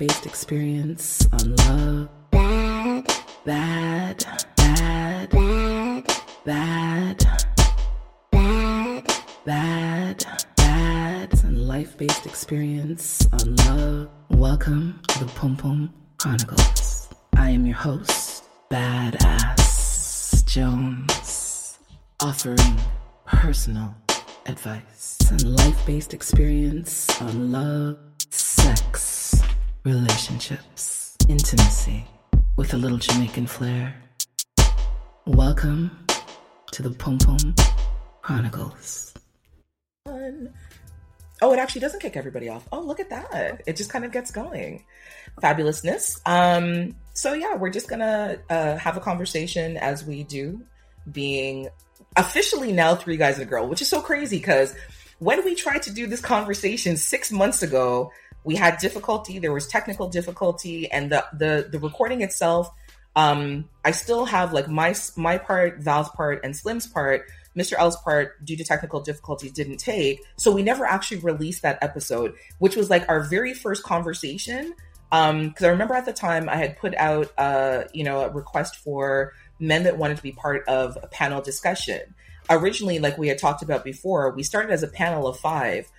based experience on love. Bad. Bad. Bad. Bad. Bad. Bad. Bad. Bad. And life based experience on love. Welcome to the Pum Pum Chronicles. I am your host, Badass Jones, offering personal advice and life based experience on love, sex, relationships, intimacy with a little Jamaican flair. Welcome to the Pum Pum Chronicles. Oh, it actually doesn't kick everybody off. Oh, look at that. It just kind of gets going. Fabulousness. Um, so yeah, we're just gonna uh, have a conversation as we do, being officially now three guys and a girl, which is so crazy because when we tried to do this conversation six months ago, we had difficulty. There was technical difficulty, and the the the recording itself. Um, I still have like my my part, Val's part, and Slim's part. Mr. L's part, due to technical difficulties, didn't take. So we never actually released that episode, which was like our very first conversation. Um, because I remember at the time I had put out, uh, you know, a request for men that wanted to be part of a panel discussion. Originally, like we had talked about before, we started as a panel of five,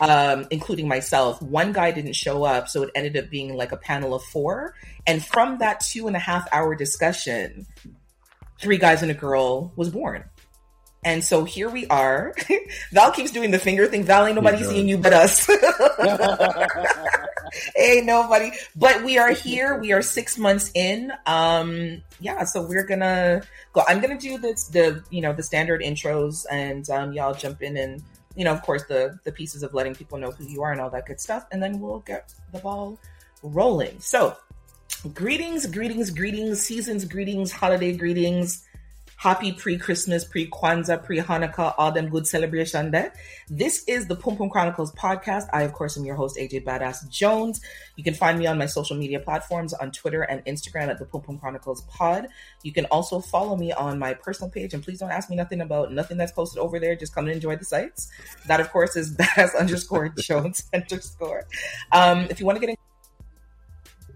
um, including myself. One guy didn't show up, so it ended up being like a panel of four. And from that two and a half hour discussion, three guys and a girl was born. And so here we are. Val keeps doing the finger thing. Val, ain't nobody seeing you but us. ain't nobody. But we are here. We are six months in. Um, yeah, so we're gonna go. I'm gonna do this the you know the standard intros, and um, y'all jump in and you know of course the the pieces of letting people know who you are and all that good stuff, and then we'll get the ball rolling. So, greetings, greetings, greetings, seasons, greetings, holiday greetings Happy pre-Christmas, pre-Kwanzaa, pre-Hanukkah, all them good celebration there. This is the Pum Pum Chronicles podcast. I, of course, am your host, AJ Badass Jones. You can find me on my social media platforms on Twitter and Instagram at the Pum Pum Chronicles pod. You can also follow me on my personal page, and please don't ask me nothing about nothing that's posted over there. Just come and enjoy the sites. That, of course, is badass underscore Jones underscore. Um, if you want to get in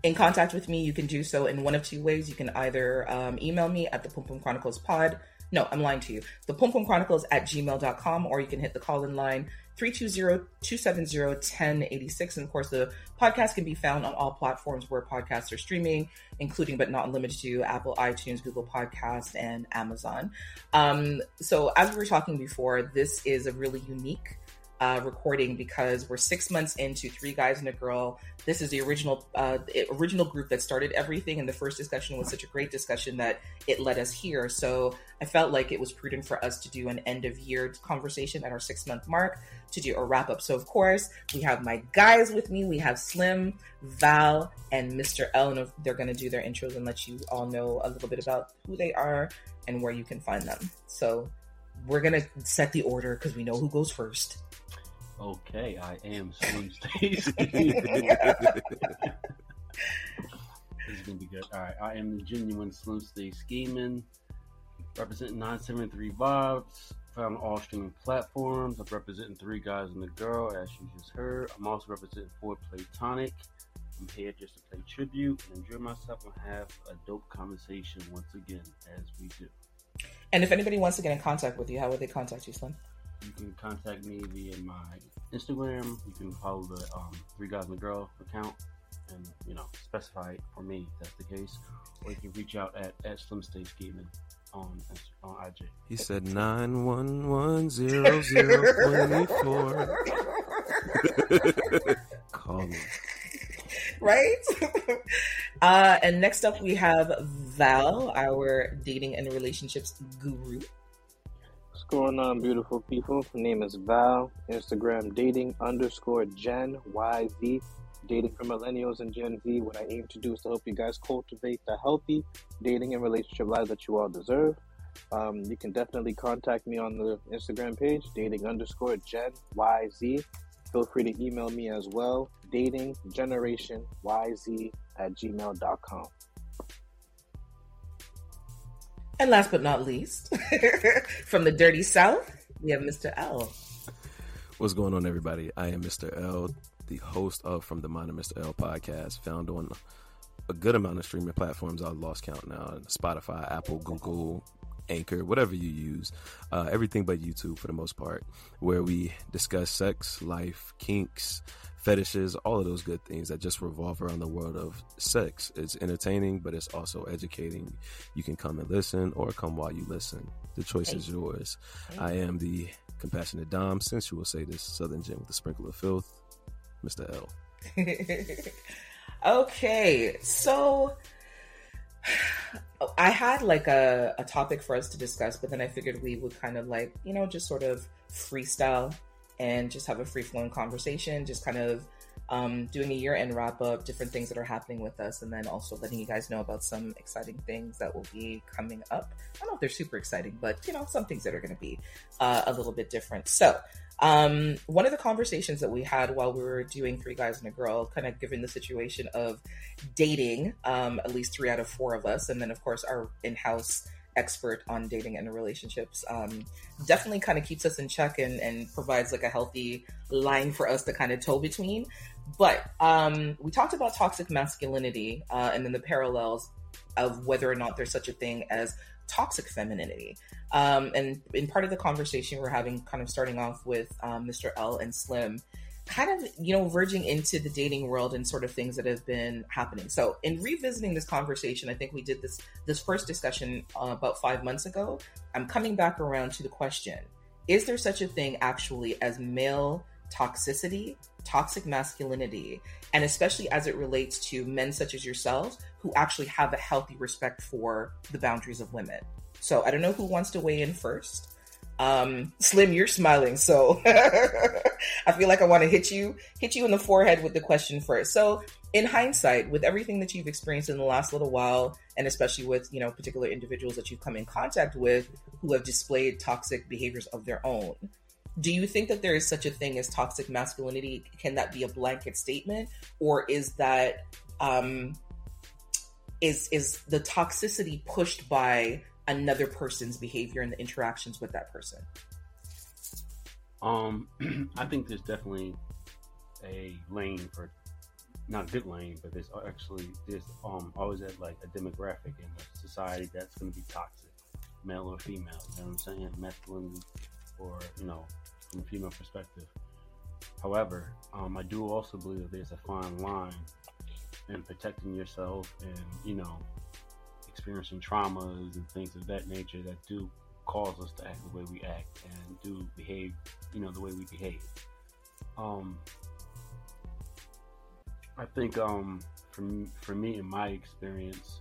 in contact with me, you can do so in one of two ways. You can either um, email me at the Pum Pum Chronicles pod. No, I'm lying to you. The Pum Pum Chronicles at gmail.com, or you can hit the call in line 320-270-1086. And of course, the podcast can be found on all platforms where podcasts are streaming, including but not limited to Apple, iTunes, Google Podcasts, and Amazon. Um, so as we were talking before, this is a really unique uh, recording because we're six months into Three Guys and a Girl. This is the original uh, original group that started everything, and the first discussion was such a great discussion that it led us here. So I felt like it was prudent for us to do an end of year conversation at our six month mark to do a wrap up. So of course we have my guys with me. We have Slim, Val, and Mr. L, and they're going to do their intros and let you all know a little bit about who they are and where you can find them. So we're to set the order because we know who goes first. Okay, I am Slim Stacy. this is gonna be good. All right, I am the genuine Slim Stacy Scheming, representing 973 Vibes, found on all streaming platforms. I'm representing Three Guys and a Girl, as you just heard. I'm also representing Ford Platonic. I'm here just to play tribute and enjoy myself and have a dope conversation once again, as we do. And if anybody wants to get in contact with you, how would they contact you, Slim? You can contact me via my Instagram. You can follow the um, Three Guys and a Girl account and, you know, specify it for me if that's the case. Or you can reach out at, at Slim Stay Scheming on, on IG. He said 9110024. Call me. Right? uh, and next up, we have Val, our dating and relationships guru going on, beautiful people? My name is Val. Instagram dating underscore Gen YZ. Dating for millennials and Gen Z. What I aim to do is to help you guys cultivate the healthy dating and relationship life that you all deserve. Um, you can definitely contact me on the Instagram page, dating underscore Gen YZ. Feel free to email me as well, dating generation YZ at gmail.com. And last but not least, from the dirty south, we have Mr. L. What's going on, everybody? I am Mr. L, the host of From the Mind of Mr. L podcast, found on a good amount of streaming platforms. I've lost count now Spotify, Apple, Google, Anchor, whatever you use, uh, everything but YouTube for the most part, where we discuss sex, life, kinks, fetishes, all of those good things that just revolve around the world of sex. It's entertaining, but it's also educating. You can come and listen or come while you listen. The choice is yours. I am the compassionate Dom, sensual sadist Southern Gem with a sprinkle of filth, Mr. L. okay, so I had like a, a topic for us to discuss, but then I figured we would kind of like, you know, just sort of freestyle and just have a free flowing conversation, just kind of um, doing a year end wrap up, different things that are happening with us, and then also letting you guys know about some exciting things that will be coming up. I don't know if they're super exciting, but you know, some things that are going to be uh, a little bit different. So, um, one of the conversations that we had while we were doing Three Guys and a Girl, kind of given the situation of dating, um, at least three out of four of us, and then of course our in house expert on dating and relationships um, definitely kind of keeps us in check and, and provides like a healthy line for us to kind of toe between but um, we talked about toxic masculinity uh, and then the parallels of whether or not there's such a thing as toxic femininity. Um, and in part of the conversation we're having, kind of starting off with um, Mr. L and Slim, kind of you know verging into the dating world and sort of things that have been happening. So in revisiting this conversation, I think we did this this first discussion uh, about five months ago. I'm coming back around to the question: Is there such a thing actually as male toxicity, toxic masculinity, and especially as it relates to men such as yourselves who actually have a healthy respect for the boundaries of women. So I don't know who wants to weigh in first. Um, Slim, you're smiling, so I feel like I want to hit you, hit you in the forehead with the question first. So, in hindsight, with everything that you've experienced in the last little while, and especially with you know particular individuals that you've come in contact with who have displayed toxic behaviors of their own, do you think that there is such a thing as toxic masculinity? Can that be a blanket statement, or is that um, is is the toxicity pushed by another person's behavior and the interactions with that person? Um, I think there's definitely a lane for not a good lane, but there's actually there's um always a, like a demographic in a society that's going to be toxic, male or female. You know what I'm saying? Masculine or you know from a female perspective. However, um, I do also believe that there's a fine line in protecting yourself and, you know, experiencing traumas and things of that nature that do cause us to act the way we act and do behave, you know, the way we behave. Um, I think um, for, for me, in my experience,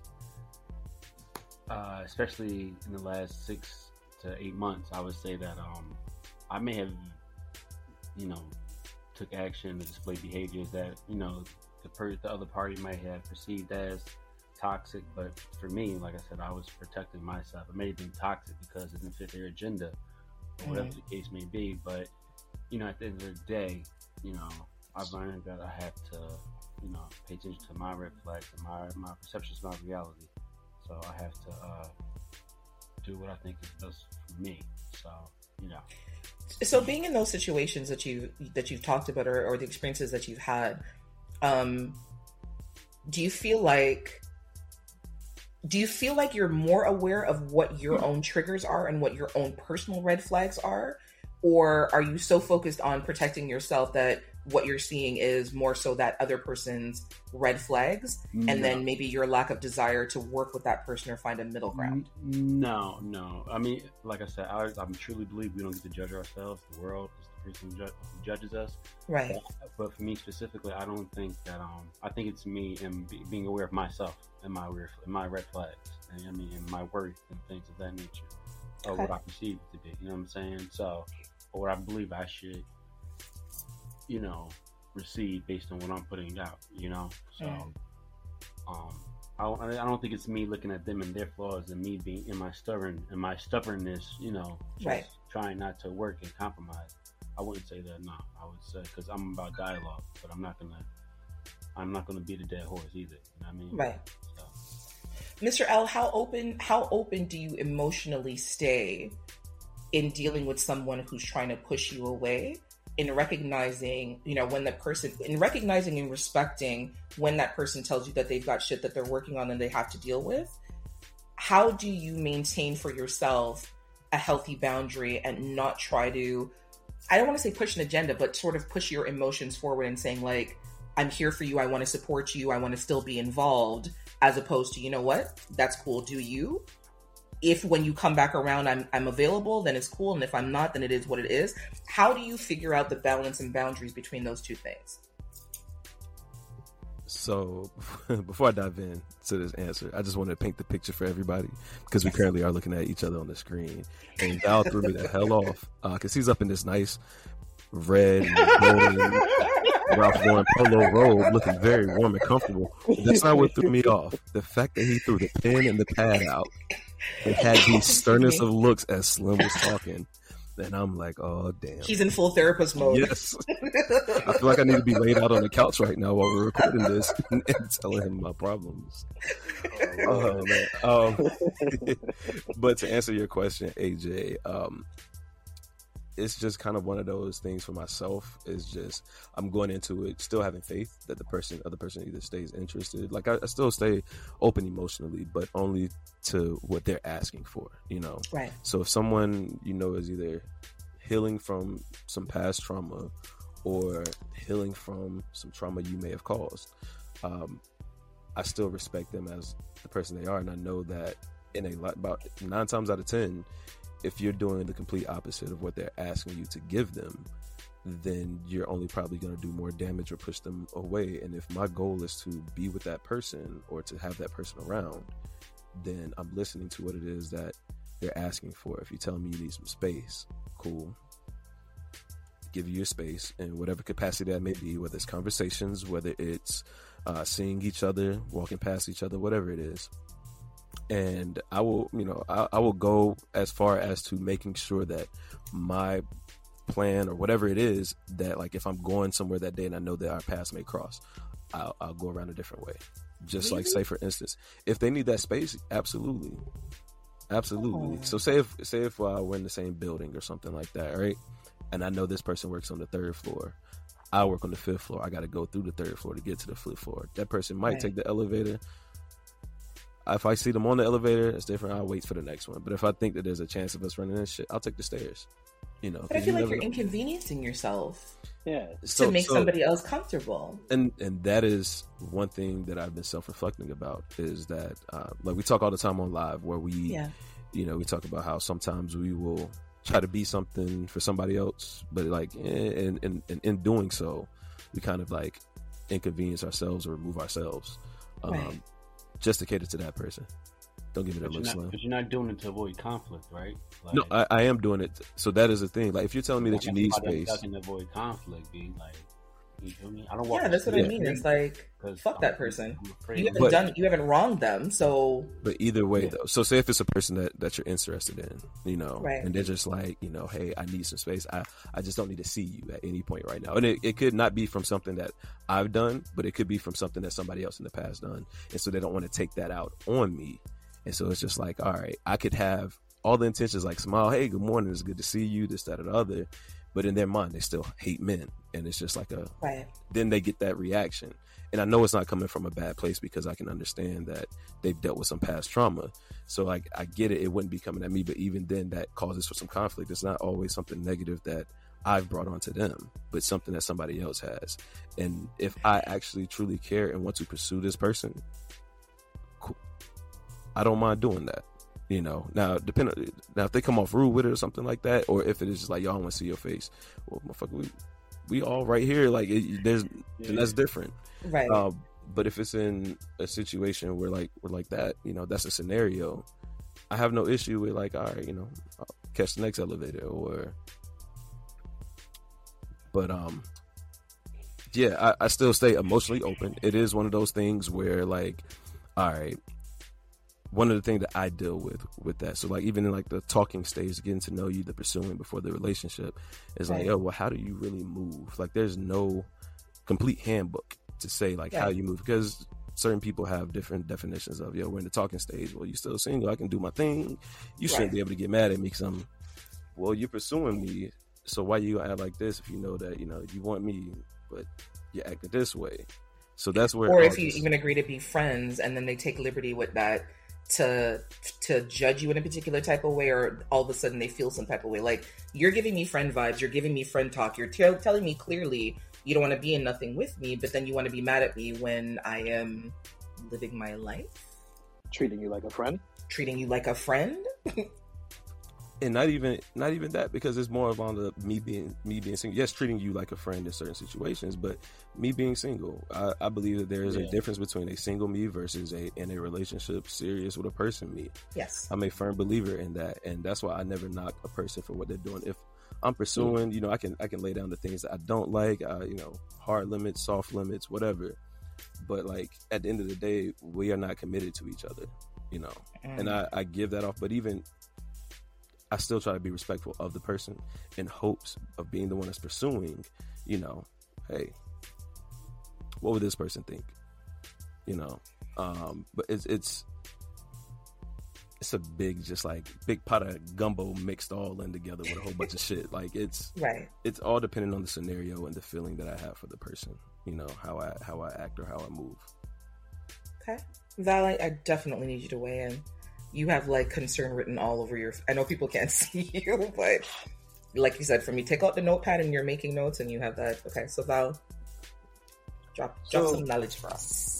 uh, especially in the last six to eight months, I would say that um, I may have, you know, took action to display behaviors that you know the per- the other party might have perceived as toxic, but for me, like I said, I was protecting myself. It may have been toxic because it didn't fit their agenda, or whatever the case may be. But you know, at the end of the day, you know, I've learned that I have to, you know, pay attention to my red flags and my my perceptions, my reality. So I have to uh, do what I think is best for me. So you know. so being in those situations that you that you've talked about or, or the experiences that you've had um do you feel like do you feel like you're more aware of what your own triggers are and what your own personal red flags are or are you so focused on protecting yourself that what you're seeing is more so that other person's red flags and then maybe your lack of desire to work with that person or find a middle ground No, no. I mean, like I said, I, I truly believe we don't get to judge ourselves. The world person ju- judges us. right But for me specifically, I don't think that. Um, I think it's me and be, being aware of myself and my weird, my red flags, and I mean, and my worth and things of that nature, or Okay. what I perceive to be. You know what I'm saying? So, or what I believe I should, you know, receive based on what I'm putting out. You know, so. Mm. Um, I, don't- I don't think it's me looking at them and their flaws and me being in my stubborn and my stubbornness, you know, just Right. trying not to work and compromise. I wouldn't say that. No, I would say because I'm about dialogue, but I'm not gonna, I'm not gonna beat a dead horse either. You know what I mean? right So, Mr. L, how open how open do you emotionally stay in dealing with someone who's trying to push you away in recognizing, you know, when the person, in recognizing and respecting when that person tells you that they've got shit that they're working on and they have to deal with, how do you maintain for yourself a healthy boundary and not try to, I don't want to say push an agenda, but sort of push your emotions forward and saying, like, I'm here for you. I want to support you. I want to still be involved, as opposed to, you know what? That's cool. Do you? if when you come back around I'm I'm available, then it's cool, and if I'm not, then it is what it is. How do you figure out the balance and boundaries between those two things? So, before I dive in to this answer, I just want to paint the picture for everybody because we currently are looking at each other on the screen. And Val threw me the hell off because uh, he's up in this nice red golden Ralph Lauren polo robe, looking very warm and comfortable. But that's not what threw me off. The fact that he threw the pen and the pad out and had the sternest of looks as Slim was talking. And I'm like, oh damn. He's in full therapist mode. Yes. I feel like I need to be laid out on the couch right now while we're recording this and, and telling him my problems. Oh, man. Um, but to answer your question, AJ, um, it's just kind of one of those things for myself. Is just i'm going into it still having faith that the person other person either stays interested. Like I, I, still stay open emotionally but only to what they're asking for you know? Right. So if someone you know is either healing from some past trauma or healing from some trauma you may have caused um, i still respect them as the person they are. And i know that in a lot about nine times out of ten if you're doing the complete opposite of what they're asking you to give them, then you're only probably going to do more damage or push them away. And if my goal is to be with that person or to have that person around, then I'm listening to what it is that they're asking for. If you tell me you need some space, cool. Give you your space in whatever capacity that may be, whether it's conversations, whether it's uh, seeing each other, walking past each other, whatever it is and I will, you know, I, I, will go as far as to making sure that my plan or whatever it is that, like, if I'm going somewhere that day and I know that our paths may cross, I'll, I'll go around a different way. Just really? like, say, for instance, if they need that space, absolutely, absolutely. Oh. So, say if say if uh, we're in the same building or something like that, right? And I know this person works on the third floor. I work on the fifth floor. I got to go through the third floor to get to the fifth floor. That person might right. take the elevator if I see them on the elevator, it's different. I'll wait for the next one. But if I think that there's a chance of us running this shit, I'll take the stairs. You know, but I feel you like you're know. inconveniencing yourself. Yeah, so, to make so, somebody else comfortable. And and that is one thing that I've been self reflecting about is that uh, like we talk all the time on live where we, yeah. you know, we talk about how sometimes we will try to be something for somebody else, but like in in in, in doing so, we kind of like inconvenience ourselves or remove ourselves. Um, right just to cater to that person. Don't give me that look, Slim. But you're not doing it to avoid conflict, right? Like, no, I, I, am doing it. So that is the thing. Like, if you're telling me that you need space, I can avoid conflict. Being like, you feel me? I don't. Yeah, that's what I mean. It's like fuck I'm, that person. You haven't but, done. You haven't wronged them. So. But either way, yeah. though. So say if it's a person that that you're interested in, you know, right. and they're just like, you know, hey, I need some space. I I just don't need to see you at any point right now. And it, it could not be from something that I've done, but it could be from something that somebody else in the past done, and so they don't want to take that out on me. And so it's just like, all right, I could have all the intentions like smile, hey, good morning, it's good to see you, this, that, or the other but in their mind they still hate men. And it's just like a right. then they get that reaction. And i know it's not coming from a bad place because i can understand that they've dealt with some past trauma. So like i get it. It wouldn't be coming at me but even then that causes for some conflict. It's not always something negative that i've brought onto them but something that somebody else has. And if i actually truly care and want to pursue this person cool. i don't mind doing that you know, now depending now if they come off rude with it or something like that, or if it is just like y'all want to see your face, well, motherfucker, we we all right here. Like it, there's yeah. that's different, right? Uh, but if it's in a situation where like we're like that, you know, that's a scenario. I have no issue with like, all right, you know, I'll catch the next elevator or. But um, yeah, I, I still stay emotionally open. It is one of those things where like, all right, one of the things that I deal with with that. So like even in like the talking stage, getting to know you, the pursuing before the relationship is right. like, oh well, how do you really move? Like there's no complete handbook to say like yeah. how you move because certain people have different definitions of yo. We're in the talking stage. Well, you still single? I can do my thing. You shouldn't right. be able to get mad at me because I'm. Well, you're pursuing me, so why you act like this if you know that you know you want me, but you acting this way? So that's where. or if you even agree to be friends and then they take liberty with that to to judge you in a particular type of way or all of a sudden they feel some type of way. Like you're giving me friend vibes you're giving me friend talk you're tell telling me clearly you don't want to be in nothing with me but then you want to be mad at me when i am living my life? Treating you like a friend. treating you like a friend and not even not even that because it's more of on the me being me being single. Yes, treating you like a friend in certain situations, but me being single, I, I believe that there is a difference between a single me versus a in a relationship serious with a person me. yes I'm a firm believer in that, and that's why I never knock a person for what they're doing. If I'm pursuing, you know, I can I can lay down the things that I don't like, uh, you know, hard limits, soft limits, whatever. But like at the end of the day, we are not committed to each other, you know and Mm. I, I give that off. But even I still try to be respectful of the person in hopes of being the one that's pursuing. You know, hey, what would this person think? You know, um, but it's it's it's a big, just like big pot of gumbo mixed all in together with a whole bunch of shit. Like it's right it's all depending on the scenario and the feeling that I have for the person. You know how I how I act or how I move. okay val I, I definitely need you to weigh in you have like concern written all over your i know people can't see you but like you said for me take out the notepad and you're making notes and you have that okay so val drop drop So- some knowledge for us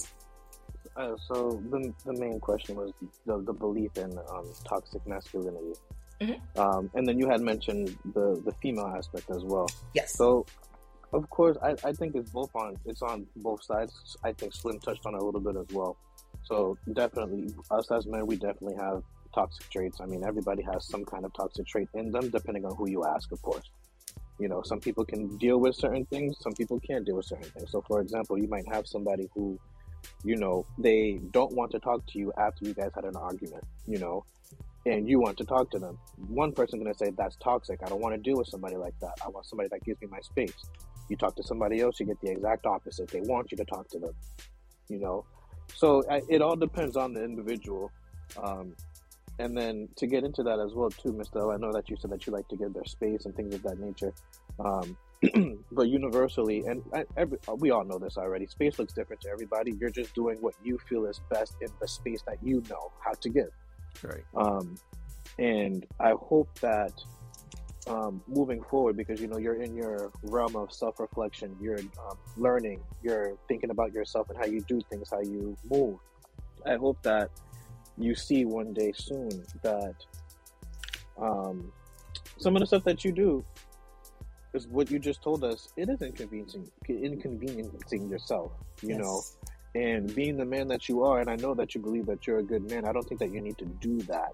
Uh, so the, the main question was the, the belief in um, toxic masculinity. Mhm. Um, and then you had mentioned the, the female aspect as well. yes So, of course, I, I think it's both on it's on both sides. I think Slim touched on it a little bit as well. So definitely, us as men, we definitely have toxic traits. I mean, everybody has some kind of toxic trait in them, depending on who you ask, of course. You know, some people can deal with certain things, some people can't deal with certain things. So, for example, you might have somebody who, you know, they don't want to talk to you after you guys had an argument. You know, and you want to talk to them. One person going to say that's toxic. I don't want to deal with somebody like that. I want somebody that gives me my space. You talk to somebody else, you get the exact opposite. They want you to talk to them. You know, so I, it all depends on the individual. Um, and then to get into that as well, too, Mister. O, I know that you said that you like to give their space and things of that nature. Um, but universally, and I, every, we all know this already. Space looks different to everybody. You're just doing what you feel is best in the space that you know how to give. Right. Um, and I hope that um, moving forward, because you know you're in your realm of self-reflection, you're um, learning, you're thinking about yourself and how you do things, how you move. I hope that you see one day soon that um, some of the stuff that you do is what you just told us. It is inconveniencing, inconveniencing yourself. You know, and being the man that you are, and I know that you believe that you're a good man, I don't think that you need to do that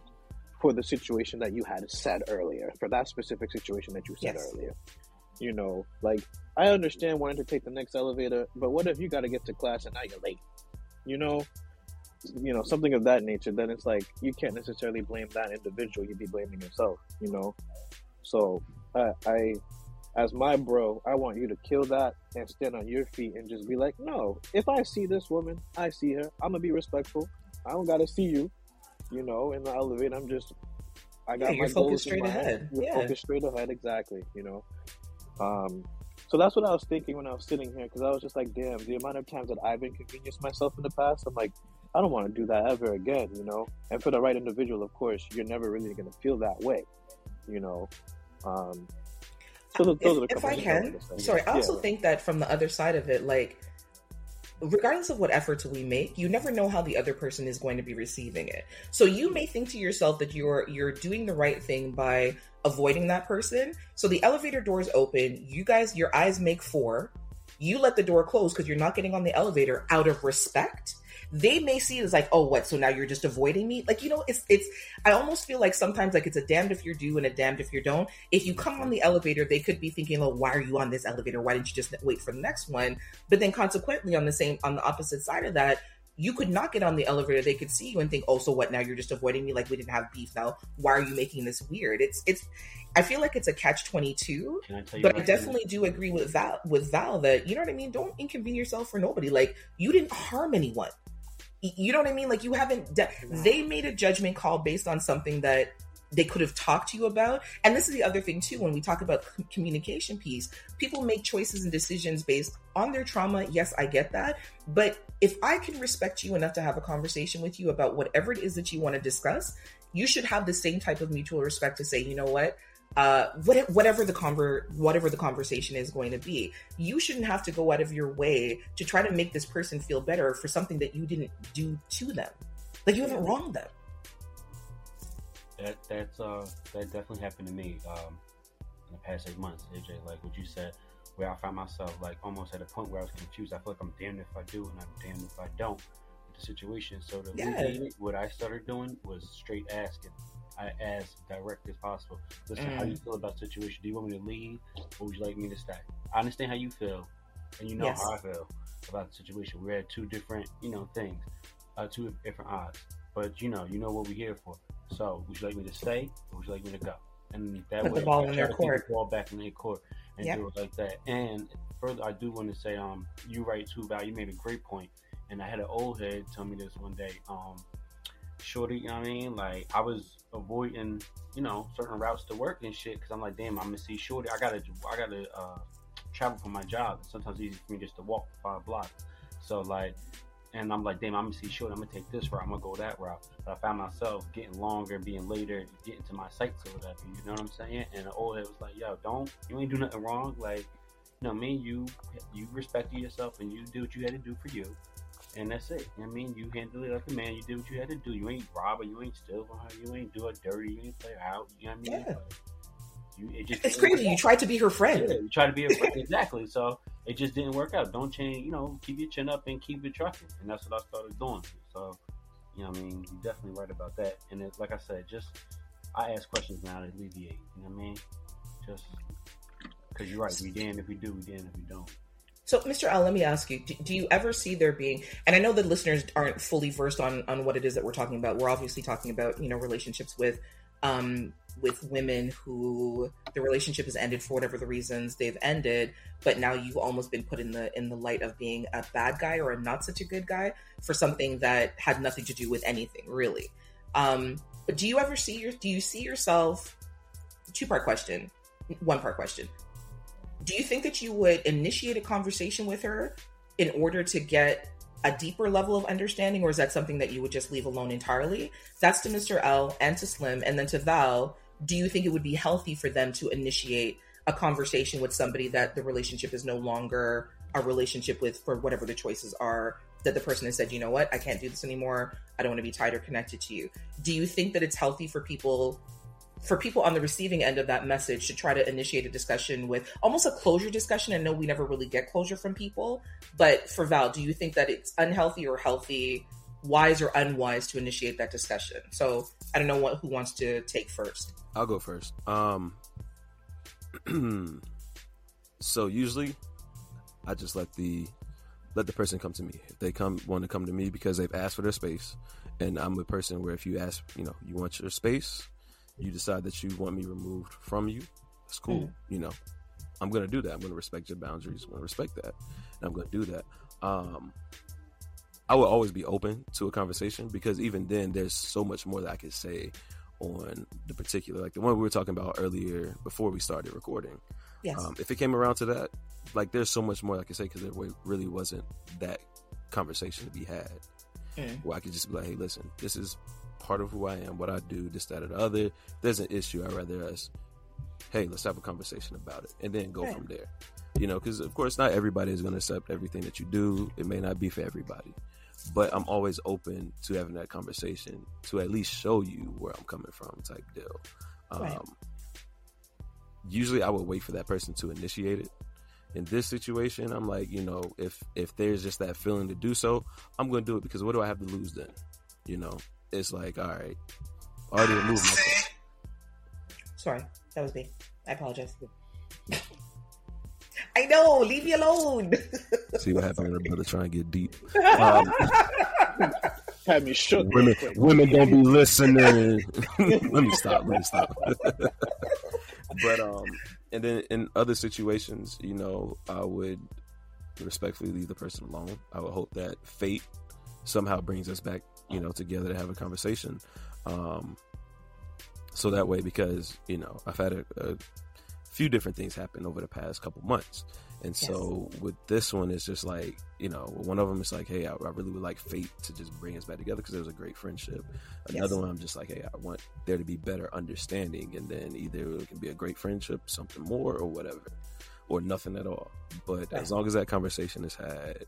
for the situation that you had said earlier, for that specific situation that you said Yes. earlier. You know, like, I understand wanting to take the next elevator, but what if you got to get to class and now you're late? You know, you know, something of that nature, then it's like you can't necessarily blame that individual, you'd be blaming yourself, you know? So, I, I as my bro, I want you to kill that and stand on your feet and just be like, no, if I see this woman, I see her. I'm gonna be respectful. I don't gotta see you, you know, in the elevator. I'm just, I got Yeah, my goals straight my head. ahead. You're Yeah. focused straight ahead, exactly. You know, um, so that's what I was thinking when I was sitting here because I was just like, damn, the amount of times that I've inconvenienced myself in the past, I'm like, I don't want to do that ever again, you know. And for the right individual, of course, you're never really gonna feel that way, you know. Um, so those, those if, if I can, to sorry, I also Yeah. think that from the other side of it, like, regardless of what efforts we make, you never know how the other person is going to be receiving it. So you may think to yourself that you're you're doing the right thing by avoiding that person. So the elevator doors open, you guys, your eyes make four. You let the door close because you're not getting on the elevator out of respect. They may see it as like, oh, what? So now you're just avoiding me? Like, you know, it's it's. I almost feel like sometimes like it's a damned if you're do and a damned if you don't. If you come on the elevator, they could be thinking, oh, why are you on this elevator? Why didn't you just wait for the next one? But then consequently, on the same on the opposite side of that, you could not get on the elevator. They could see you and think, oh, so what? Now you're just avoiding me? Like we didn't have beef. Now why are you making this weird? It's it's. I feel like it's a catch twenty two. Can I tell you? But I definitely do agree with Val with Val that you know what I mean. Don't inconvenience yourself for nobody. Like you didn't harm anyone. You know what I mean? Like you haven't. De- they made a judgment call based on something that they could have talked to you about. And this is the other thing too when we talk about communication piece, people make choices and decisions based on their trauma. Yes, I get that, but if I can respect you enough to have a conversation with you about whatever it is that you want to discuss, you should have the same type of mutual respect to say, you know what, uh, what, whatever the conver- whatever the conversation is going to be, you shouldn't have to go out of your way to try to make this person feel better for something that you didn't do to them. Like you haven't wronged them. That that's uh that definitely happened to me um in the past eight months, AJ. Like what you said, where I found myself like almost at a point where I was confused. I feel like I'm damned if I do and I'm damned if I don't with the situation. So to Yeah. what I started doing was straight asking. I asked direct as possible. Listen, how Mm. you feel about the situation? Do you want me to leave or would you like me to stay? I understand how you feel, and you know Yes. how I feel about the situation. We're at two different, you know, things, uh, two different odds. But you know, you know what we're here for. So, would you like me to stay or would you like me to go? And that Put the way, ball I in their court. the ball back in their court and Yep. do it like that. And further, I do want to say, um, you right too, Val. You made a great. And I had an old head tell me this one day. Um, shorty, you know what I mean? Like I was avoiding, you know, certain routes to work and shit because I'm like, damn, I'm gonna see shorty. I gotta, I gotta uh, travel for my job. Sometimes it's easy for me just to walk five blocks. So like, and I'm like, damn, I'm gonna see shorty. I'm gonna take this route. I'm gonna go that route. But I found myself getting longer, being later, getting to my sites or whatever. You know what I'm saying? And the old head was like, yo, don't, you ain't do nothing wrong. Like, you know, me you, you respected yourself and you did what you had to do for you and that's it. You know what I mean, you handled it like a man. You did what you had to do. You ain't rob her. You ain't steal from her. You ain't do her dirty. You ain't play her out. You know what I mean? Yeah. You, it just It's crazy. You tried to be her Yeah, friend. you try to be a friend. exactly. So it just didn't work out. Don't change. You know, keep your chin up and keep it trucking. And that's what I started doing. So, you know, what I mean, you're definitely right about that. And it, like I said, just I ask questions now to alleviate. You know what I mean? Just because you're right. We damned if we do. We damned if we don't. So, Mr. L, let me ask you: do, do you ever see there being? And I know the listeners aren't fully versed on on what it is that we're talking about. We're obviously talking about you know relationships with um with women who the relationship has ended for whatever the reasons they've ended, but now you've almost been put in the in the light of being a bad guy or a not such a good guy for something that had nothing to do with anything really. Um, but do you ever see your? Do you see yourself? Two part question, one part question do you think that you would initiate a conversation with her in order to get a deeper level of understanding or is that something that you would just leave alone entirely? That's to mr l and to slim and then to val. Do you think it would be healthy for them to initiate a conversation with somebody that the relationship is no longer a relationship with for whatever the choices are that the person has said you know what? I can't do this anymore. I don't want to be tied or connected to you. Do you think that it's healthy for people for people on the receiving end of that message to try to initiate a discussion with almost a closure discussion. I know we never really get closure from people, but for Val, do you think that it's unhealthy or healthy, wise or unwise to initiate that discussion? So I don't know what who wants to take first. I'll go first. Um, so usually, I just let the let the person come to me. If they come want to come to me because they've asked for their space, and I'm a person where if you ask, you know, you want your space, you decide that you want me removed from you. It's cool. You know, I'm gonna do that. I'm gonna respect your boundaries. I'm gonna respect that, and I'm gonna do that. Um, I will always be open to a conversation because even then, there's so much more that I could say on the particular, like the one we were talking about earlier before we started recording. Yes. Um, if it came around to that, like there's so much more I could say because there really wasn't that conversation to be had. Mm. Where I could just be like, hey, listen, this is part of who I am, what I do, this, that, or the other. If there's an issue, I'd rather us, hey, let's have a conversation about it and then go Right. from there. You know, because of course, not everybody is going to accept everything that you do. It may not be for everybody, but I'm always open to having that conversation to at least show you where I'm coming from, type deal. Um, Right. Usually, I would wait for that person to initiate it. In this situation, I'm like, you know, if if there's just that feeling to do so, I'm going to do it because what do I have to lose then? You know, it's like, all right, I already removed myself. Sorry, that was me. I apologize. I know. Leave me alone. See what happened when a brother trying to get deep. Um, Had me shook. women, women don't be listening. let me stop. Let me stop. but um, and then in other situations, you know, I would respectfully leave the person alone. I would hope that fate somehow brings us back, you know, together to have a conversation. Um, so that way because you know I've had a, a few different things happen over the past couple months. And so with this one, it's just like, you know, one of them is like, hey, I, I really would like fate to just bring us back together because it was a great friendship. Another Yes. one, I'm just like, hey, I want there to be better understanding. And then either it can be a great friendship, something more, or whatever, or nothing at all. But Right. as long as that conversation is had,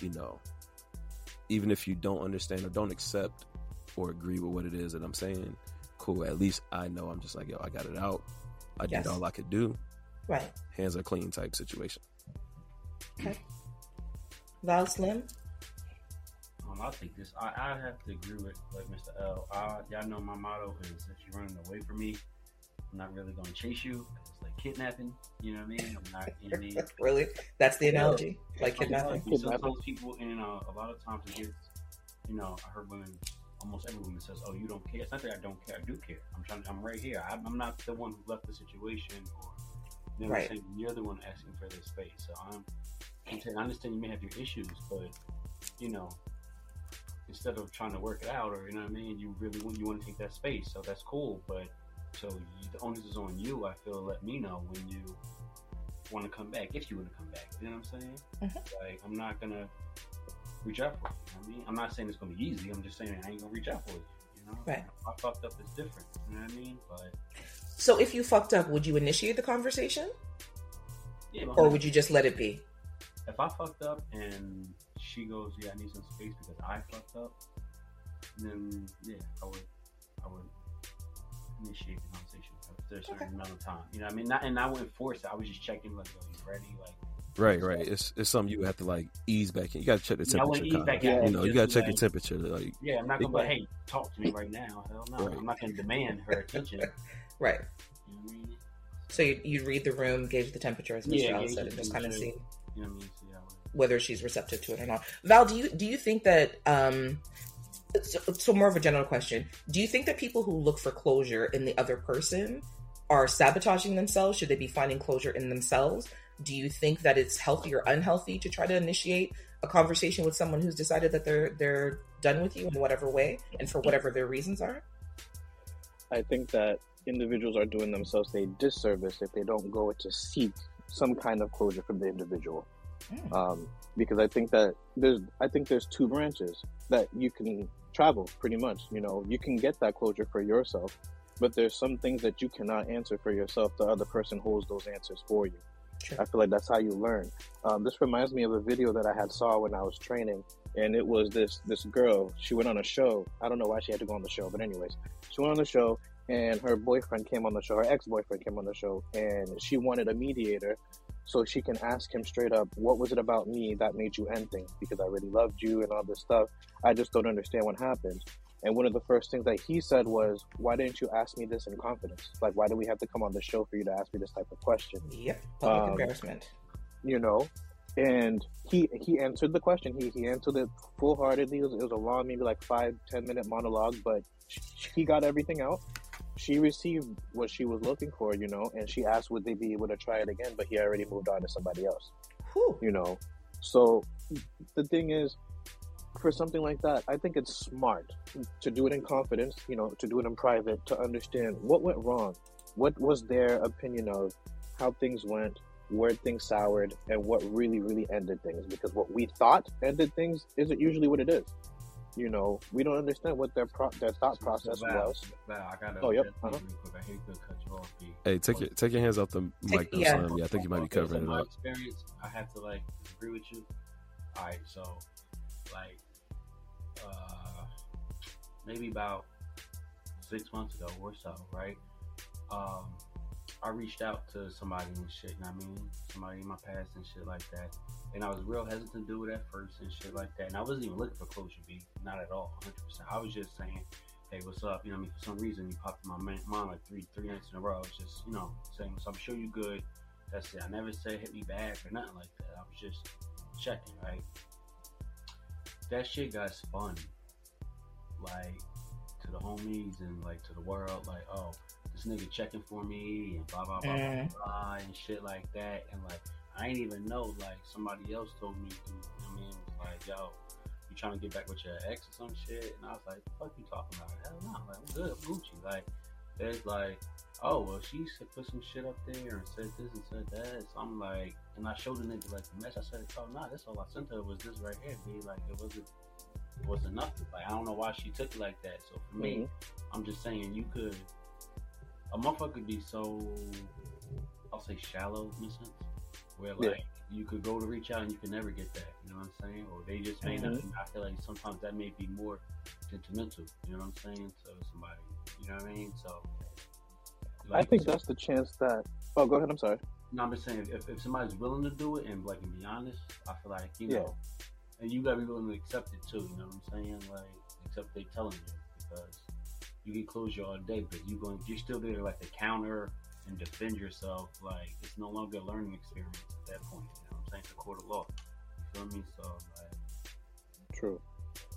you know, even if you don't understand or don't accept or agree with what it is that I'm saying, cool. At least I know I'm just like, yo, I got it out. I Yes. did all I could do. Right. Hands are clean type situation. Okay. Val Slim. Um, I'll take this. I, I have to agree with like Mr. L. I, y'all know my motto is if you're running away from me, I'm not really going to chase you. It's like kidnapping. You know what I mean? I'm not. You know what I mean? really? That's the analogy? Like kidnapping? Sometimes people, and uh, a lot of times it gets, you know, I heard women, almost every woman says, "Oh, you don't care." It's not that I don't care. I do care. I'm trying. I'm right here. I'm, I'm not the one who left the situation, or you know right. saying, you're the one asking for this space. So I'm. I'm saying, I understand you may have your issues, but you know, instead of trying to work it out, or you know what I mean, you really want you want to take that space. So that's cool, but so you, the onus is on you. I feel. Let me know when you want to come back, if you want to come back. You know what I'm saying? Mhm. Like, I'm not gonna reach out for you. you know what I mean, I'm not saying it's gonna be easy. I'm just saying I ain't gonna reach out for you. You know, Right. If I fucked up. It's different. You know what I mean? But So if you fucked up, would you initiate the conversation? yeah, Or would you just let it be? if I fucked up and she goes, "Yeah, I need some space because I fucked up," then yeah, I would, I would initiate the conversation after a certain Okay. amount of time. You know, what I mean, not, and I wouldn't force it. I was just checking, like, "Yo, you ready?" Like, Right, right. It's it's something you have to like ease back in. You got to check the Yeah, I temperature. ease back kinda. in. You know, you got to check like- the temperature. Like, yeah, I'm not gonna be like, "Hey, talk to me right now." Hell no, Right. I'm not gonna demand her attention. Right. what I mean? So you you read the room, gauge the temperature, as Mr. Yeah, L said, and just kind of see You know what I mean? So, yeah, whether she's receptive to it or not. Val, do you do you think that um so, so more of a general question. Do you think that people who look for closure in the other person are sabotaging themselves? Should they be finding closure in themselves? Do you think that it's healthy or unhealthy to try to initiate a conversation with someone who's decided that they're they're done with you in whatever way and for whatever their reasons are? I think that individuals are doing themselves a disservice if they don't go to seek some kind of closure from the individual. Mm. Um, because I think that there's, I think there's two branches that you can travel pretty much. You know, you can get that closure for yourself, but there's some things that you cannot answer for yourself. The other person holds those answers for you. Sure. I feel like that's how you learn. Um, this reminds me of a video that I had saw when I was training, and it was this this girl. She went on a show. I don't know why she had to go on the show, but anyways, she went on the show, and her boyfriend came on the show. Her ex boyfriend came on the show, and she wanted a mediator so she can ask him straight up, "What was it about me that made you end things? Because I really loved you and all this stuff. I just don't understand what happened." And one of the first things that he said was, "Why didn't you ask me this in confidence? Like, why do we have to come on the show for you to ask me this type of question?" Yep, public Um, embarrassment. you know and he he answered the question he he answered it full-heartedly it was, it was a long maybe like five ten minute monologue but he got everything out she received what she was looking for you know and she asked would they be able to try it again? But he already moved on to somebody else Whew. you know? So the thing is for something like that i think it's smart to do it in confidence you know to do it in private to understand what went wrong what was their opinion of how things went where things soured and what really really ended things. Because what we thought ended things isn't usually what it is you know we don't understand what their pro- their thought So, process Val, was Val, I gotta Oh, yep, uh-huh. you quick. I hate to cut you off. B. hey, take your take your hands off the mic. though, yeah. son. yeah, I think you might be Okay, so covering it my up. experience, I have to like agree with you. All right, so like uh maybe about six months ago or so, right? Um, I reached out to somebody and shit. and I mean? Somebody in my past and shit like that. And I was real hesitant to do it at first and shit like that. And I wasn't even looking for closure, B. Not at all, 100%. I was just saying, hey, what's up? You know what I mean? For some reason, you popped in my mind like three three nights in a row. I was just, you know, saying, so I'm sure you good. That's it. I never said hit me back or nothing like that. I was just checking, right? That shit got spun, like, to the homies and, like, to the world. Like, oh, this nigga checking for me and blah, blah, blah, Mm. blah, blah, and shit like that. And, like, I ain't even know, like, somebody else told me, to, you know I mean? It was like, yo, you trying to get back with your ex or some shit? And I was like, fuck you talking about? Hell no, like, I'm good, I'm Gucci. Like, It's like, oh well, she put some shit up there and said this and said that. So I'm like, and I showed the nigga like the mess. I said, oh nah, that's all I sent her was this right here. Be like, it wasn't, it wasn't nothing. Like I don't know why she took it like that. So for me, Mhm. I'm just saying you could, a motherfucker could be so, I'll say shallow in a sense, where Yeah. you could go to reach out and you can never get that. You know what I'm saying? Or they just may not. I feel like sometimes that may be more detrimental. You know what I'm saying to somebody. You know what I mean? So. I think that's the chance that. Oh, go ahead. I'm sorry. No, I'm just saying if, if somebody's willing to do it and like and be honest, I feel like you Yeah. know, and you gotta be willing to accept it too. You know what I'm saying? Like accept they telling you because you can close your all day, but you going you're still there like the counter and defend yourself. Like it's no longer a learning experience at that point. You know what I'm saying? It's a court of law. You feel me? So like, True.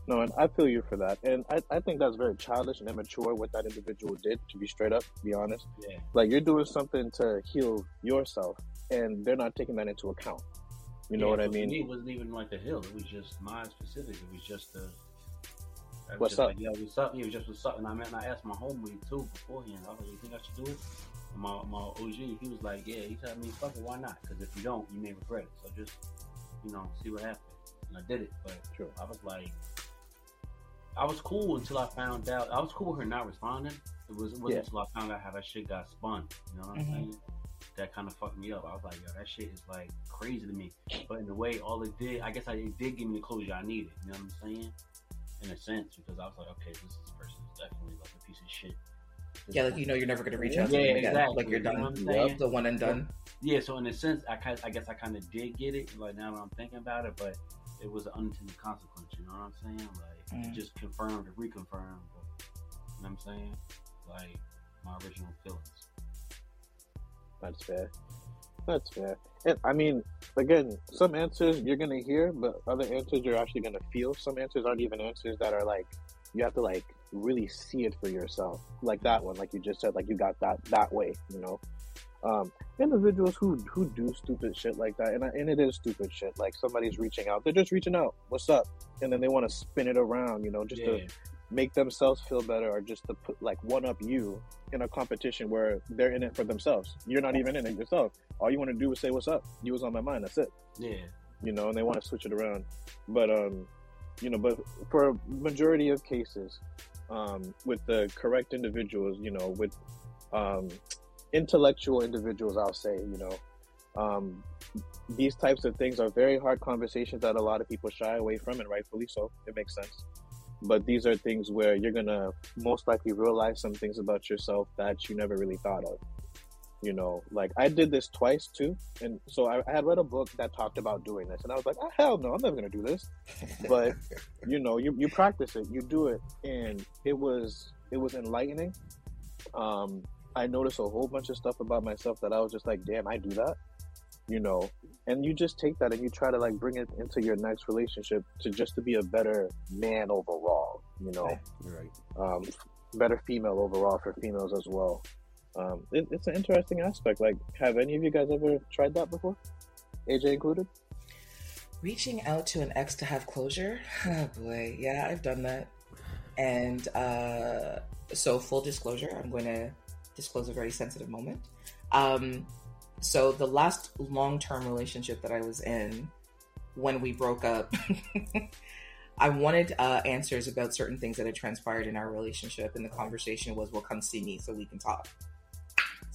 No, and I feel you for that. And I, I think that's very childish and immature what that individual did, to be straight up, to be honest. yeah, Like, you're doing something to heal yourself, and they're not taking that into account. You know Yeah, what I mean? me, it wasn't even like the hill. It was just mine specific. It was just the. Was What's just up? Like, yeah, what's up? Yeah, it was just what's up. And I mean, I asked my homie too beforehand. I was like, you think I should do it? And my my OG, he was like, yeah. He told me, fuck it, why not? Because if you don't, you may regret it. So just, you know, see what happens. And I did it, but True. I was like, I was cool until I found out. I was cool with her not responding. It was it wasn't Yeah. until I found out how that shit got spun. You know what I'm Mhm. saying? That kind of fucked me up. I was like, yo, that shit is like crazy to me. But in a way, all it did, I guess I, it did give me the closure I needed. You know what I'm saying? In a sense, because I was like, okay, this, this person is definitely like a piece of shit. This Yeah, like you know, you're never gonna reach out to Yeah, them again. exactly. Like you're You know done. what I'm saying? Yep, the one and done. Yeah, so in a sense, I kind, I guess I kind of did get it. Like now that I'm thinking about it, but it was an unintended consequence. You know what I'm saying? Like Mm. it just confirmed or reconfirmed. But, you know what I'm saying? Like my original feelings. That's fair. That's fair. And I mean, again, some answers you're gonna hear, but other answers you're actually gonna feel. Some answers aren't even answers that are like you have to like really see it for yourself. Like that one, like you just said, like you got that that way, you know. Um, individuals who who do stupid shit like that, and I, and it is stupid shit. Like somebody's reaching out, they're just reaching out. What's up? And then they want to spin it around, you know, just to make themselves feel better or just to put like one up you in a competition where they're in it for themselves. You're not even in it yourself. All you want to do is say what's up. You was on my mind. That's it. yeah, You know, and they want to switch it around. But um, you know, but for a majority of cases, um, with the correct individuals, you know, with um, intellectual individuals, I'll say, you know, um, these types of things are very hard conversations that a lot of people shy away from, and rightfully so. It makes sense. But these are things where you're gonna most likely realize some things about yourself that you never really thought of. You know, like I did this twice too, and so I, I had read a book that talked about doing this, and I was like, oh, hell no, I'm never gonna do this. But you know, you you practice it, you do it, and it was it was enlightening. Um, I noticed a whole bunch of stuff about myself that I was just like, damn, I do that. You know, and you just take that and you try to like bring it into your next relationship to just to be a better man overall. You know, right. um, better female overall for females as well. Um, it, it's an interesting aspect. Like, have any of you guys ever tried that before? AJ included. Reaching out to an ex to have closure. Oh boy, yeah, I've done that. And uh, so, full disclosure, I'm going to disclose a very sensitive moment. Um, so, the last long term relationship that I was in, when we broke up, I wanted uh, answers about certain things that had transpired in our relationship. And the conversation was, well, come see me so we can talk.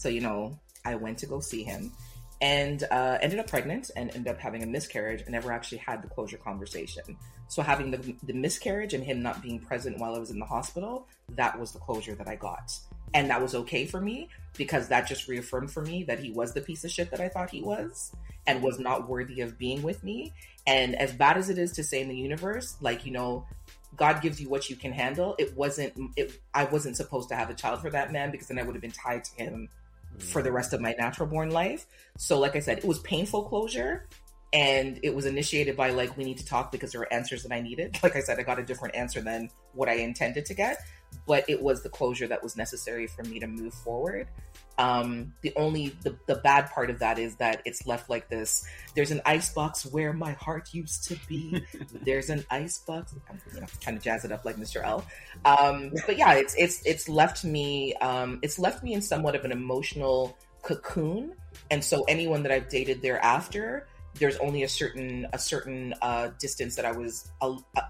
So, you know, I went to go see him and uh, ended up pregnant and ended up having a miscarriage and never actually had the closure conversation. So having the, the miscarriage and him not being present while I was in the hospital, that was the closure that I got. And that was okay for me because that just reaffirmed for me that he was the piece of shit that I thought he was and was not worthy of being with me. And as bad as it is to say in the universe, like, you know, God gives you what you can handle. It wasn't, it, I wasn't supposed to have a child for that man because then I would have been tied to him for the rest of my natural born life. So, like I said, it was painful closure. And it was initiated by, like, we need to talk because there are answers that I needed. Like I said, I got a different answer than what I intended to get. But it was the closure that was necessary for me to move forward. Um, the only the, the bad part of that is that it's left like this. There's an ice box where my heart used to be. There's an ice box. I'm you know, trying to jazz it up like Mr. L. Um, but yeah, it's it's it's left me um, it's left me in somewhat of an emotional cocoon. And so anyone that I've dated thereafter, there's only a certain a certain uh, distance that I was uh, uh,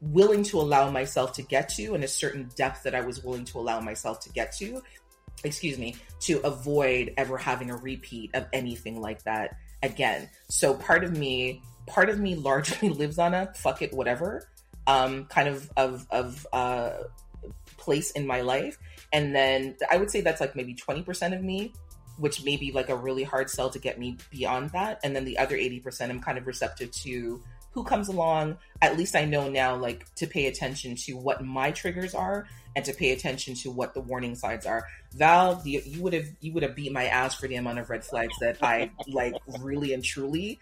willing to allow myself to get to, and a certain depth that I was willing to allow myself to get to excuse me, to avoid ever having a repeat of anything like that again. So part of me, part of me largely lives on a fuck it, whatever, um, kind of of of uh, place in my life. And then I would say that's like maybe 20% of me, which may be like a really hard sell to get me beyond that. And then the other 80%, I'm kind of receptive to who comes along, at least I know now, like to pay attention to what my triggers are and to pay attention to what the warning signs are. Val, you, you would have you would have beat my ass for the amount of red flags that I like really and truly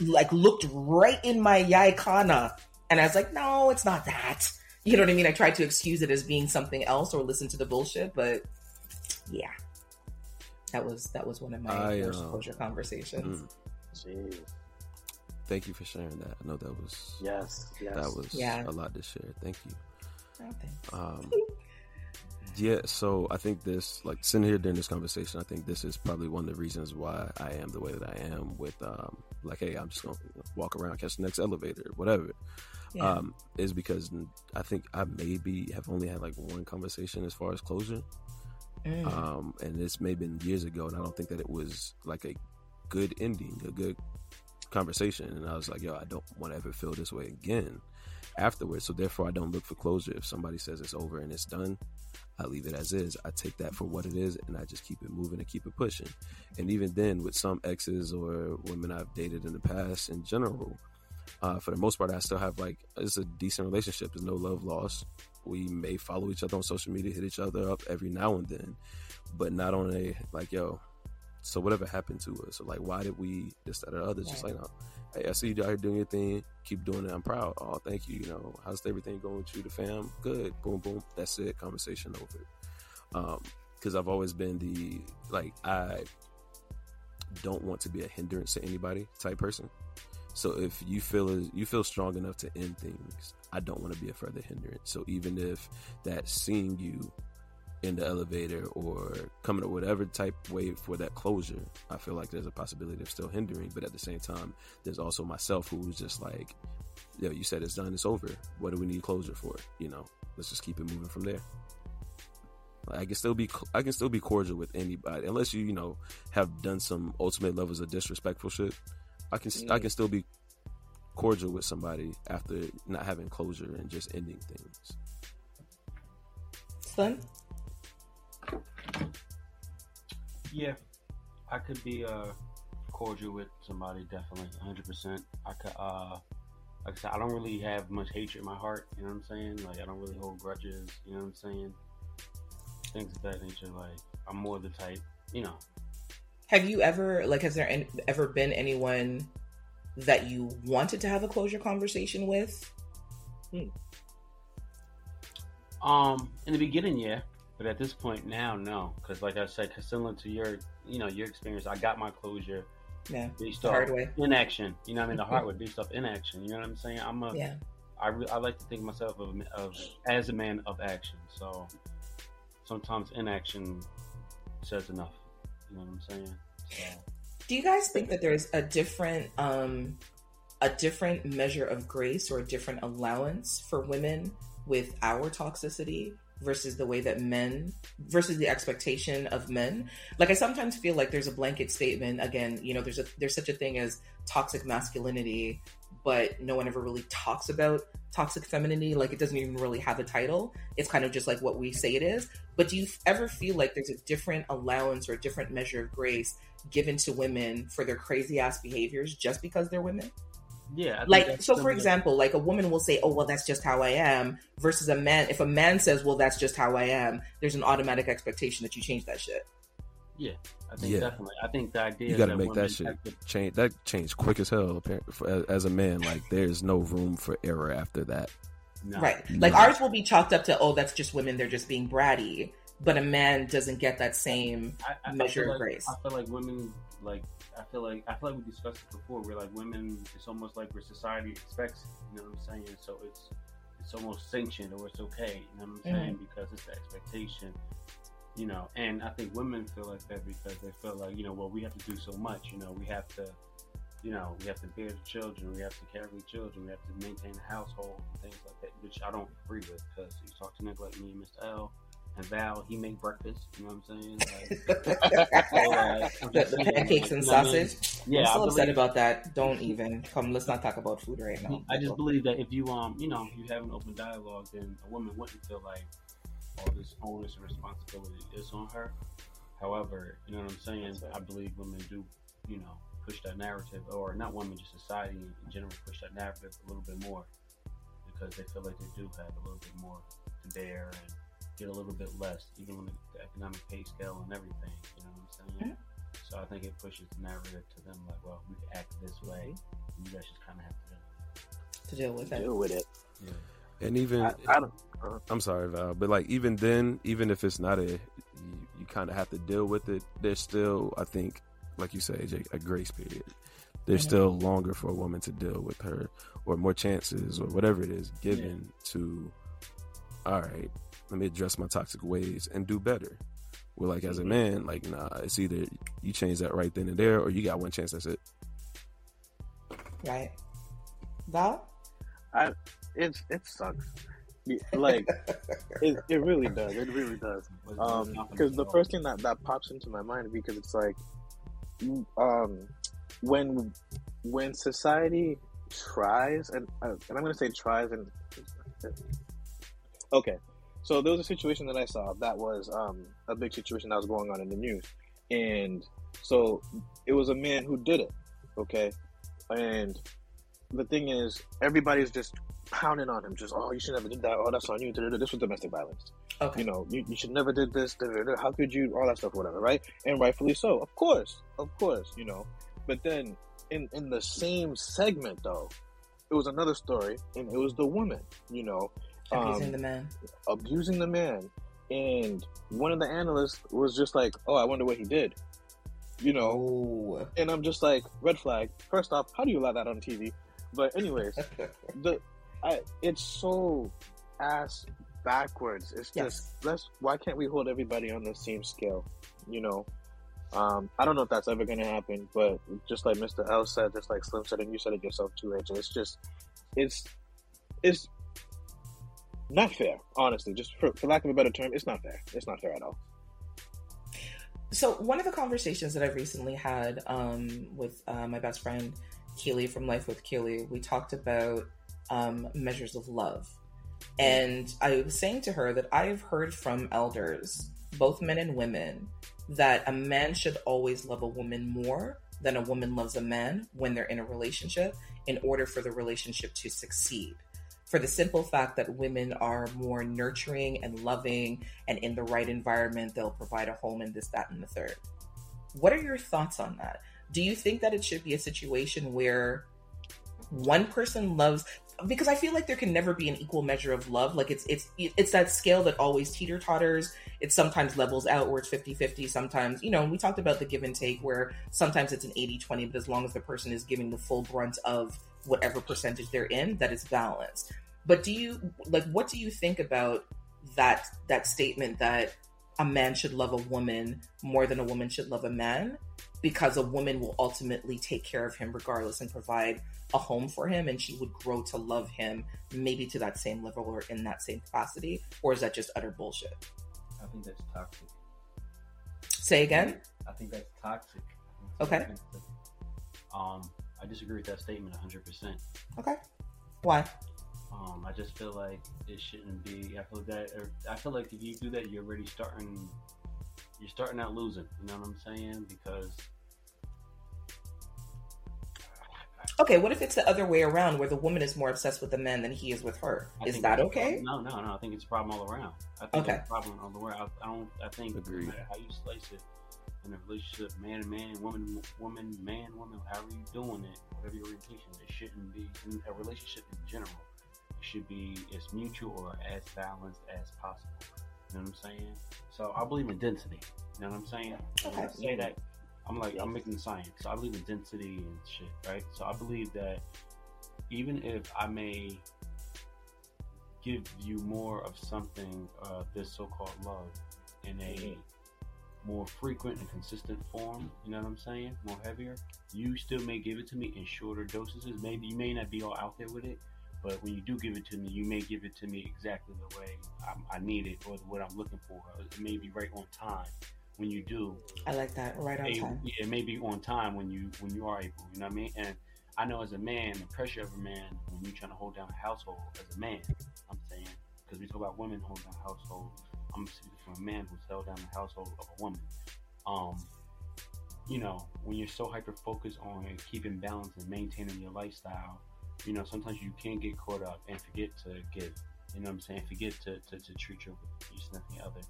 like looked right in my yaikana, and I was like, no, it's not that. You know what I mean? I tried to excuse it as being something else or listen to the bullshit, but yeah, that was that was one of my I, first uh, closure conversations. Mm. Jeez. Thank you for sharing that. I know that was Yes. Yes. that was Yeah. a lot to share. Thank you. Oh. Um, yeah, so I think this, like sitting here during this conversation, I think this is probably one of the reasons why I am the way that I am. With um, like, hey, I'm just gonna walk around, catch the next elevator, whatever. Yeah. Um, is because I think I maybe have only had like one conversation as far as closure, Mm. um, and this may have been years ago, and I don't think that it was like a good ending, a good conversation. And I was like, yo, I don't want to ever feel this way again afterwards. So therefore, I don't look for closure. If somebody says it's over and it's done, I leave it as is. I take that for what it is, and I just keep it moving and keep it pushing. And even then, with some exes or women I've dated in the past, in general, uh, for the most part, I still have like it's a decent relationship. There's no love lost. We may follow each other on social media, hit each other up every now and then, but not on a like, yo. So whatever happened to us, or like, why did we this, that, or the other? It's Just Right. like, no, hey, I see you out here doing your thing. Keep doing it. I'm proud. Oh, thank you. You know, how's everything going with you, the fam? Good. Boom, boom. That's it. Conversation over. Um, because I've always been the like I don't want to be a hindrance to anybody type person. So if you feel as, you feel strong enough to end things, I don't want to be a further hindrance. So even if that seeing you in the elevator or coming to whatever type way for that closure, I feel like there's a possibility of still hindering. But at the same time, there's also myself who's just like, yo, you said it's done, it's over. What do we need closure for? You know, let's just keep it moving from there. Like, I can still be I can still be cordial with anybody unless you you know have done some ultimate levels of disrespectful shit. I can I can still be cordial with somebody after not having closure and just ending things. Son? Yeah, I could be uh cordial with somebody definitely, hundred percent. I could uh like I said, I don't really have much hatred in my heart. You know what I'm saying? Like I don't really hold grudges. You know what I'm saying? Things of that nature. Like I'm more the type, you know. Have you ever like has there any, ever been anyone that you wanted to have a closure conversation with? Um, in the beginning, yeah, but at this point now, no, because like I said, 'cause similar to your, you know, your experience, I got my closure Yeah, based the off hard way. inaction. You know, what I mean, the hard way based off in action. You know what I'm saying? I'm a, Yeah, I, re- I like to think of myself of, of as a man of action. So sometimes inaction says enough. You know what I'm saying? So, Do you guys think that there's a different um a different measure of grace or a different allowance for women with our toxicity versus the way that men versus the expectation of men? Like I sometimes feel like there's a blanket statement again, you know, there's a there's such a thing as toxic masculinity, but no one ever really talks about toxic femininity like it doesn't even really have a title. It's kind of just like what we say it is. But do you ever feel like there's a different allowance or a different measure of grace given to women for their crazy ass behaviors just because they're women? Yeah. Like, so for example, like a woman will say, "Oh, well, that's just how I am," versus a man. If a man says, "Well, that's just how I am," there's an automatic expectation that you change that shit. Yeah. I think Yeah. definitely. I think the idea You got to make that shit to- change. That change quick as hell. appar- for- As, as a man, like there's no room for error after that. No. Right. Like ours will be chalked up to, oh, that's just women, they're just being bratty. But a man doesn't get that same I, I, measure of like, grace. I feel like women like I feel like I feel like we discussed it before. We're like women. It's almost like where society expects. it, You know what I'm saying? So it's it's almost sanctioned or it's okay. You know what I'm saying? Mm-hmm. Because it's the expectation. You know, and I think women feel like that because they feel like you know, well, we have to do so much. You know, we have to. You know, we have to bear the children. We have to carry the children. We have to maintain the household and things like that, which I don't agree with because you talk to niggas like me and Mr. L and Val, he make breakfast. You know what I'm saying? Like, so, uh, I'm the, the saying, pancakes and you know what I mean? sausage. Yeah, I'm I still upset about that. Don't even come. Let's not talk about food right now. I just believe that if you um you know if you have an open dialogue, then a woman wouldn't feel like all this onus and responsibility is on her. However, you know what I'm saying. I believe women do you know push that narrative, or not women, just society in general push that narrative a little bit more because they feel like they do have a little bit more to bear and get a little bit less, even when the, the economic pay scale and everything. You know what I'm saying? Mm-hmm. So I think it pushes the narrative to them like, well, we can act this way. Mm-hmm. And you guys just kind of have to. deal with to deal with it. Deal with it. Yeah. And even I, I don't. Uh, I'm sorry, Val, but like even then, even if it's not a, you, you kind of have to deal with it. There's still, I think, like you say, AJ, a grace period. There's Mhm. still longer for a woman to deal with her, or more chances, or whatever it is given to. All right, let me address my toxic ways and do better. We're like as a man, like nah, it's either you change that right then and there, or you got one chance. That's it. Right. Val? It it sucks. Like it, it really does. It really does. But Um, because the first thing that that pops into my mind because it's like, um, when when society tries and uh, and I'm gonna say tries and okay, so there was a situation that I saw that was um a big situation that was going on in the news, and so it was a man who did it, okay, and the thing is everybody's just pounding on him, just oh you should never did that, oh that's on you, this was domestic violence Okay. you know, you, you should never did this. How could you? All that stuff, whatever, right? And rightfully so, of course, of course, you know. But then in in the same segment, though, it was another story, and it was the woman, you know, Abusing um, the man. abusing the man, and one of the analysts was just like, "Oh, I wonder what he did," you know. Oh. And I'm just like, red flag. First off, how do you allow that on TV? But anyways, the I it's so ass backwards. It's Yes. just let's why can't we hold everybody on the same scale? You know? Um, I don't know if that's ever gonna happen, but just like Mr. L said, just like Slim said, and you said it yourself too, AJ, it's just it's it's not fair, honestly. Just for, for lack of a better term, it's not fair. It's not fair at all. So one of the conversations that I've recently had um, with uh, my best friend Keely from Life with Keely, we talked about um, measures of love, and I was saying to her that I have heard from elders, both men and women, that a man should always love a woman more than a woman loves a man when they're in a relationship, in order for the relationship to succeed. For the simple fact that women are more nurturing and loving and in the right environment, they'll provide a home and this, that, and the third. What are your thoughts on that? Do you think that it should be a situation where one person loves because I feel like there can never be an equal measure of love. Like it's it's it's that scale that always teeter totters. It sometimes levels out where it's 50-50. Sometimes, you know, we talked about the give and take where sometimes it's an 80-20, but as long as the person is giving the full brunt of whatever percentage they're in, that is balanced. But do you like what do you think about that that statement that a man should love a woman more than a woman should love a man because a woman will ultimately take care of him regardless and provide a home for him and she would grow to love him maybe to that same level or in that same capacity or is that just utter bullshit I think that's toxic. say again I think that's toxic. Okay. Um, I disagree with that statement 100%. okay why Um, I just feel like it shouldn't be. I feel that. Or I feel like if you do that, you're already starting. You're starting out losing. You know what I'm saying? Because okay what if it's the other way around where the woman is more obsessed with the man than he is with her I is that okay No, no, no. I think it's a problem all around. I think Okay. it's a problem all around. I, I don't. I think Agreed. no matter how you slice it in a relationship, man to man, woman, woman, man, woman, however you doing it, whatever your orientation, it shouldn't be in a relationship in general. It should be as mutual or as balanced as possible. You know what I'm saying? So I believe in density. You know what I'm saying? When I Okay. say that, I'm like I'm making science. So I believe in density and shit, right? So I believe that even if I may give you more of something, uh, this so-called love, in a more frequent and consistent form, you know what I'm saying? More heavier. You still may give it to me in shorter dosages. Maybe you may not be all out there with it, but when you do give it to me, you may give it to me exactly the way I, I need it or what I'm looking for. It may be right on time when you do. I like that. Right on It- time. yeah, it may be on time when you when you are able. You know what I mean? And I know as a man, the pressure of a man when you're trying to hold down a household as a man. I'm saying because we talk about women holding down household. I'm speaking from a man who's held down the household of a woman. Um, you know, when you're so hyper focused on keeping balance and maintaining your lifestyle, you know, sometimes you can get caught up and forget to give. You know what I'm saying? Forget to, to, to treat your, your significant other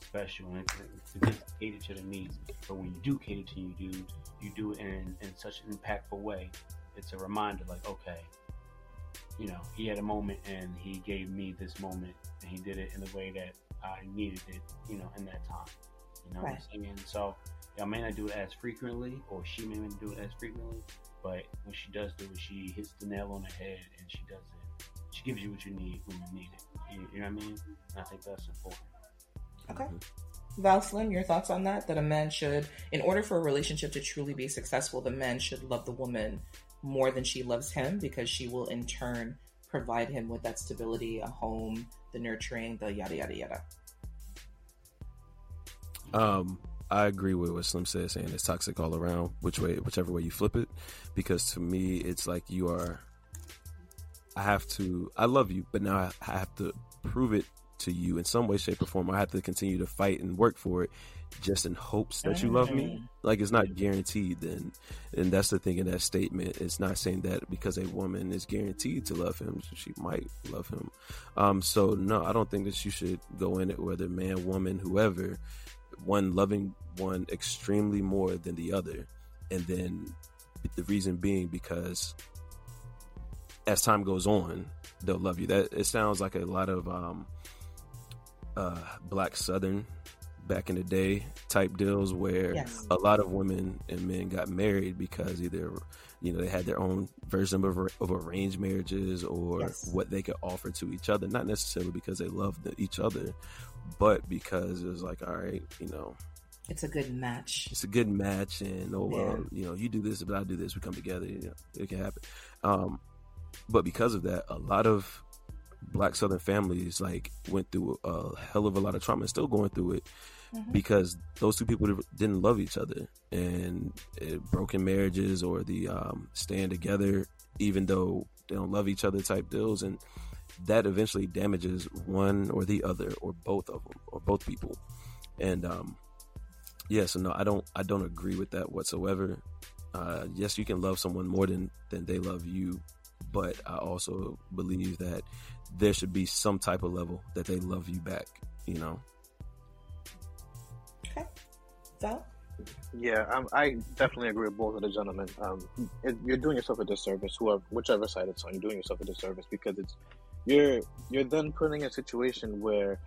special and to cater to their needs. But when you do cater to you, do you do it in, in such an impactful way? It's a reminder, like, okay, you know, he had a moment and he gave me this moment and he did it in the way that I needed it, you know, in that time. You know Right. what I'm saying? So I may not do it as frequently, or she may not do it as frequently, but when she does do it, she hits the nail on the head and she does it. She gives you what you need when you need it. You, you know what I mean? And I think that's important. Okay. Mm-hmm. Val Slim, your thoughts on that? That a man should, in order for a relationship to truly be successful, the man should love the woman more than she loves him because she will in turn provide him with that stability, a home, the nurturing, the yada yada yada. Um, I agree with what Slim says, saying it's toxic all around, which way, whichever way you flip it. Because to me, it's like you are. I have to. I love you, but now I I have to prove it to you in some way, shape, or form. I have to continue to fight and work for it, just in hopes that you love me. Like it's not guaranteed. Then, and that's the thing in that statement. It's not saying that because a woman is guaranteed to love him, she might love him. Um, so no, I don't think that you should go in it whether man, woman, whoever one loving one extremely more than the other and then the reason being because as time goes on they'll love you that it sounds like a lot of um uh black southern back in the day type deals where Yes. a lot of women and men got married because either you know they had their own version of, of arranged marriages or Yes. what they could offer to each other not necessarily because they loved each other but because it was like all right you know It's a good match. it's a good match and oh well Yeah. you know you do this but i do this we come together you know, it can happen um but because of that a lot of black southern families like went through a hell of a lot of trauma and still going through it Mhm. because those two people didn't love each other and it, broken marriages or the um, staying together even though they don't love each other type deals and that eventually damages one or the other or both of them or both people and um yeah so no i don't i don't agree with that whatsoever uh yes you can love someone more than than they love you but i also believe that there should be some type of level that they love you back you know. Val? Yeah, um, I definitely agree with both of the gentlemen. Um, it, you're doing yourself a disservice, whoever, whichever side it's on. You're doing yourself a disservice because it's you're you're then putting a situation where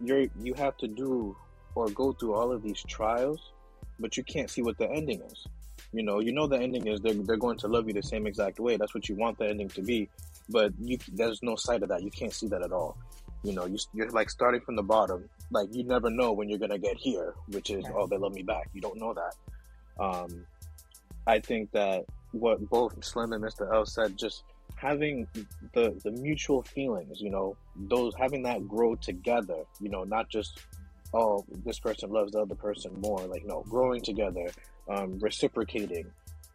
you're you have to do or go through all of these trials, but you can't see what the ending is. You know, you know the ending is they're they're going to love you the same exact way. That's what you want the ending to be, but you there's no sight of that. You can't see that at all. You know, you, you're like starting from the bottom. Like you never know when you're gonna get here, which is oh they love me back. You don't know that. Um, I think that what both Slim and Mr. L said, just having the the mutual feelings, you know, those having that grow together, you know, not just oh this person loves the other person more, like no, growing together, um, reciprocating,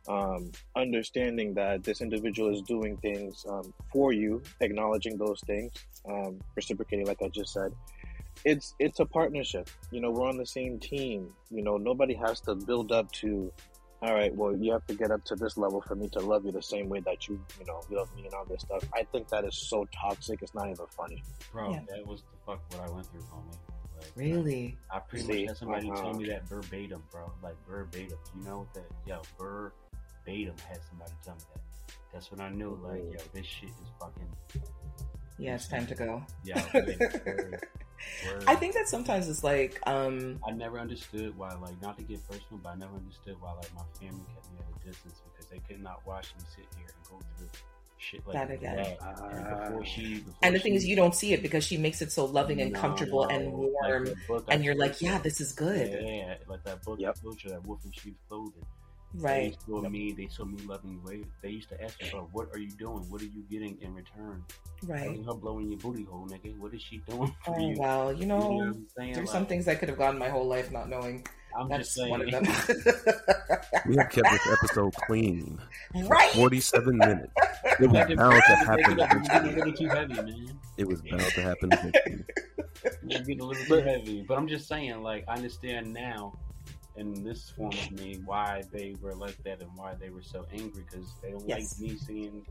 um, understanding that this individual is doing things um, for you, acknowledging those things, um, reciprocating, like I just said. It's it's a partnership. You know, we're on the same team. You know, nobody has to build up to all right, well, you have to get up to this level for me to love you the same way that you, you know, love me and all this stuff. I think that is so toxic. It's not even funny. Bro, Yeah. that was the fuck what I went through, homie. Like, Really? I pretty See, much had somebody uh-huh. tell me that verbatim, bro. Like verbatim. You know that? Yo, verbatim had somebody tell me that. That's when I knew, like, yo, this shit is fucking Yeah, it's time to go. Yeah, word, word, word. I think that sometimes it's like, um, I never understood why, like, not to get personal, but I never understood why, like, my family kept me at a distance because they could not watch me sit here and go through shit like That again. that. And before she, before and the thing is, you don't see it because she makes it so loving and No, comfortable and warm, like book and you're like, yeah, this is good, Yeah, like that book, Yep. Butcher, that Wolf in Sheep's Clothing. Right? They saw me. They saw me loving way. They used to ask me, "Bro, what are you doing? What are you getting in return? Right. Telling her blowing your booty hole, nigga. What is she doing for Oh you?" wow, you You know know, what I'm saying? there's Like, some things I could have gone my whole life not knowing. I'm That's just saying. one of them. We have kept this episode clean. right? 47 minutes. It was Like, bound to happen getting a eventually. little too heavy, man. It was bound to happen eventually. Getting a little too heavy. But I'm just saying, like, I understand now, in this form of me, why they were like that and why they were so angry because they don't Yes. like me seeing.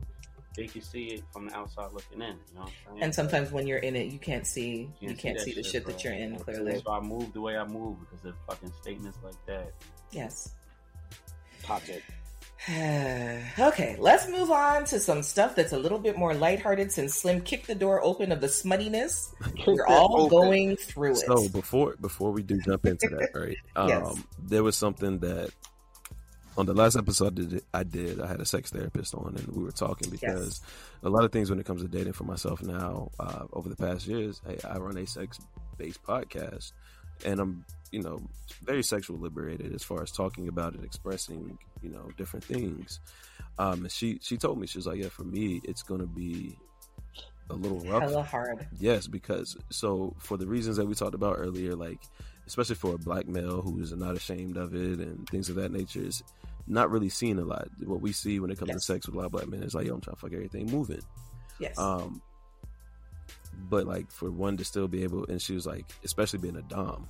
They can see it from the outside looking in. You know what I'm saying? And sometimes when you're in it, you can't see, you Can't can't that see the shit that you're in. Like, Clearly, That's why I moved the way I moved because of fucking statements like that. yes. Hot take. okay, let's move on to some stuff that's a little bit more lighthearted since Slim kicked the door open of the smuttiness. We're all open. going through it. So before before we do jump into that, right? Um, Yes. There was something that on the last episode that I did, I had a sex therapist on, and we were talking because a lot of things when it comes to dating for myself now, uh, over the past years, hey, I run a sex based podcast, and I'm you know very sexual liberated as far as talking about it, expressing you know different things. Um, and she she told me she was like, yeah, for me, it's gonna be a little rough Hella hard. Yes, because so for the reasons that we talked about earlier, like especially for a black male who is not ashamed of it and things of that nature, is not really seen a lot. What we see when it comes Yes. to sex with a lot of black men is like, yo, I'm trying to fuck everything moving. Yes. Um, but like for one to still be able, and she was like, especially being a dom,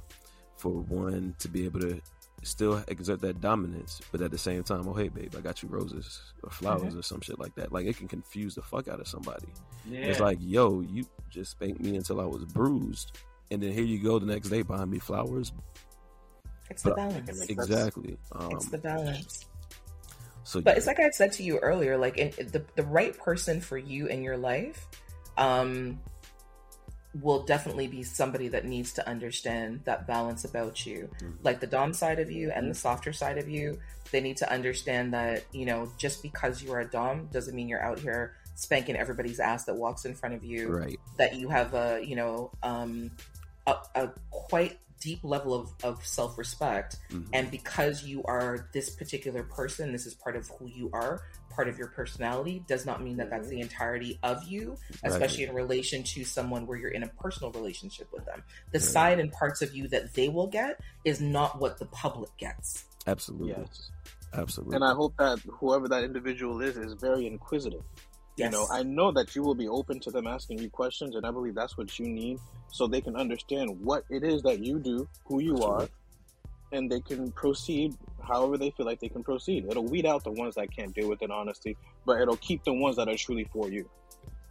for one to be able to still exert that dominance, but at the same time, oh hey babe, I got you roses or flowers or some shit like that. Like it can confuse the fuck out of somebody. Yeah. It's like, yo, you just spanked me until I was bruised, and then here you go the next day buying me flowers. it's the balance. Exactly. Um, It's the balance. so, But it's like I said to you earlier, like in, the the right person for you in your life, um, will definitely be somebody that needs to understand that balance about you, Mhm. like the dom side of you and the softer side of you. They need to understand that you know just because you are a dom doesn't mean you're out here spanking everybody's ass that walks in front of you. right. That you have a you know um, a, a quite deep level of, of self respect Mhm. and because you are this particular person this is part of who you are part of your personality does not mean that that's mm-hmm. the entirety of you especially in relation to someone where you're in a personal relationship with them the Right. side and parts of you that they will get is not what the public gets Absolutely. Yes. Absolutely. And I hope that whoever that individual is is very inquisitive. yes You know, I know that you will be open to them asking you questions, and I believe that's what you need so they can understand what it is that you do, who you are, and they can proceed however they feel like they can proceed. It'll weed out the ones that can't deal with it, honestly, but it'll keep the ones that are truly for you.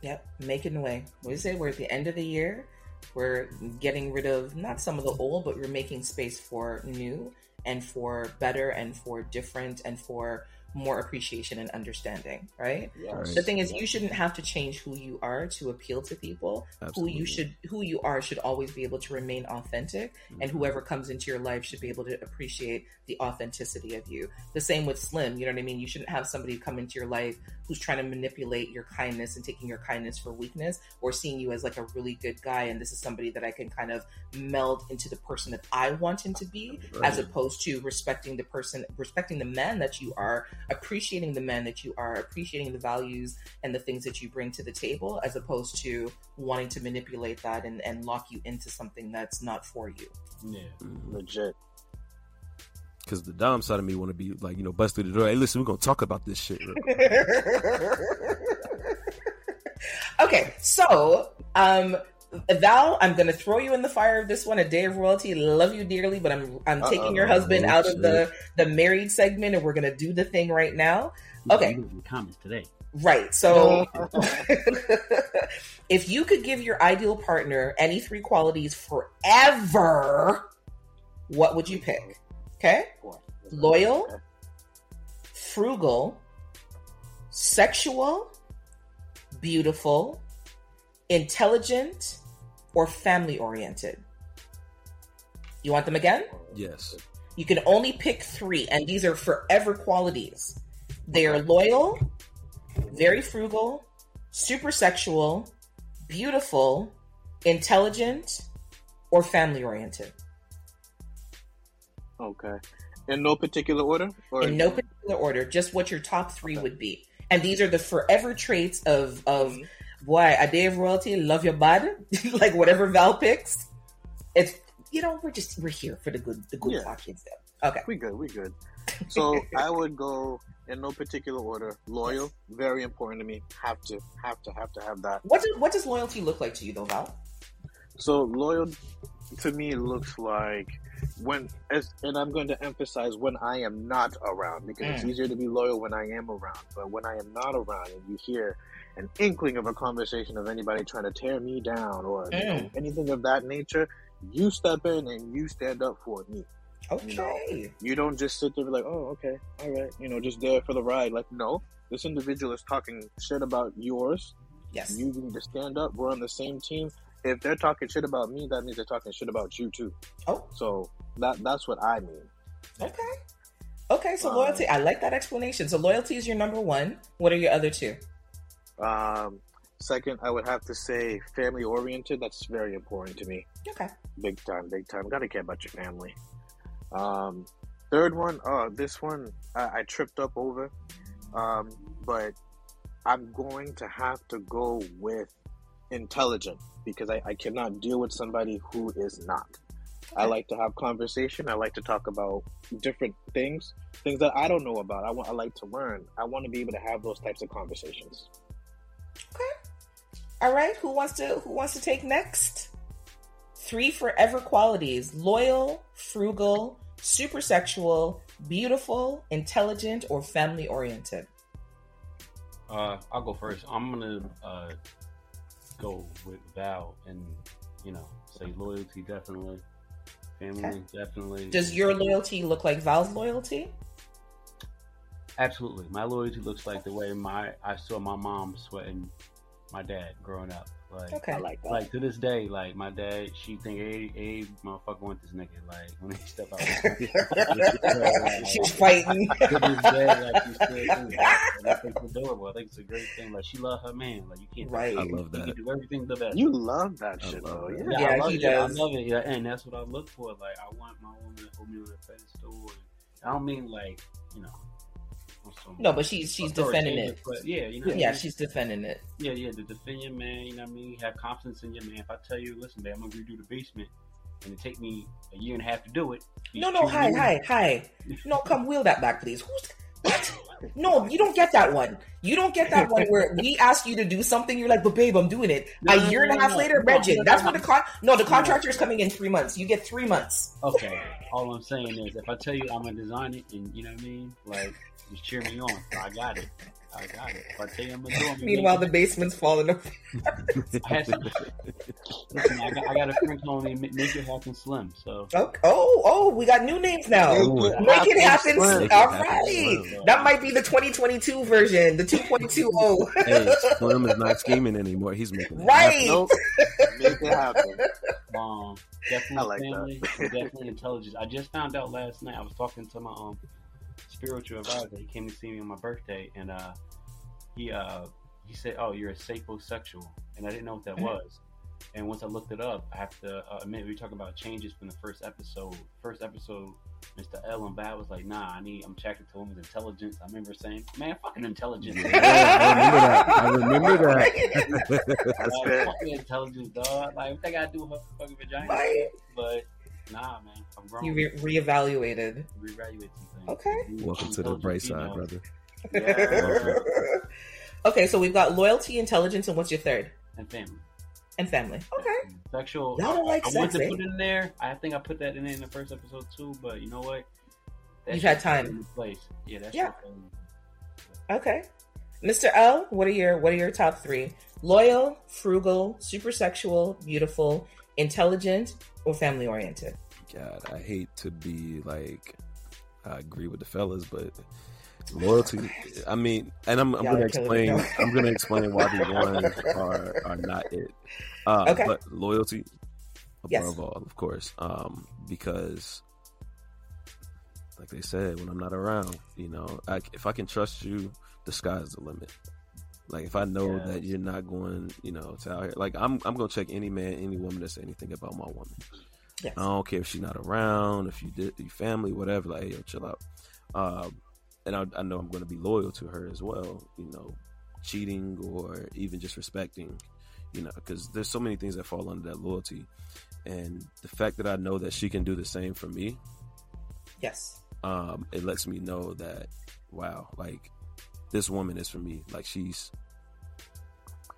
Yep, making the way. We say we're at the end of the year. We're getting rid of not some of the old, but we're making space for new and for better and for different and for more appreciation and understanding, right? Yes. The thing is, you shouldn't have to change who you are to appeal to people. Absolutely. Who you should, who you are, should always be able to remain authentic, and Mm-hmm. whoever comes into your life should be able to appreciate the authenticity of you. The same with Slim. You know what I mean? You shouldn't have somebody come into your life who's trying to manipulate your kindness and taking your kindness for weakness, or seeing you as like a really good guy, and this is somebody that I can kind of meld into the person that I want him to be, as opposed to respecting the person, respecting the man that you are, appreciating the men that you are, appreciating the values and the things that you bring to the table, as opposed to wanting to manipulate that and, and lock you into something that's not for you. yeah. Mhm. Legit. Because the dom side of me want to be like, you know, bust through the door. Hey, listen, we're gonna talk about this shit. okay, so um Val, I'm gonna throw you in the fire of this one. A day of royalty. Love you dearly, but I'm I'm Uh-oh. taking your husband out of the the married segment, and we're gonna do the thing right now. Okay. In the comments today. Right. So, if you could give your ideal partner any three qualities forever, what would you pick? Okay. Loyal, frugal, sexual, beautiful, intelligent, or family oriented? You want them again? Yes. You can only pick three, and these are forever qualities. They are loyal, very frugal, super sexual, beautiful, intelligent, or family oriented. Okay. In no particular order? Or In no particular order, just what your top three would be. And these are the forever traits of of Mhm. Boy, a day of royalty, love your body, like whatever Val picks. It's you know, we're just we're here for the good the good Yeah. there. Okay. We good, we good. So I would go in no particular order. Loyal, very important to me. Have to, have to, have to have that. What does what does loyalty look like to you though, Val? So loyal to me looks like when as and I'm going to emphasize when I am not around because it's Mm. easier to be loyal when I am around. But when I am not around and you hear an inkling of a conversation of anybody trying to tear me down or you know, Mm. anything of that nature, you step in and you stand up for me. Okay. You don't just sit there be like, oh, okay, all right, you know, just there for the ride. Like, no, this individual is talking shit about yours. Yes. You need to stand up. We're on the same team. If they're talking shit about me, that means they're talking shit about you too. Oh. So that that's what I mean. Okay. Okay, so Um, loyalty. I like that explanation. So loyalty is your number one. What are your other two? Um, second, I would have to say family oriented. That's very important to me. Okay. Big time, big time. Gotta care about your family. Um, third one, uh, this one I, I tripped up over, um, but I'm going to have to go with intelligent because I, I cannot deal with somebody who is not. I like to have conversation. I like to talk about different things, things that I don't know about. I want. I like to learn. I want to be able to have those types of conversations. All right. Who wants to who wants to take next? Three forever qualities: loyal, frugal, super sexual, beautiful, intelligent, or family oriented. Uh, I'll go first. I'm gonna uh, go with Val and you know say loyalty definitely, family Okay. definitely. Does your loyalty look like Val's loyalty? Absolutely, my loyalty looks like the way my I saw my mom sweating my dad growing up. Like, Okay. I like that. like to this day, like my dad, she think hey, hey, motherfucker want this nigga. Like when he step out, She's fighting. to this day, like she still thinks that. And I think it's adorable. I think it's a great thing. Like she love her man. Like you can't. Right. I love You that. can do everything the best. You love that I shit, love though. that. Yeah. Yeah, I love he it. does. I love it. Yeah, and that's what I look for. Like I want my woman to hold me on a pedestal. And I don't mean like you know. Some No, but she's she's defending it. But yeah, you know. what I Yeah, mean? she's defending it. Yeah, yeah, to defend your man, you know what I mean? Have confidence in your man. If I tell you, listen, man, I'm gonna redo the basement and it take me a year and a half to do it. No, no, hi, me. hi, hi. No, come wheel that back, please. Who's what? No, you don't get that one. You don't get that one where we ask you to do something, you're like, but babe, I'm doing it. No, a no, year and no, a half no, later, Regin. That's what the con no, the contractor is coming in three months. You get three months. Okay. All I'm saying is if I tell you I'm gonna design it and you know what I mean, like just cheer me on. I got it. I got it. If I tell you I'm gonna do it, I'm gonna Meanwhile, the basement's falling apart. I had listen, I got, I got a friend calling me Ma- make it happen slim. So Oh, oh, oh, we got new names now. Ooh. Make it happen. Slim. Make it happen right. slim. That might be the 2022 version, the 2.20. hey, Slim is not scheming anymore. He's making it Right. happen. Nope. Make it happen. um definitely I like family, and definitely intelligence. I just found out last night. I was talking to my um spiritual advisor. He came to see me on my birthday and uh he uh he said, "Oh, you're a sapiosexual," and I didn't know what that Mhm. was. And once I looked it up, I have to uh, admit we were talking about changes from the first episode. First episode, Mr. L and Bad was like, "Nah, I need. I'm attracted to women's intelligence." I remember saying, "Man, fucking intelligence." Yeah, I remember that. I remember that. That's like, good. fucking intelligence, dog. Like, what they gotta do with her fucking vagina? Right. But nah, man, I'm grown. You re- reevaluated. reevaluate some things. Okay. Welcome to the bright side, females. brother. Yeah. okay, so we've got loyalty, intelligence, and what's your third? And family. And family. Okay. Sexual. Y'all don't like I, I wanted sex, eh? to put it in there. I think I put that in there in the first episode too. But you know what? That You've shit had time. fell into Place. Yeah, that's Yeah. yeah. Okay. Mr. L, what are your what are your top three? Loyal, frugal, super sexual, beautiful, intelligent, or family oriented? God, I hate to be like, I agree with the fellas, but Loyalty. I mean, and I'm, I'm gonna explain. I'm gonna explain why the ones are are not it. Uh, Okay. But loyalty above Yes. all, of course, um, because like they said, when I'm not around, you know, I, if I can trust you, the sky's the limit. Like if I know that you're not going, you know, to out here, like I'm, I'm gonna check any man, any woman that say anything about my woman. Yes. I don't care if she's not around, if you did your family, whatever. Like, hey, yo, chill out. Um, and I, I know I'm going to be loyal to her as well. You know, cheating or even just respecting. You know, because there's so many things that fall under that loyalty, and the fact that I know that she can do the same for me, Yes. um, it lets me know that wow, like this woman is for me. Like she's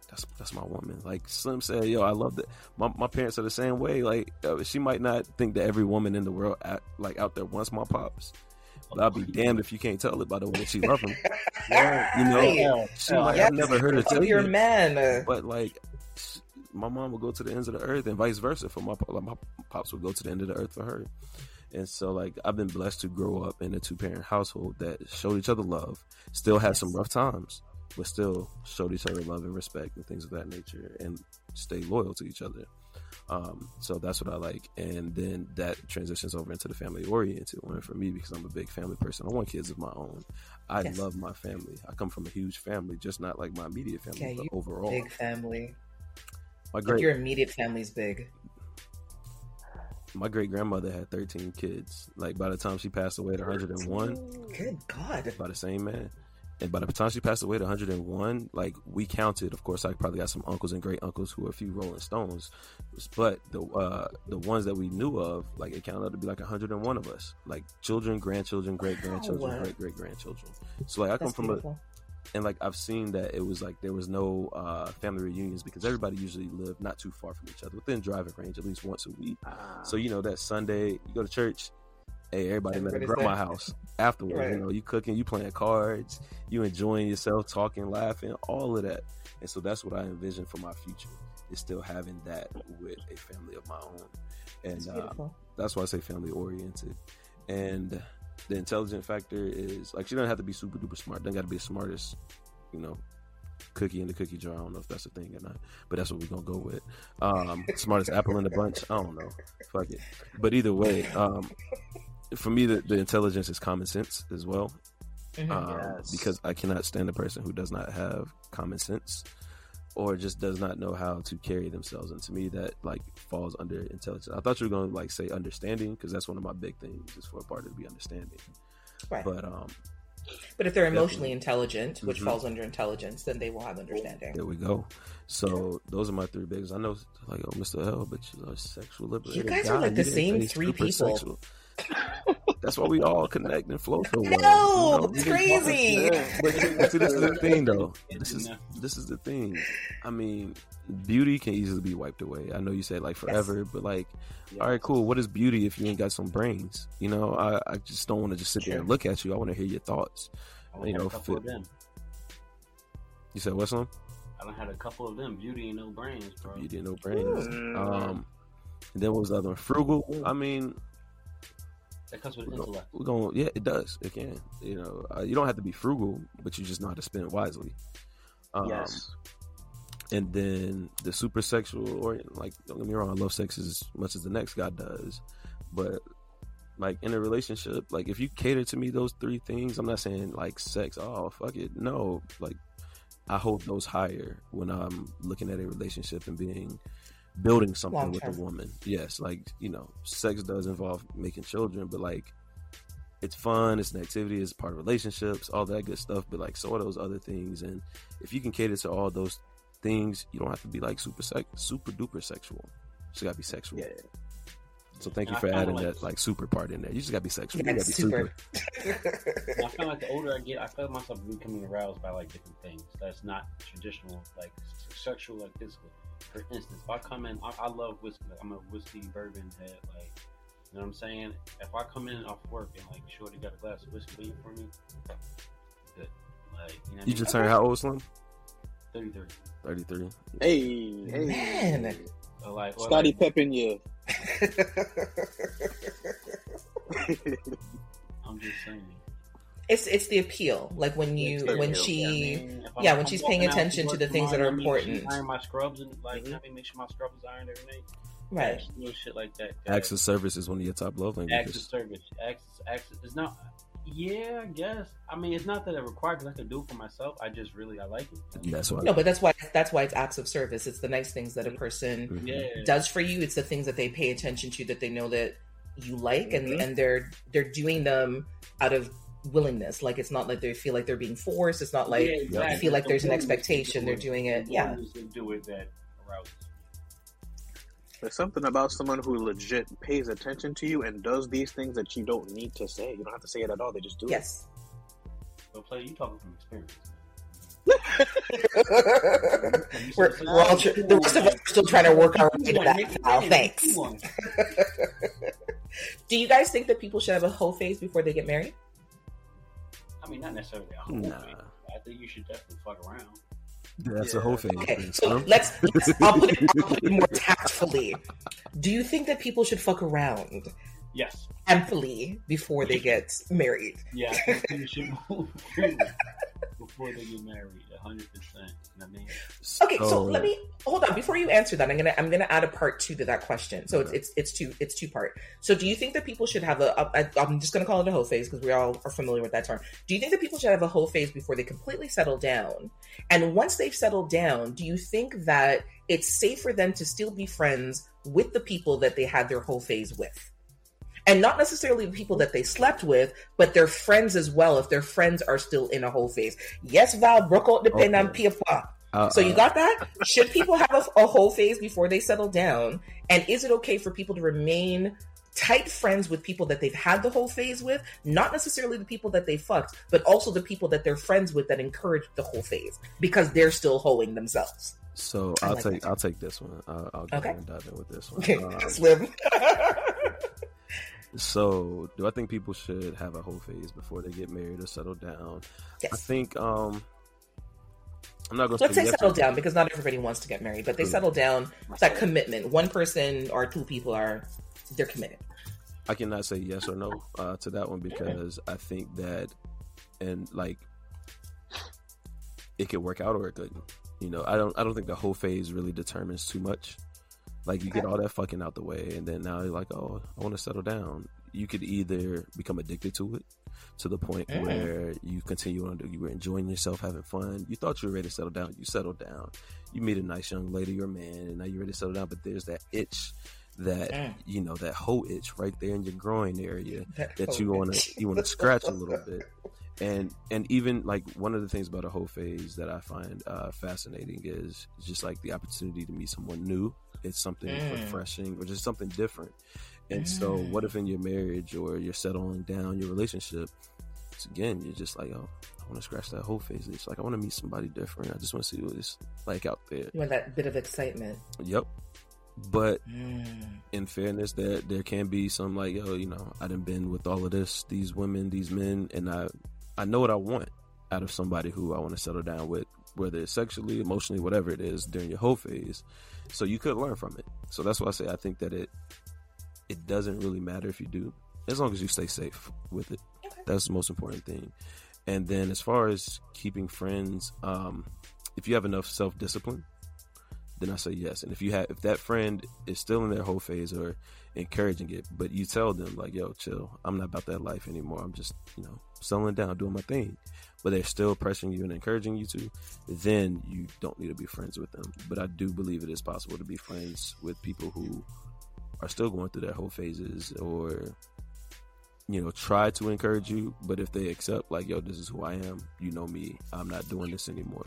that's that's my woman. Like Slim said, yo, I love that. My my parents are the same way. Like uh, she might not think that every woman in the world at, like out there wants my pops. But I'll be damned if you can't tell it by the way that she loves him. Yeah, You know, Right. she might Yes. have never heard her tell your you, man. But like my mom would go to the ends of the earth and vice versa for my. Like, my pops would go to the end of the earth for her. And so, like, I've been blessed to grow up in a two parent household that showed each other love, still had some rough times, but still showed each other love and respect and things of that nature and stay loyal to each other. Um, so that's what I like. And then that transitions over into the family oriented one for me because I'm a big family person. I want kids of my own. I Yes. love my family. I come from a huge family, just not like my immediate family, Yeah, but overall. big family. My Like your immediate family's big. My great grandmother had 13 kids. Like by the time she passed away at 101, Good God. by the same man. And by the time she passed away at 101, like we counted, of course, I probably got some uncles and great uncles who are a few Rolling Stones, but the uh, the ones that we knew of, like it counted to be like 101 of us, like children, grandchildren, great grandchildren, Wow. great great grandchildren. So like I come That's from a, beautiful. And like I've seen that it was like there was no uh, family reunions because everybody usually lived not too far from each other, within driving range, at least once a week. Ah. So you know that Sunday you go to church, hey everybody met at Everybody's grandma there. house afterwards. Right. You know you cooking, you playing cards, you enjoying yourself, talking, laughing, all of that. And so that's what I envision for my future is still having that with a family of my own. And It's uh, that's why I say family oriented. And the intelligent factor is like she doesn't have to be super duper smart. Doesn't got to be the smartest, you know, cookie in the cookie jar. I don't know if that's a thing or not, but that's what we're gonna go with. Um, smartest apple in the bunch. I don't know. Fuck it. But either way, um, for me, the, the intelligence is common sense as well. Mhm. Um, Yes. Because I cannot stand a person who does not have common sense or just does not know how to carry themselves. And to me, that like falls under intelligence. I thought you were going to like say understanding because that's one of my big things is for a part to be understanding. Right. But um, But if they're Definitely. emotionally intelligent, which Mhm. falls under intelligence, then they will have understanding. there we go. So those are my three bigs. I know, like, oh, Mr. L, but you're a sexual liberated. You guys are like the same three people. sexual. That's why we all connect and flow so well. No, you know? it's crazy. But see, see, this is the thing, though. This is this is the thing. I mean, beauty can easily be wiped away. I know you said like forever, but like, all right, cool. What is beauty if you ain't got some brains? You know, I, I just don't want to just sit there and look at you. I want to hear your thoughts. I You know, a fit- of them. You said what's on? I done had a couple of them. Beauty and no brains, bro. Beauty and no brains. Mm. Um, and then what was the other one? Frugal. I mean, That comes with we're gonna, intellect. we're gonna yeah, it does. It can. You know, uh, you don't have to be frugal, but you just know how to spend it wisely. Um, yes. and then the super sexual or like don't get me wrong, I love sex as much as the next guy does, but like in a relationship, like if you cater to me those three things, I'm not saying like sex, oh fuck it, no, like I hold those higher when I'm looking at a relationship and being building something with a woman. Yes, like you know, sex does involve making children, but like it's fun, it's an activity, it's part of relationships, all that good stuff. But like so are those other things, and if you can cater to all those things, you don't have to be like super sex, super duper sexual. You just gotta be sexual. Yeah. So thank you And I for adding like- that like super part in there. You just gotta be sexual. Yeah, you gotta be super. super. And I feel like the older I get, I feel myself becoming aroused by like different things that's not traditional, like sexual, like physical. For instance, if I come in, I, I love whiskey. Like, I'm a whiskey bourbon head. Like, you know what I'm saying? If I come in off work and like Shorty got a glass of whiskey waiting for me, good. Like, you know, what I You mean? just turned how old, Slim? 33. Thirty three. Hey, hey. Man. Or like, or Scottie like, Pippen, yeah. I'm just saying. It's it's the appeal. Like when you when appeal, she I mean, yeah, when I'm she's paying attention to work the things that are I mean, important. Iron my scrubs and like Mhm. I mean, make sure my scrubs is ironed every night. right. Just Little shit like that. Acts of service is one of your top love languages. acts of service. Acts, acts. It's not. Yeah, I guess. I mean, it's not that it required because I can do it for myself. I just really I like it. That's why. No, but that's why that's why it's acts of service. It's the nice things that a person Mhm. Yeah. does for you. It's the things that they pay attention to that they know that you like, and Mhm. and they're they're doing them out of willingness. Like it's not like they feel like they're being forced. It's not like Yeah, you exactly. feel like The there's an expectation. They're doing it. The Yeah. willingness do it that arouses. There's something about someone who legit pays attention to you and does these things that you don't need to say. You don't have to say it at all. They just do it. Yes. So, play. You talking from experience? we're, we're all tr- the rest of us are still trying to work our way to that. Val. Thanks. Do you guys think that people should have a whole phase before they get married? I mean, not necessarily a whole Nah. thing. I think you should definitely fuck around. That's a whole thing. Okay, so let's, let's I'll, put it, I'll put it more tactfully. Do you think that people should fuck around Yes. amply before they get married? Yeah, you should move before they get married. hundred percent. You know what I mean? Okay, so let me hold on before you answer that. I'm gonna I'm gonna add a part two to that question. So it's Okay. it's it's two it's two part. So do you think that people should have a, a, a I'm just gonna call it a hoe phase because we all are familiar with that term. Do you think that people should have a hoe phase before they completely settle down? And once they've settled down, do you think that it's safe for them to still be friends with the people that they had their whole phase with? And not necessarily the people that they slept with, but their friends as well, if their friends are still in a whole phase. Yes, Val, broke out the pen and Okay. paper. Uh, So you got that? Should people have a, a whole phase before they settle down? And is it okay for people to remain tight friends with people that they've had the whole phase with? Not necessarily the people that they fucked, but also the people that they're friends with that encourage the whole phase because they're still hoeing themselves. So I I'll like take. I'll take this one. I'll, I'll go Okay. and dive in with this one. Okay, Um, Slim. So do I think people should have a whole phase before they get married or settle down? I think um I'm not gonna Let's say yes settle down because not everybody wants to get married, but they True. settle down. That commitment. One person or two people are they're committed. I cannot say yes or no uh, to that one because I think that, and like, it could work out or it couldn't. You know, I don't. I don't think the whole phase really determines too much. Like, you get all that fucking out the way, and then now you're like, oh, I want to settle down. You could either become addicted to it to the point Mm. where you continue on. You were enjoying yourself, having fun. You thought you were ready to settle down. You settled down. You meet a nice young lady or man, and now you're ready to settle down. But there's that itch that Mm. you know that whole itch right there in your groin area that whole you want to you want to scratch a little bit and and even like one of the things about a whole phase that i find uh, fascinating is just like the opportunity to meet someone new it's something Mm. refreshing or just something different and so Mm. what if in your marriage or you're settling down your relationship it's again you're just like oh i want to scratch that whole phase it's like i want to meet somebody different i just want to see what it's like out there You want that bit of excitement. yep but Mm. in fairness, there there can be some like, yo, you know, I done been with all of this, these women, these men, and I I know what I want out of somebody who I want to settle down with, whether it's sexually, emotionally, whatever it is during your whole phase. So you could learn from it. So that's why I say I think that it it doesn't really matter if you do, as long as you stay safe with it. Okay. That's the most important thing. And then as far as keeping friends, um, if you have enough self discipline, then I say yes. And if you have, if that friend is still in their whole phase or encouraging it, but you tell them like, "Yo, chill, I'm not about that life anymore. I'm just, you know, settling down, doing my thing," but they're still pressing you and encouraging you to, then you don't need to be friends with them. But I do believe it is possible to be friends with people who are still going through their whole phases or you know try to encourage you but if they accept like yo this is who i am you know me i'm not doing this anymore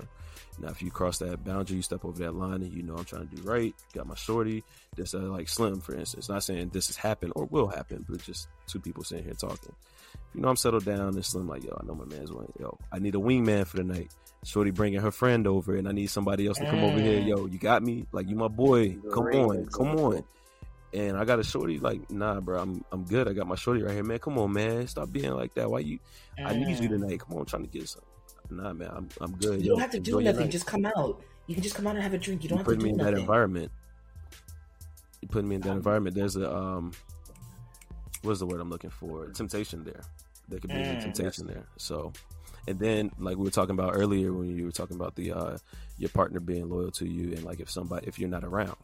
now, if you cross that boundary, you step over that line, and you know I'm trying to do right. Got my shorty. This uh, like Slim, for instance. Not saying this has happened or will happen, but just two people sitting here talking. If you know I'm settled down, and Slim like, yo, I know my man's one. Yo, I need a wingman for the night. Shorty bringing her friend over, and I need somebody else to come over here. Mm. Yo, you got me? Like you my boy. Come on, come on. And I got a shorty like, nah, bro, I'm I'm good. I got my shorty right here, man. Come on, man. Stop being like that. Why you? I need you Mm. tonight. Come on, I'm trying to get some. Nah, man, I'm I'm good. You don't have to do nothing. Just come out. You can just come out and have a drink. You don't you have to put me do in that environment. You put me in that environment. There's a um, what's the word I'm looking for? Temptation there. There could be Mm, a temptation there. So, and then like we were talking about earlier when you were talking about the uh your partner being loyal to you and like if somebody if you're not around,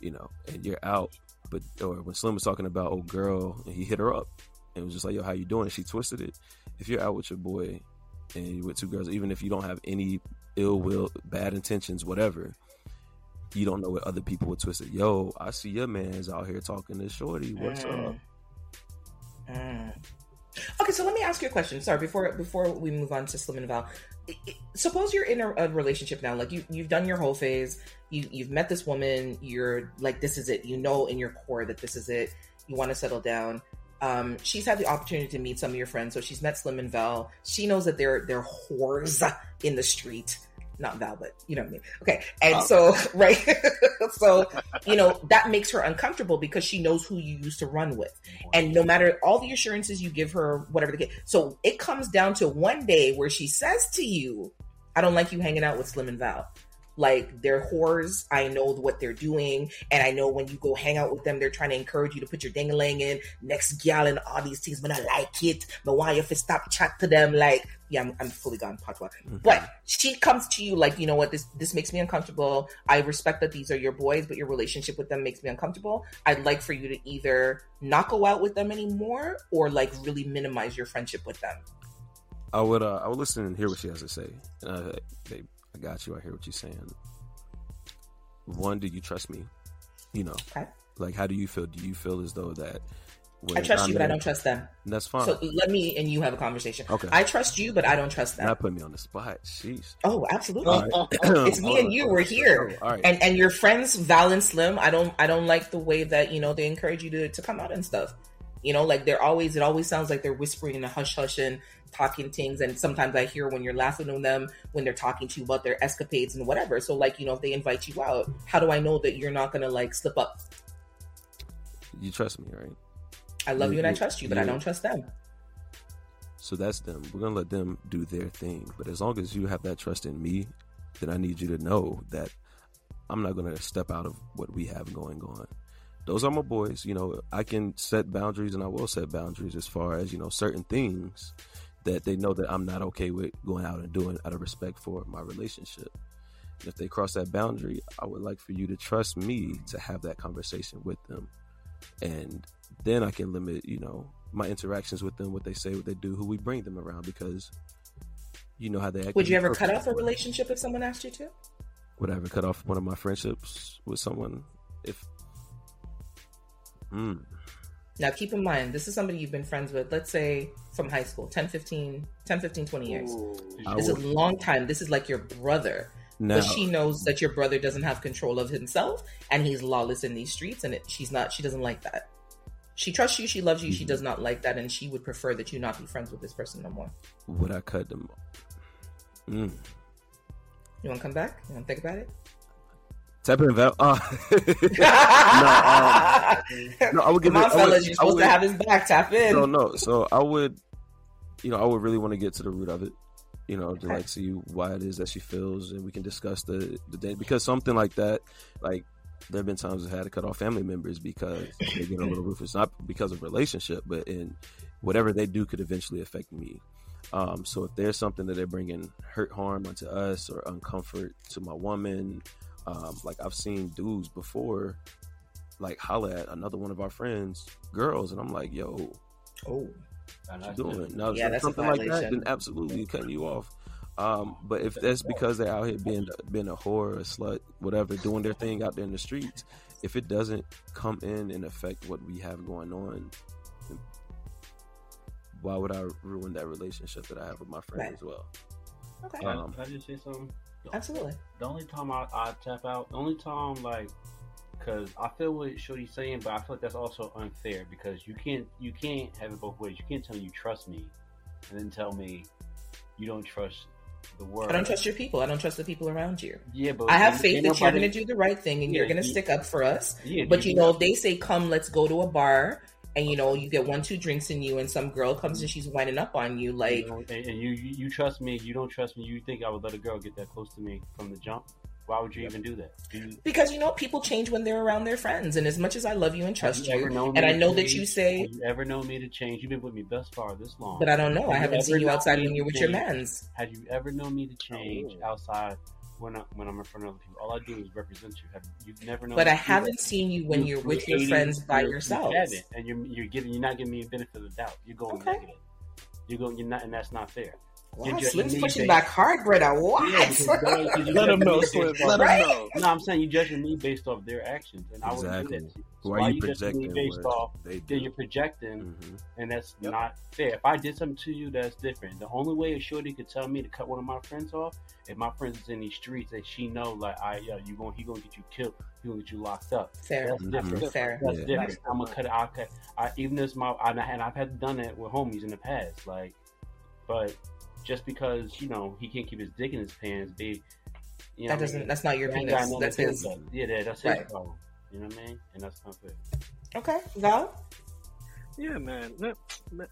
you know, and you're out, but or when Slim was talking about oh girl and he hit her up and was just like yo how you doing? And she twisted it. If you're out with your boy and you with two girls, even if you don't have any ill will, bad intentions, whatever. You don't know what other people would twist it. Yo, I see your man's out here talking to Shorty. What's Mm. up? Mm. Okay, so let me ask you a question. Sorry, before before we move on to Slim and Val, suppose you're in a, a relationship now. Like you you've done your whole phase. You you've met this woman. You're like this is it. You know in your core that this is it. You want to settle down. Um, she's had the opportunity to meet some of your friends, so she's met Slim and Val. She knows that they're they're whores in the street. Not Val, but you know what I mean. Okay, and oh, so right, so you know that makes her uncomfortable because she knows who you used to run with. And no matter all the assurances you give her whatever the case so it comes down to one day where she says to you i don't like you hanging out with slim and val. Like they're whores. I know what they're doing. And i know when you go hang out with them they're trying to encourage you to put your ding-a-ling in next gal and all these things but i like it. But why if you stop chat to them? Like yeah i'm, I'm fully gone patois but she comes to you like you know what this this makes me uncomfortable i respect that these are your boys but your relationship with them makes me uncomfortable i'd like for you to either not go out with them anymore or like really minimize your friendship with them I would uh, I would listen and hear what she has to say. Uh, babe, I got you. I hear what you're saying. One, do you trust me? You know, Okay. like how do you feel? Do you feel as though that i trust you but i don't trust them that's fine. so let me and you have a conversation Okay. i trust you but i don't trust them Not put me on the spot. Sheesh. oh absolutely right. It's me and you, we're here. All right. and and your friends val and slim i don't i don't like the way that you know they encourage you to, to come out and stuff you know like they're always it always sounds like they're whispering in a hush hush and talking things and sometimes i hear when you're laughing at them when they're talking to you about their escapades and whatever so like you know if they invite you out how do i know that you're not gonna like slip up you trust me, right? I love You- you and i trust you but i don't trust them So that's them. We're gonna let them do their thing. But as long as you have that trust in me, then I need you to know that I'm not gonna step out of what we have going on. Those are my boys. You know, I can set boundaries and I will set boundaries as far as, you know, certain things that they know that I'm not okay with going out and doing out of respect for my relationship. And if they cross that boundary, I would like for you to trust me to have that conversation with them. And then I can limit, you know, my interactions with them, what they say, what they do, who we bring them around, because you know how they act. would you ever cut off a relationship if someone asked you to? Would I ever cut off one of my friendships with someone if? Mm, now keep in mind this is somebody you've been friends with let's say from high school 10 15 10 15 20 years. I this is a long time. This is like your brother. Now, but she knows that your brother doesn't have control of himself and he's lawless in these streets and it, she's not she doesn't like that she trusts you she loves you she Mhm. does not like that and she would prefer that you not be friends with this person no more would I cut them? Mm. you want to come back you want to think about it Tap in, Val. Uh, no, I would give come on it. I would- you're supposed would- to have his back tap in No, no. So I would, you know, I would really want to get to the root of it. You know, to Okay. like see why it is that she feels, and we can discuss the the day because something like that, like there have been times I had to cut off family members because they get a little ruthless, not because of relationship, but in whatever they do could eventually affect me. Um, so if there's something that they're bringing hurt, harm onto us, or uncomfort to my woman, um, like I've seen dudes before, like holla at another one of our friends, girls, and I'm like, yo, oh And what you doing? Now, Yeah, that's something like that, violation. then absolutely cutting you off. Um, but if that's because they're out here being being a whore, a slut, whatever, doing their thing out there in the streets, if it doesn't come in and affect what we have going on, why would I ruin that relationship that I have with my friend Right. as well? okay Can, I- Um, can I just say something? The- absolutely The only time I, I tap out, the only time like, because I feel what Shorty's saying, but I feel like that's also unfair because you can't you can't have it both ways. You can't tell me you trust me, and then tell me you don't trust the world. i don't trust your people i don't trust the people around you Yeah, but I have faith that you're going to do the right thing and you're going to you- stick up for us. Yeah, But you know, if they say, "Come, let's go to a bar," and you know, you get one, two drinks in you, and some girl comes and she's winding up on you, like, you know, and, and you you trust me, you don't trust me. You think I would let a girl get that close to me from the jump? Why would you even do that? Do you, Because you know people change when they're around their friends, and as much as I love you and trust have you, ever and I know that you say, Have you ever known me to change? You've been with me thus far this long. but I don't know. I Have you haven't ever seen you outside when you're with your change? mans. Have you ever known me to oh, change Oh. outside when I, when I'm in front of other people? All I do is represent you. Have you've never known? But me I haven't that. seen you when You you're with your friends by you're- yourselves. You and you're you're giving you're not giving me a benefit of the doubt. You're going Okay. negative. You're going. You're not, and that's not fair. Wow, You're judging Slim's me pushing based- back hard, Greta. What? Yeah, because girl, 'cause you Let judging him know, Slim. Let off- him know. No, I'm saying you're judging me based off their actions, and I wouldn't Exactly. do that. So Why why are you you judging me based what off? they do. you're projecting, Mhm. and that's Yep. not fair. If I did something to you, that's different. The only way a shorty could tell me to cut one of my friends off, if my friends is in these streets, and she know like, I, yo, you going, he gonna get you killed, he gonna get you locked up. Fair, That's Mhm. different. fair. That's Yeah. different. I'm gonna cut it. I'll cut. I, even as my, I, and I've had done it with homies in the past. Like, but just because you know he can't keep his dick in his pants, be you know, That doesn't. mean? That's not your That penis. nothing That's his. with. Yeah, that, that's Right. his problem. You know what I mean? And that's not fair. Okay, Val. Yeah, man.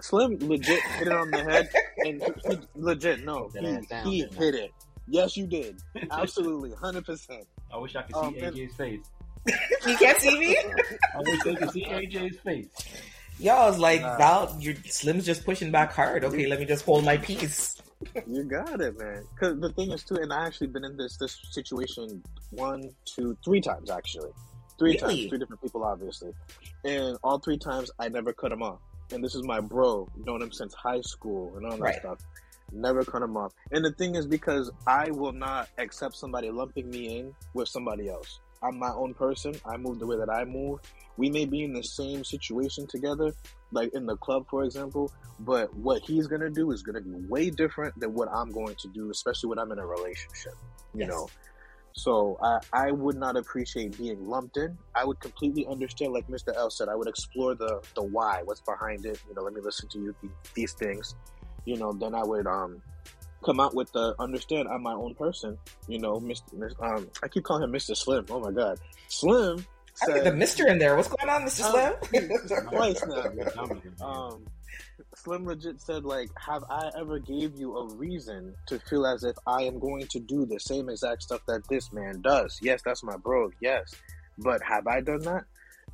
Slim legit hit it on the head, and he, he legit no, That he, down, he didn't I? hit it. Yes, you did. Absolutely, hundred percent. I wish I could Um, see and- AJ's face. You can't see me. I wish they could see AJ's face. Y'all was like, Nah. Val, your Slim's just pushing back hard. Okay, let me just hold my peace. You got it, man. Because the thing is too, and I actually been in this this situation one, two, three times actually. Three Really? times, three different people, obviously, and all three times I never cut him off. And this is my bro, known him since high school and all that Right. stuff. Never cut him off. And the thing is, because I will not accept somebody lumping me in with somebody else. I'm my own person. I move the way that I move. We may be in the same situation together, like in the club, for example, but what he's gonna do is gonna be way different than what I'm going to do, especially when I'm in a relationship. You Yes. know. So I, I would not appreciate being lumped in. I would completely understand, like Mr. L said, I would explore the the why, what's behind it. You know, let me listen to you these things. You know, then I would um come out with the understand I'm my own person. You know, Mr. Mis- Um, I keep calling him Mr. Slim. Oh my God, Slim I said get the Mister in there. What's going on, Mister Um, Slim? twice now. Um, Um, Slim legit said, like, have I ever gave you a reason to feel as if I am going to do the same exact stuff that this man does? Yes, that's my bro. Yes, but have I done that?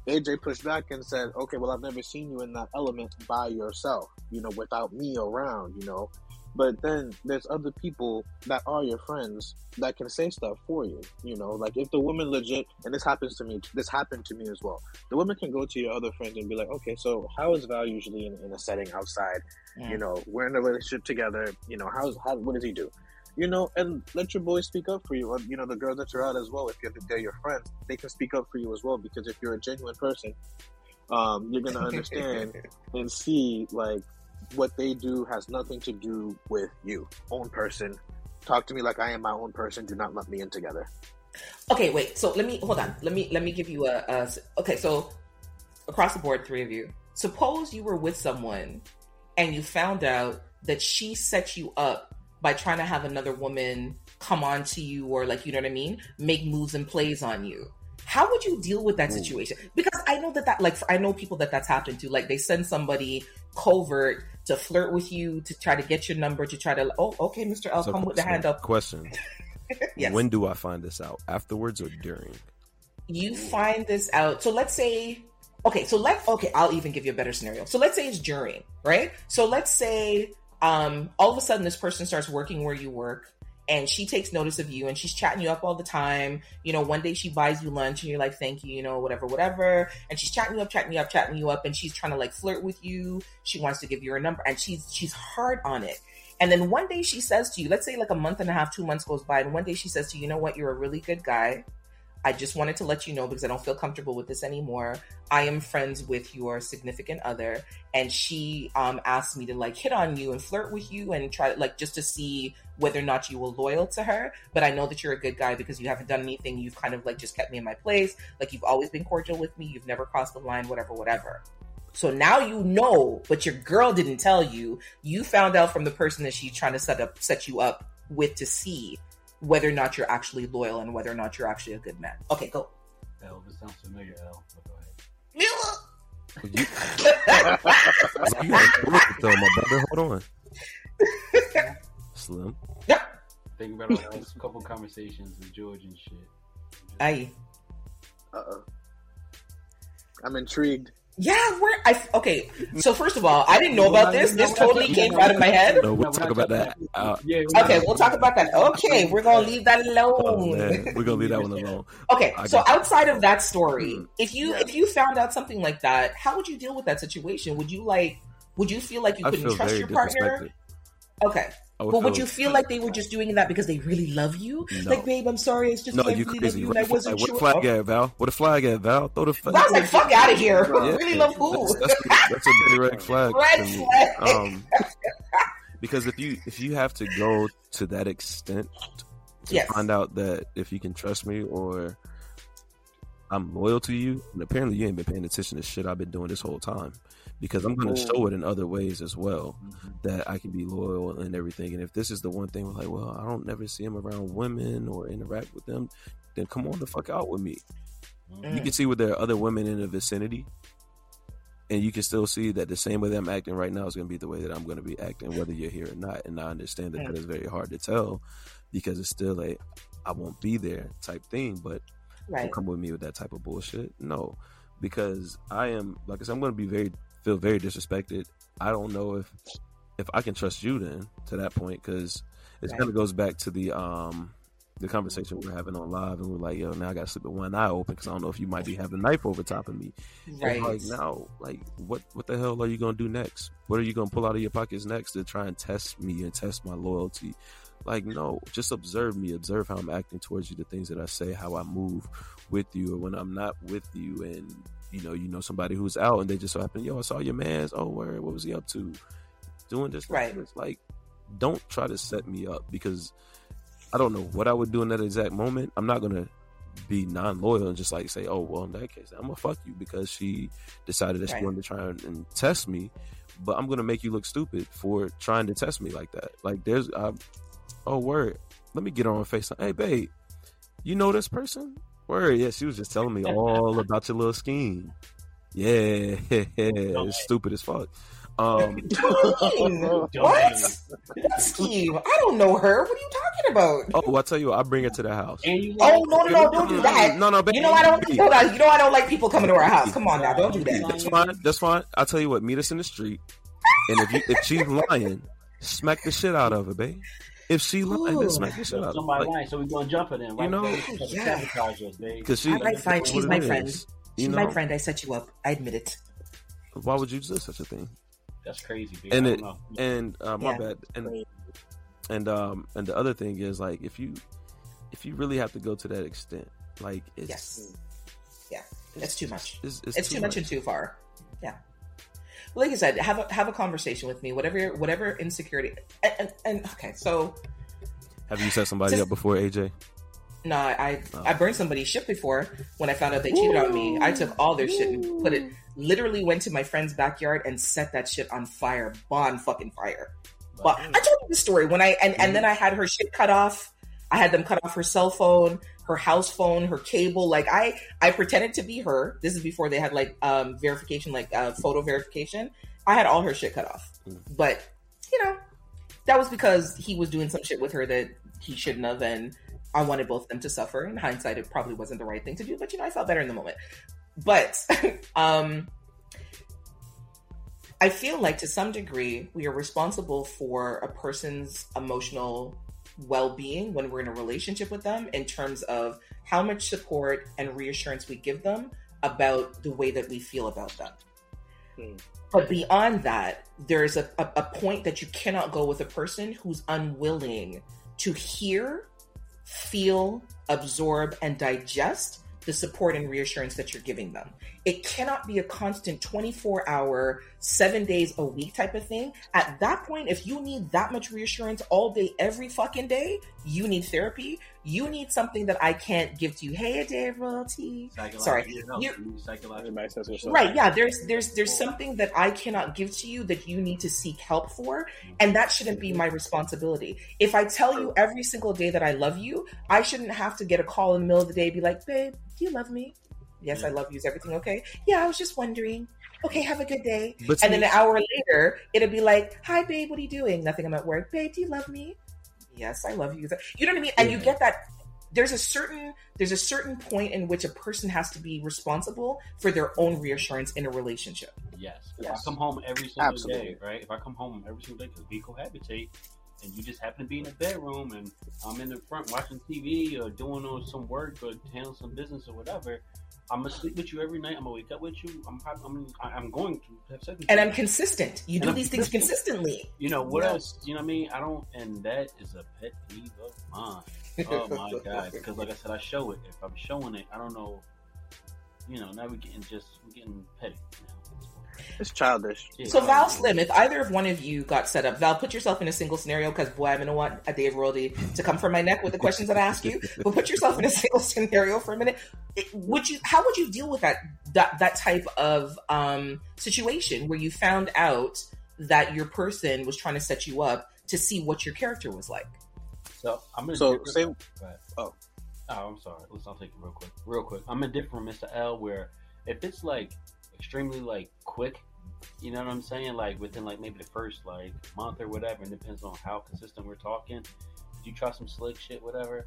AJ pushed back and said, okay, well, I've never seen you in that element by yourself, you know, without me around, you know. But then there's other people that are your friends that can say stuff for you, you know. Like if the woman legit, and this happens to me, this happened to me as well the woman can go to your other friends and be like, okay, so how is Val usually in, in a setting outside? You know, we're in a relationship together. You know, how's how what does he do? You know, and let your boys speak up for you. Or, you know, the girls that you're out as well. If you're, they're your friends, they can speak up for you as well. Because if you're a genuine person, um, you're gonna understand and see like what they do has nothing to do with you. Own person. Talk to me like I am my own person. Do not lump me in together. Okay, wait. So let me hold on. Let me let me give you a, a okay. So across the board, three of you. Suppose you were with someone and you found out that she set you up by trying to have another woman come on to you or like you know what I mean, make moves and plays on you. How would you deal with that situation? Because I know that that like I know people that that's happened to. Like they send somebody covert to flirt with you to try to get your number to try to oh okay Mr. L So, come with the hand up. Question: Yes. When do I find this out? Afterwards or during? you find this out. So let's say, okay, so let okay, I'll even give you a better scenario. So let's say it's during, right? So let's say um all of a sudden this person starts working where you work and she takes notice of you and she's chatting you up all the time. You know, one day she buys you lunch and you're like, thank you, you know, whatever, whatever. And she's chatting you up, chatting you up, chatting you up, and she's trying to like flirt with you. She wants to give you her number and she's she's hard on it. And then one day she says to you, let's say like a month and a half, two months goes by, and one day she says to you, you know what, you're a really good guy. I just wanted to let you know because I don't feel comfortable with this anymore. I am friends with your significant other, and she um, asked me to like hit on you and flirt with you and try to like just to see whether or not you were loyal to her. But I know that you're a good guy because you haven't done anything. You've kind of like just kept me in my place. Like you've always been cordial with me. You've never crossed the line, whatever, whatever. So now you know, but your girl didn't tell you. You found out from the person that she's trying to set up, set you up with to see whether or not you're actually loyal and whether or not you're actually a good man. Okay, go. L, this sounds familiar, L. But go ahead. You, you though, my brother. Hold on. Slim. They Think about our last couple conversations with George and shit. I Uh-oh. I'm intrigued. yeah, we're I okay. So first of all, I didn't know about this. This totally came out of my head. No, we'll talk about that. Uh, Okay, we'll talk about that. Okay, we're gonna leave that oh, alone. man. We're gonna leave that one alone. Okay, so outside of that story, if you if you found out something like that, how would you deal with that situation? Would you like would you feel like you couldn't trust your partner? Okay. I But would you feel like they were just doing that because they really love you? No. Like, babe, I'm sorry, it's just No, you really crazy. you What and I the flag, wasn't what sure. the flag at, Val? What the flag at, Val? Throw the flag. I was like, fuck out of here. Yeah. really love who? That's, that's, that's a big red flag. Red flag. Um, because if you if you have to go to that extent to Yes. find out that if you can trust me or I'm loyal to you, and apparently you ain't been paying attention to shit I've been doing this whole time. Because I'm going to show it in other ways as well Mhm. that I can be loyal and everything. And if this is the one thing, like, well, I don't never see him around women or interact with them, then come on the fuck out with me. You Mm. can see where there are other women in the vicinity, and you can still see that the same way that I'm acting right now is going to be the way that I'm going to be acting, whether you're here or not. And I understand that Mm. that is very hard to tell because it's still a I won't be there type thing, but Right. don't come with me with that type of bullshit. No, because I am like I said, I'm going to be very feel very disrespected. I don't know if if I can trust you then to that point because it Right. kind of goes back to the um the conversation we are having on live, and we're like, yo, now I got to sleep with one eye open because I don't know if you might be having a knife over top of me. And Right. Like now, like what what the hell are you gonna do next? What are you gonna pull out of your pockets next to try and test me and test my loyalty? Like no, just observe me, observe how I'm acting towards you, the things that I say, how I move with you, or when I'm not with you, and you know, you know somebody who's out and they just so happen, yo, I saw your man's. Oh, where? What was he up to? Doing this, Right. It's like, don't try to set me up because I don't know what I would do in that exact moment. I'm not gonna be non-loyal and just like say, oh well, in that case, I'm gonna fuck you because she decided that she wanted to try and, and test me. But I'm gonna make you look stupid for trying to test me like that. Like there's, uh, oh word, let me get her on Facetime. Hey babe, you know this person? Word, yeah, she was just telling me all about your little scheme. Yeah, it's stupid as fuck. Um, What? What scheme? I don't know her. What are you talking about? oh, well, I tell you, what, I'll bring her to the house. Oh no no no! Don't do that. No, no, baby. You know I don't. Hold on. You know I don't like people coming to our house. Come on now, don't do that. That's fine. That's fine. I'll tell you what. Meet us in the street, and if you if she's lying, smack the shit out of her, babe. If she lying, then Ooh. smack the shit out. Somebody Like, lying, so we're gonna jump it in. Right? You know- Yeah. sabotage us, babe. Cause she, All right, fine. She's my is, friend. You She's know, my friend. I set you up. I admit it. why would you do such a thing? That's crazy, babe. And it- know. And uh, my Yeah. bad. And and um and the other thing is like if you if you really have to go to that extent, like it's Yes. Yeah, it's too much. It's, it's, It's too much and too far. Yeah. Like I said, have a have a conversation with me. Whatever whatever insecurity. And, and, and okay, so Have you set somebody Just- up before, AJ? no, I I, Oh. I burned somebody's shit before when I found out they cheated on me. I took all their shit and put it. Literally went to my friend's backyard and set that shit on fire, bon fucking fire. But I told you the story when I and, and mm-hmm. then I had her shit cut off. I had them cut off her cell phone, her house phone, her cable. Like I, I pretended to be her. This is before they had like um, verification, like uh, photo verification. I had all her shit cut off, Mm. but you know, that was because he was doing some shit with her that he shouldn't have, and I wanted both of them to suffer. In hindsight, it probably wasn't the right thing to do, but you know, I felt better in the moment. But um, I feel like to some degree we are responsible for a person's emotional well-being when we're in a relationship with them in terms of how much support and reassurance we give them about the way that we feel about them. Hmm. But beyond that, there's a, a, a point that you cannot go with a person who's unwilling to hear, feel, absorb, and digest the support and reassurance that you're giving them. It cannot be a constant 24 hour, seven days a week type of thing. At that point, if you need that much reassurance all day, every fucking day, you need therapy. You need something that I can't give to you. Hey, a day of royalty. Sorry. you know, You're- psychological. Everybody says what's up. Right, yeah, there's there's there's something that I cannot give to you that you need to seek help for, mm-hmm. and that shouldn't be my responsibility. If I tell you every single day that I love you, I shouldn't have to get a call in the middle of the day and be like, "Babe, do you love me?" Yes, I love you. Is everything okay? Yeah, I was just wondering. Okay, have a good day. But And see- then an hour later, it'll be like, "Hi, babe, what are you doing? Nothing. I'm at work. Babe, do you love me?" yes, I love you. You know what I mean? And you get that. There's a certain there's a certain point in which a person has to be responsible for their own reassurance in a relationship. Yes. If Yes. I come home every single Absolutely. day, right? If I come home every single day because we cohabitate, and you just happen to be in the bedroom, and I'm in the front watching TV or doing some work or handling some business or whatever, I'm gonna sleep with you every night. I'm gonna wake up with you. I'm I'm I'm going to have sex with And. I'm consistent. You do I'm these things consistently. You know what Yes. else? You know what I mean? I don't, and that is a pet peeve of mine. Oh my god! Because like I said, I show it. If I'm showing it, I don't know. You know, now we're getting just we're getting petty. Now. It's childish. Yeah. So Val Slim, if either of one of you got set up, Val, put yourself in a single scenario because boy, I'm gonna want a day of Royalty to come from my neck with the questions that I ask you. But put yourself in a single scenario for a minute. It- Would you? How would you deal with that that that type of um, situation where you found out that your person was trying to set you up to see what your character was like? So I'm gonna So say, Oh. oh, I'm sorry. Let's I'll take it real quick. Real quick. I'm a different Mr. L where if it's like extremely like quick, you know what I'm saying? Like within like maybe the first like month or whatever, and depends on how consistent we're talking. If you try some slick shit, whatever.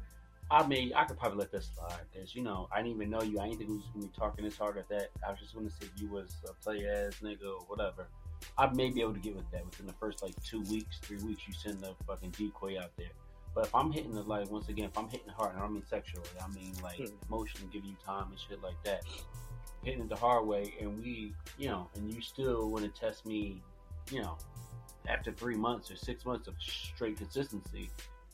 I mean, I could probably let this slide because you know I didn't even know you. I didn't think we was gonna be talking this hard at that. I was just gonna say if you was a play ass nigga or whatever. I may be able to get with that within the first like two weeks, three weeks. You send the fucking decoy out there. But if I'm hitting the like once again, if I'm hitting hard, and I don't mean sexually, I mean like Hmm. emotionally, giving you time and shit like that. Hitting it the hard way, and we, you know, and you still want to test me, you know, after three months or six months of straight consistency.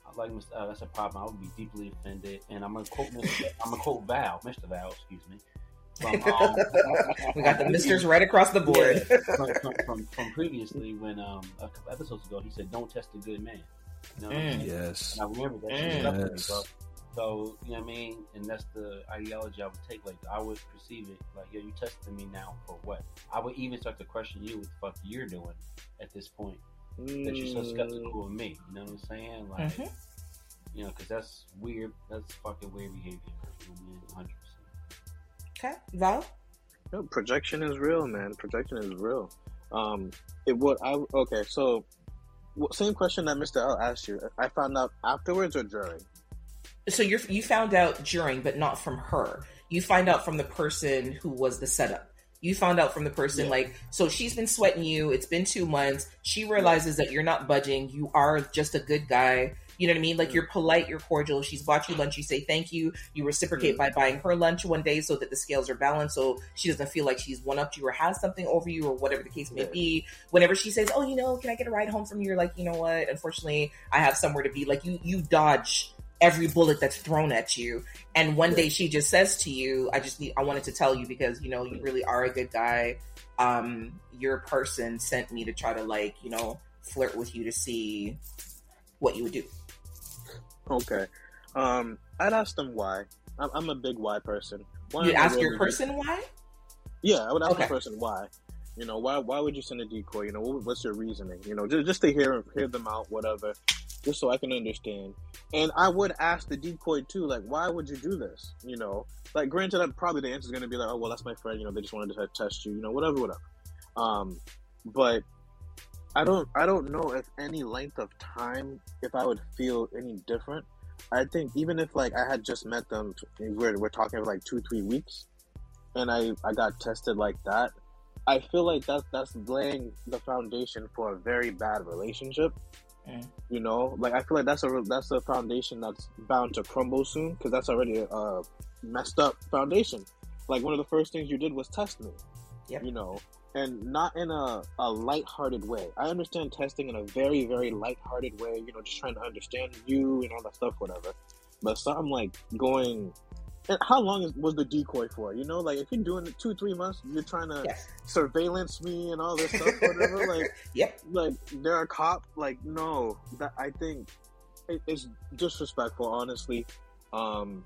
I Like Mr. Uh, that's a problem. I would be deeply offended, and I'm gonna quote Mr. I'm gonna quote Val, Mr. Val, excuse me. From, um, We got the misters right across the board. from, from, from, from previously when um a couple episodes ago he said don't test a good man. You know Mm. Yes. And I remember that Mm. shit stuck with me, Yes. Bro. So, you know what I mean? And that's the ideology I would take. Like, I would perceive it like, yo, you testing me now for what? I would even start to question you what the fuck you're doing at this point. That you're so Mm, skeptical of me. You know what I'm saying? Like, Mhm. you know, because that's weird. That's fucking weird behavior. You know what I mean? 100%. Okay, Val. No, projection is real, man. Projection is real. Um, it would. I okay. So, same question that Mr. L asked you. I found out afterwards or during. So you you found out during, but not from her. You find out from the person who was the setup. You found out from the person Yeah. like so she's been sweating you. It's been two months. She realizes that you're not budging. You are just a good guy. You know what I mean? Like Mm. you're polite, you're cordial. She's bought you lunch. You say thank you. You reciprocate Mm. by buying her lunch one day so that the scales are balanced. So she doesn't feel like she's one upped you or has something over you or whatever the case may Yeah. be. Whenever she says, "Oh, you know, can I get a ride home from you?" You're like, you know what? Unfortunately, I have somewhere to be. Like you, you dodge every bullet that's thrown at you. And one day she just says to you, I just need, I wanted to tell you because, you know, you really are a good guy. Um, your person sent me to try to like, you know, flirt with you to see what you would do. Okay. Um, I'd ask them why. I'm, I'm a big why person. Why You ask your person why? Yeah, I would ask Okay. the person why. You know, why why would you send a decoy? You know, what, what's your reasoning? You know, just just to hear hear them out, whatever, just so I can understand. And I would ask the decoy too, like, why would you do this? You know, like, granted, I'm probably the answer is going to be like, oh, well, that's my friend. You know, they just wanted to test you. You know, whatever, whatever. Um, but I don't I don't know if any length of time if I would feel any different. I think even if like I had just met them, we're we're talking about like two three weeks, and I I got tested like that. I feel like that's that's laying the foundation for a very bad relationship. Mm. You know, like I feel like that's a that's a foundation that's bound to crumble soon because that's already a, a messed up foundation. Like one of the first things you did was test me. Yep. You know, and not in a, a light-hearted way. I understand testing in a very, very light-hearted way, you know, just trying to understand you and all that stuff, whatever. But something like going, how long was the decoy for? You know, like if you're doing it two, three months, you're trying to Yes. surveillance me and all this stuff, whatever. like, Yep. like they're a cop. Like, no, that I think it, it's disrespectful. Honestly, um,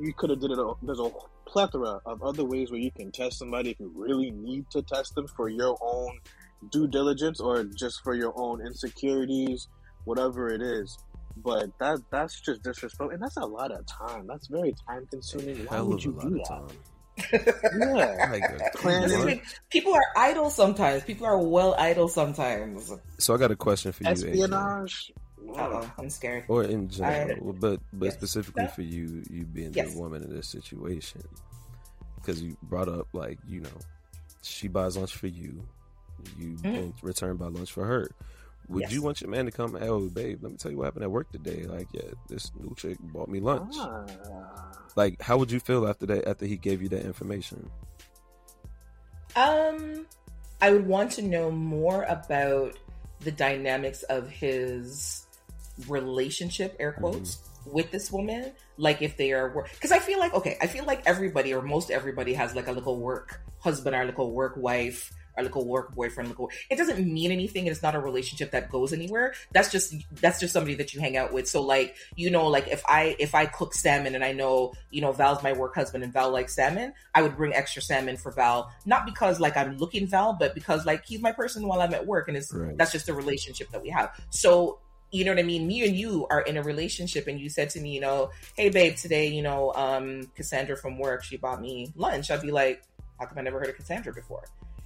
you could have did it. a- There's a plethora of other ways where you can test somebody if you really need to test them for your own due diligence or just for your own insecurities, whatever it is. But that that's just disrespectful, and that's a lot of time. That's very time consuming. Why Hell would you do of that? time. Yeah. Like a- Planning. Listen, What? people are idle sometimes. People are well idle sometimes. So I got a question for you, Espionage. Uh-oh, I'm scared. or in general, but but yes. specifically No. for you, you being Yes. the woman in this situation, because you brought up like you know, she buys lunch for you, you Mhm. return by lunch for her. Would Yes. you want your man to come? Oh, babe, let me tell you what happened at work today. Like, yeah, this new chick bought me lunch. Ah. Like, how would you feel after that? After he gave you that information? Um, I would want to know more about the dynamics of his relationship, air quotes, with this woman. Like if they are work, because I feel like okay, I feel like everybody or most everybody has like a little work husband or a little work wife. Or little work boyfriend, little. It doesn't mean anything, it's not a relationship that goes anywhere. That's just that's just somebody that you hang out with. So, like, you know, like if I if I cook salmon and I know you know Val's my work husband and Val likes salmon, I would bring extra salmon for Val, not because like I'm looking Val, but because like he's my person while I'm at work, and it's Right. that's just the relationship that we have. So you know what I mean? Me and you are in a relationship, and you said to me, you know, hey babe, today, you know, um, Cassandra from work, she bought me lunch. I'd be like, how come I never heard of Cassandra before?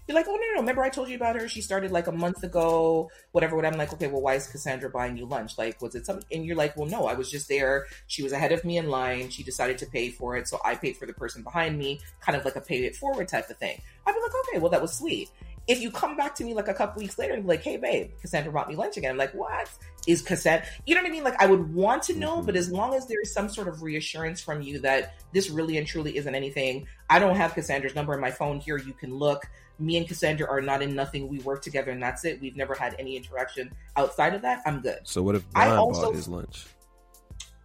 You're like, oh no, no. Remember I told you about her? She started like a month ago, whatever. What I'm like, okay, well, why is Cassandra buying you lunch? Like, was it something? And you're like, well, no, I was just there. She was ahead of me in line. She decided to pay for it, so I paid for the person behind me, kind of like a pay it forward type of thing. I'd be like, okay, well, that was sweet. If you come back to me like a couple weeks later and be like, hey, babe, Cassandra bought me lunch again, I'm like, what is Cassandra? You know what I mean? Like, I would want to know, Mhm. but as long as there is some sort of reassurance from you that this really and truly isn't anything, I don't have Cassandra's number in my phone here. You can look. Me and Cassandra are not in nothing. We work together and that's it. We've never had any interaction outside of that. I'm good. So what if I also- bought his lunch?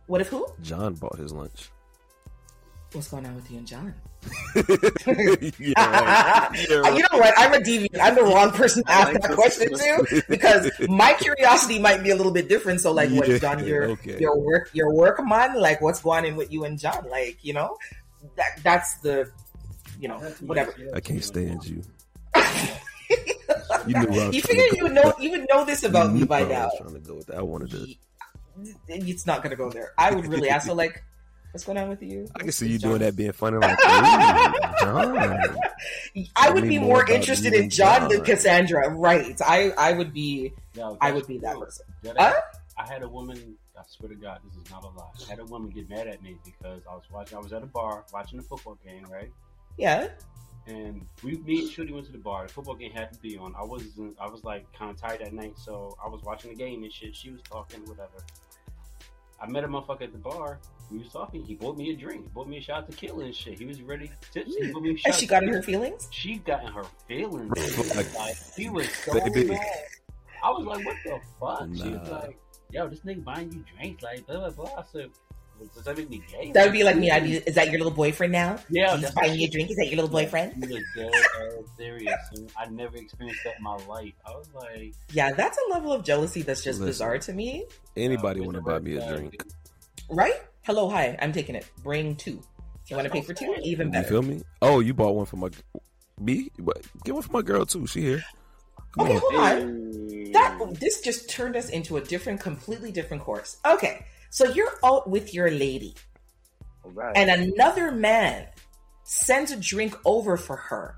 What if who? John bought his lunch. What's going on with you and John? yeah, right. Yeah, You know what? I'm a deviant. I'm the wrong person to ask like that question to because my curiosity might be a little bit different. So, like, what John, your okay. your work, your work man, like, what's going on with you and John? Like, you know, that that's the, you know, whatever. I can't stand you. You knew where I was You trying figure you would know you would know this about me by where I now. was trying to go with that. I wanted to. It's not gonna go there. I would really ask her like, "What's going on with you?" I can see you John? doing that, being funny, like, John. I would be more more interested in and John than Cassandra. Right? I I would be Yo, I would be that true. person. That Huh? I had a woman. I swear to God, this is not a lie. I had a woman get mad at me because I was watching. I was at a bar watching a football game, right? Yeah. And we, me and Shooty went to the bar. The football game had to be on. I wasn't. I was like kind of tired that night, so I was watching the game and shit. She was talking, whatever. I met a motherfucker at the bar. We was talking. He bought me a drink. He bought me a shot of tequila and shit. He was ready tipsy. He bought me a shot. And she got in her feelings. She got in her feelings. Like, like she was so baby. mad. I was like, "What the fuck?" She was like, "Yo, this nigga buying you drinks, like blah blah blah." I said, well, "Does that make me gay?" That would be like me. I'd be, is that your little boyfriend now? Yeah, He's buying what you a drink. Is that your little boyfriend? She was dead ass serious. I never experienced that in my life. I was like, Yeah, that's a level of jealousy that's just Listen. bizarre to me. Anybody uh, want to buy me a drink? Right? Hello, hi. I'm taking it. Bring two. You want to pay for two, even better. You feel me? Oh, you bought one for my me? But Get one for my girl too. She here. Come Okay, on. hold on. That this just turned us into a different, completely different course. Okay, so you're out with your lady, All right. and another man sends a drink over for her,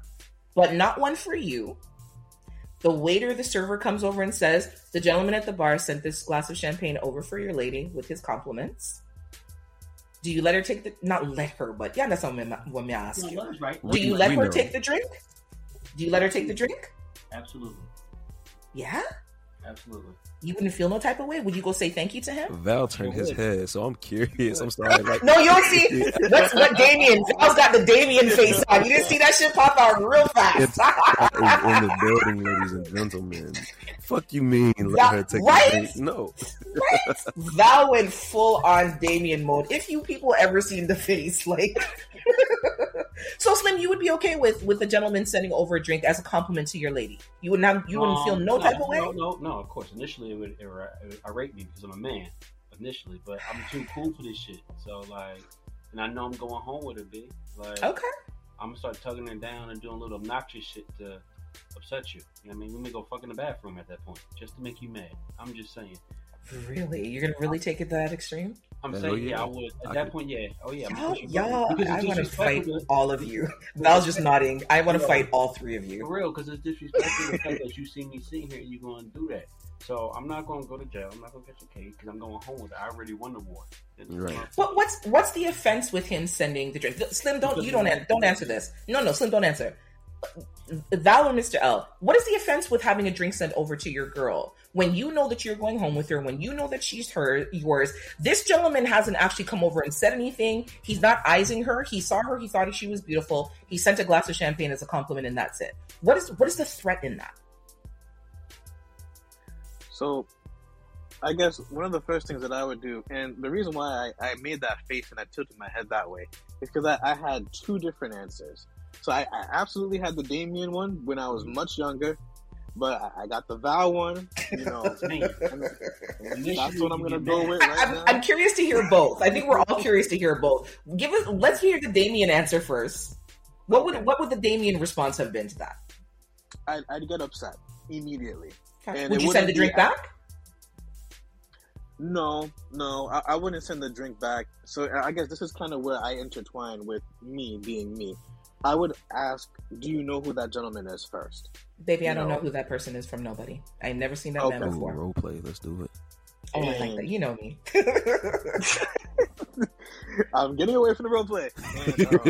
but not one for you. The waiter, the server comes over and says, "The gentleman at the bar sent this glass of champagne over for your lady with his compliments." Do you let her take the? Not let her, but yeah, that's what I'm, what I'm asking. No, you. Love right. Do you let her take the drink? Do you let her take the drink? Absolutely, Yeah. Absolutely. You wouldn't feel no type of way. Would you go say thank you to him? Val turned his head, so I'm curious. I'm starting like No, you don't see. What's what Damien? Val's got the Damien face on. You didn't see that shit pop out real fast. is in the building, ladies and gentlemen. Fuck you mean let Yeah, her take right? a drink? No. Val went full on Damien mode. If you people ever seen the face, like. so Slim, you would be okay with with the gentleman sending over a drink as a compliment to your lady. You would not. have, You wouldn't feel Um, no type of way. No, no, no. Of course, initially it would, it would, it would irate me because I'm a man. Initially, but I'm too cool for this shit. So like, and I know I'm going home with her, B. Like, Okay. I'm gonna start tugging her down and doing a little obnoxious shit to upset you. You know what I mean? We may go fuck in the bathroom at that point just to make you mad. I'm just saying. Really, you're gonna really take it that extreme? I'm Hell saying, yeah. yeah. I would. At I that could- point, yeah. Oh, yeah. Y'all, pushing y'all. Because I want to fight to- all of you. Val's just nodding. I want to Yeah. fight all three of you. For real, because it's disrespectful the fact that you see me sitting here and you're going to do that. So I'm not going to go to jail. I'm not going to catch a case because I'm going home with it. I already won the war. Right. my- What, what's what's the offense with him sending the drink? Slim, don't you don't an- don't answer this. No, no, Slim, don't answer. Val or Mr. L, what is the offense with having a drink sent over to your girl when you know that you're going home with her? When you know that she's her yours. This gentleman hasn't actually come over and said anything. He's not eyesing her. He saw her. He thought she was beautiful. He sent a glass of champagne as a compliment, and that's it. What is what is the threat in that? So, I guess one of the first things that I would do, and the reason why I, I made that face and I tilted my head that way, is because I, I had two different answers. So I, I absolutely had the Damien one when I was much younger, but I, I got the Val one. You know, It's me. that's what I'm gonna go with I, right I'm, now. I'm curious to hear both. I think we're all curious to hear both. Give us. Let's hear the Damien answer first. What would what would the Damien response have been to that? I'd, I'd get upset immediately. And would you send the drink be- back? No, no, I, I wouldn't send the drink back. So I guess this is kind of where I intertwine with me being me. I would ask, do you know who that gentleman is first? Baby, I don't know know. who that person is from nobody. I never seen that man Okay. Ooh, before. role play. Let's do it. Oh, I like that. You know me. I'm getting away from the role play. And, um,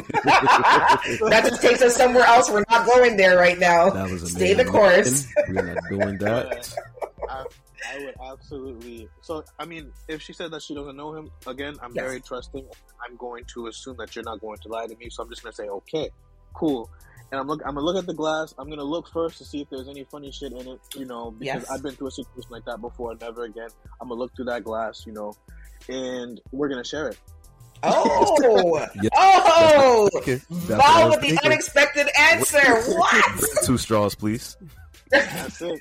that just takes us somewhere else. We're not going there right now. That was Stay the course. We're not doing that. I, I would absolutely. So, I mean, if she said that she doesn't know him, again, I'm Yes. very trusting. I'm going to assume that you're not going to lie to me. So I'm just going to say, okay, cool. And I'm look. I'm gonna look at the glass. I'm gonna look first to see if there's any funny shit in it. You know, because Yes. I've been through a situation like that before. Never again. I'm gonna look through that glass. You know, and we're gonna share it. Oh, Yeah. oh, Okay. That's Val with the thinking. unexpected answer. What? Two straws, please. That's it.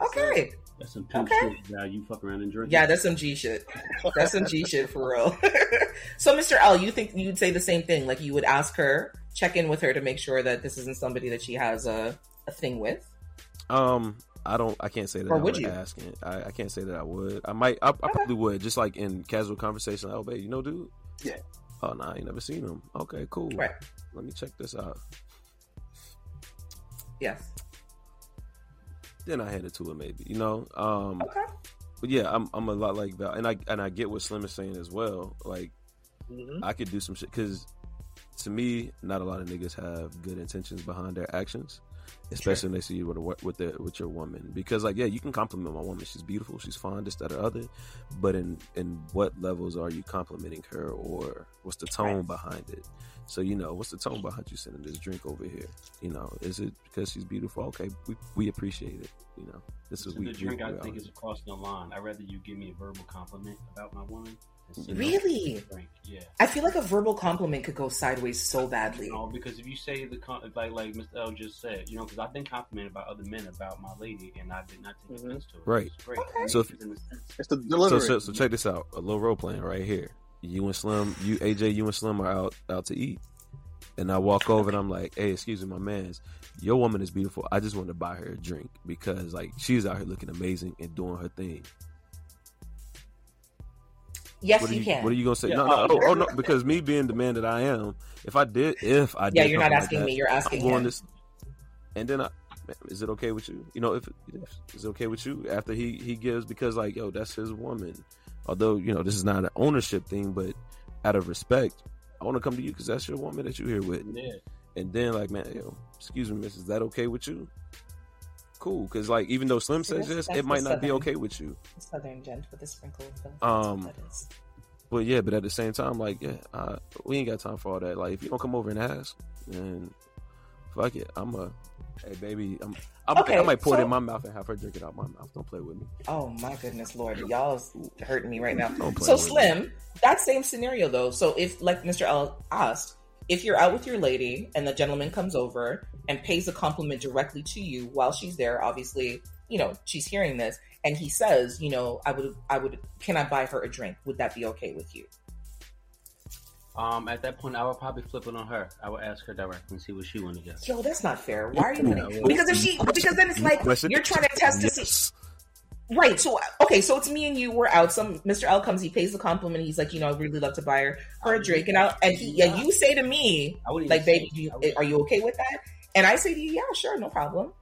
That's it. Okay. That's some pimp Okay. shit. Now you fuck around and drink. Yeah, it. that's some G shit. That's some G shit for real. so, Mr. L, you think you'd say the same thing? Like you would ask her, check in with her to make sure that this isn't somebody that she has a, a thing with? Um, I don't. I can't say that. Or I would would you? ask it. I, I can't say that I would. I might. I, I probably would. Just like in casual conversation. Like, oh, babe, you know, dude. Yeah. Oh, nah, I ain't never seen him. Okay, cool. Right. Let me check this out. Yes. Then I had it to her, maybe. You know. Um. Okay. But yeah, I'm. I'm a lot like Val, and I and I get what Slim is saying as well. Like Mhm. I could do some shit because to me, not a lot of niggas have good intentions behind their actions, especially when they see you with a, with their with your woman. Because like, yeah, you can compliment my woman; she's beautiful, she's fine, this, that, or other. But in in what levels are you complimenting her, or what's the tone Right. behind it? So you know, what's the tone behind you sending this drink over here? You know, is it because she's beautiful? Okay, we we appreciate it. You know, this is So we. the drink, we, I think, are. is across the line. I'd rather you give me a verbal compliment about my woman. Really? Drink. Yeah. I feel like a verbal compliment could go sideways so badly. No, because if you say the like like Mr. L just said, you know, because I've been complimented by other men about my lady, and I did not take Mhm. offense to it. Right. It's great. Okay. So if- It's the sense- It's the So, delivery. so, so check this out. A little role playing right here. You and Slim, you AJ, you and Slim are out out to eat, and I walk over and I'm like, "Hey, excuse me, my man's. Your woman is beautiful. I just want to buy her a drink because like she's out here looking amazing and doing her thing. Yes, what you, you, can. What are you gonna say? Yeah, no, no, uh, oh, oh no, because me being the man that I am, if I did, if I did, yeah, you're not something like asking that, me. You're asking I'm going him. this, and then I, is it okay with you? You know, if, if is it okay with you after he he gives because like yo, that's his woman. Although you know this is not an ownership thing, but out of respect, I want to come to you because that's your woman that you're here with. yeah. And then like, man, yo, excuse me, miss, is that okay with you? Cool, because like even though Slim says yes, it might the not be okay with you. Southern gent with a sprinkle of the. Um, But yeah, but at the same time, like, yeah, uh, we ain't got time for all that. Like, if you don't come over and ask, then fuck it. I'm a, hey baby, I'm, I'm Okay, I might pour it in my mouth and have her drink it out my mouth. Don't play with me. Oh my goodness, Lord, y'all's hurting me right now. So with me. Slim, that same scenario though. So if, like Mr. L asked, if you're out with your lady and the gentleman comes over and pays a compliment directly to you while she's there, obviously, you know she's hearing this, and he says, you know, I would, I would, can I buy her a drink? Would that be okay with you? Um, at that point, I would probably flip it on her. I would ask her directly and see what she want to get. Yo, that's not fair. Why are you? Ooh. Putting, because if she, because then it's like you're trying to test to see. Right. So okay, so it's me and you. We're out. Some Mr. L comes. He pays the compliment. He's like, you know, I'd really love to buy her, her a drink, and I and he, yeah, you say to me, like, baby, do you, are you okay with that? And I say to you, yeah, sure, no problem.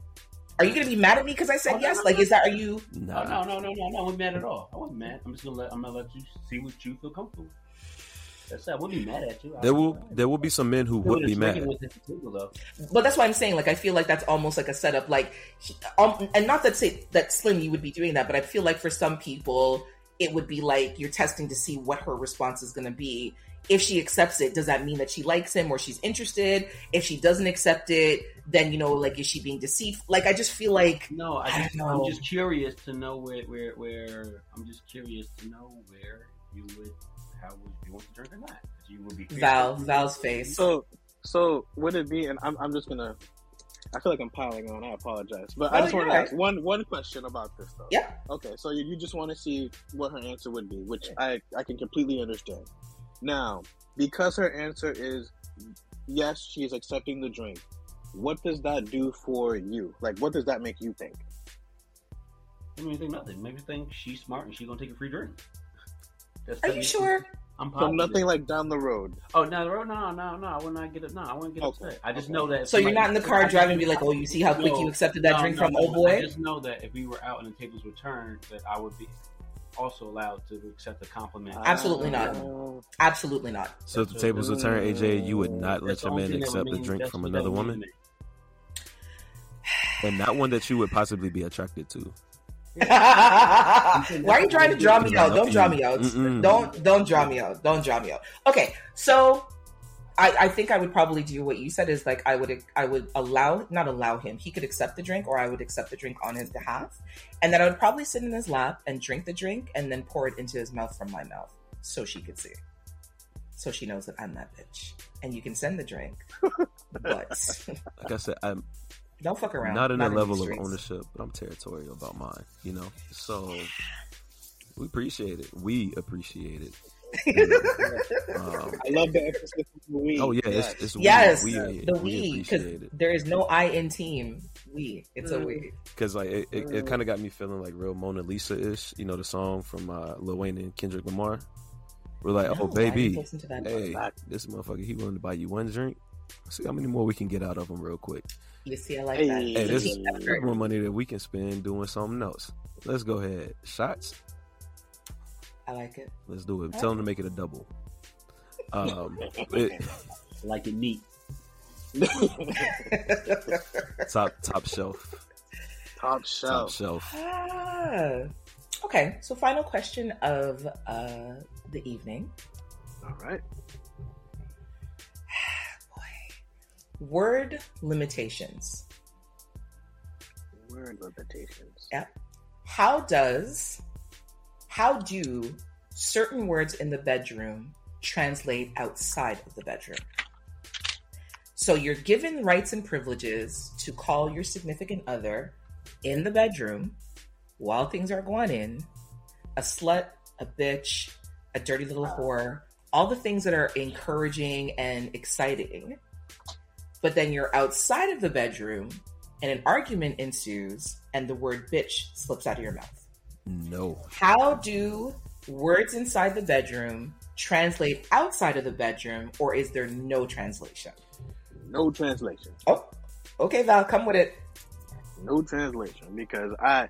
Are you gonna be mad at me because I said Oh, yes? no, Like, no. is that are you? Nah, Oh, no, no, no, no, no. I wasn't mad at all. I wasn't mad. I'm just gonna let I'm gonna let you see what you feel comfortable. with. That's it. I wouldn't be mad at you. I- There will I- there will be some men who would be mad. drinking with the table. But that's why I'm saying, like, I feel like that's almost like a setup. Like, he, um, and not that say that Slim you would be doing that, but I feel like for some people it would be like you're testing to see what her response is going to be. If she accepts it, does that mean that she likes him or she's interested? If she doesn't accept it, then you know, like, is she being deceived? Like, I just feel like No, I I just, don't I'm just curious to know where, where, where. I'm just curious to know where you would, how would you want to drink or not? 'Cause You would be Val, Val's face. So, so would it be? And I'm, I'm just gonna. I feel like I'm piling on. I apologize, but I Oh, just want to ask one one question about this though. Yeah. Okay, so you, you just want to see what her answer would be, which I I can completely understand. Now, because her answer is yes, she is accepting the drink. What does that do for you? Like, what does that make you think? I mean, think nothing. Maybe think she's smart and she's gonna take a free drink. That's Are you sure? I'm So nothing like down the road. Oh no, no, no, no, no! I would not get it. No, I wouldn't get Okay. upset. I just Okay. know that. So you're not in the car driving and be like, oh, you see how quick you accepted that No, drink no, from no, old I just know that if we were out and the tables were turned, that I would be also allowed to accept the compliment. Absolutely not. Uh, Absolutely not. So if the tables were turned, AJ, you would not let your only man thing that would accept a drink from another woman, and not one that you would possibly be attracted to. Why are you trying to draw me out? Don't draw me out. Mm-mm. Don't don't draw me out. Don't draw me out. Okay, so I, I think I would probably do what you said is like I would I would allow not allow him. He could accept the drink, or I would accept the drink on his behalf, and then I would probably sit in his lap and drink the drink, and then pour it into his mouth from my mouth, so she could see, so she knows that I'm that bitch. And you can send the drink, but Like I said, I'm don't fuck around. not in a these level of ownership, but I'm territorial about mine. You know, so we appreciate it. We appreciate it. Um, I love the emphasis on the we. oh yeah, Yes. it's, it's. Yes, we, the we, because there is no I in team. We, it's a we. because like it, it, it kind of got me feeling like real Mona Lisa ish. You know, the song from uh, Lil Wayne and Kendrick Lamar. We're like, No, oh baby, listen to hey, this motherfucker, he willing to buy you one drink. See how many more we can get out of him real quick. You see, I like Hey. that. Hey, It's this is effort. more money that we can spend doing something else. Let's go ahead. Shots. I like it. Let's do it. Tell them to make it a double. Um, it- like it neat. top top shelf, Top top shelf. shelf. ah. Okay, so final question of uh, the evening. All right. Word limitations. Word limitations. How does, how do certain words in the bedroom translate outside of the bedroom? So you're given rights and privileges to call your significant other in the bedroom while things are going in a slut, a bitch, a dirty little whore, all the things that are encouraging and exciting. But then you're outside of the bedroom and an argument ensues and the word bitch slips out of your mouth. No. How do words inside the bedroom translate outside of the bedroom, or is there no translation? No translation. Oh, okay, Val, come with it. No translation because I,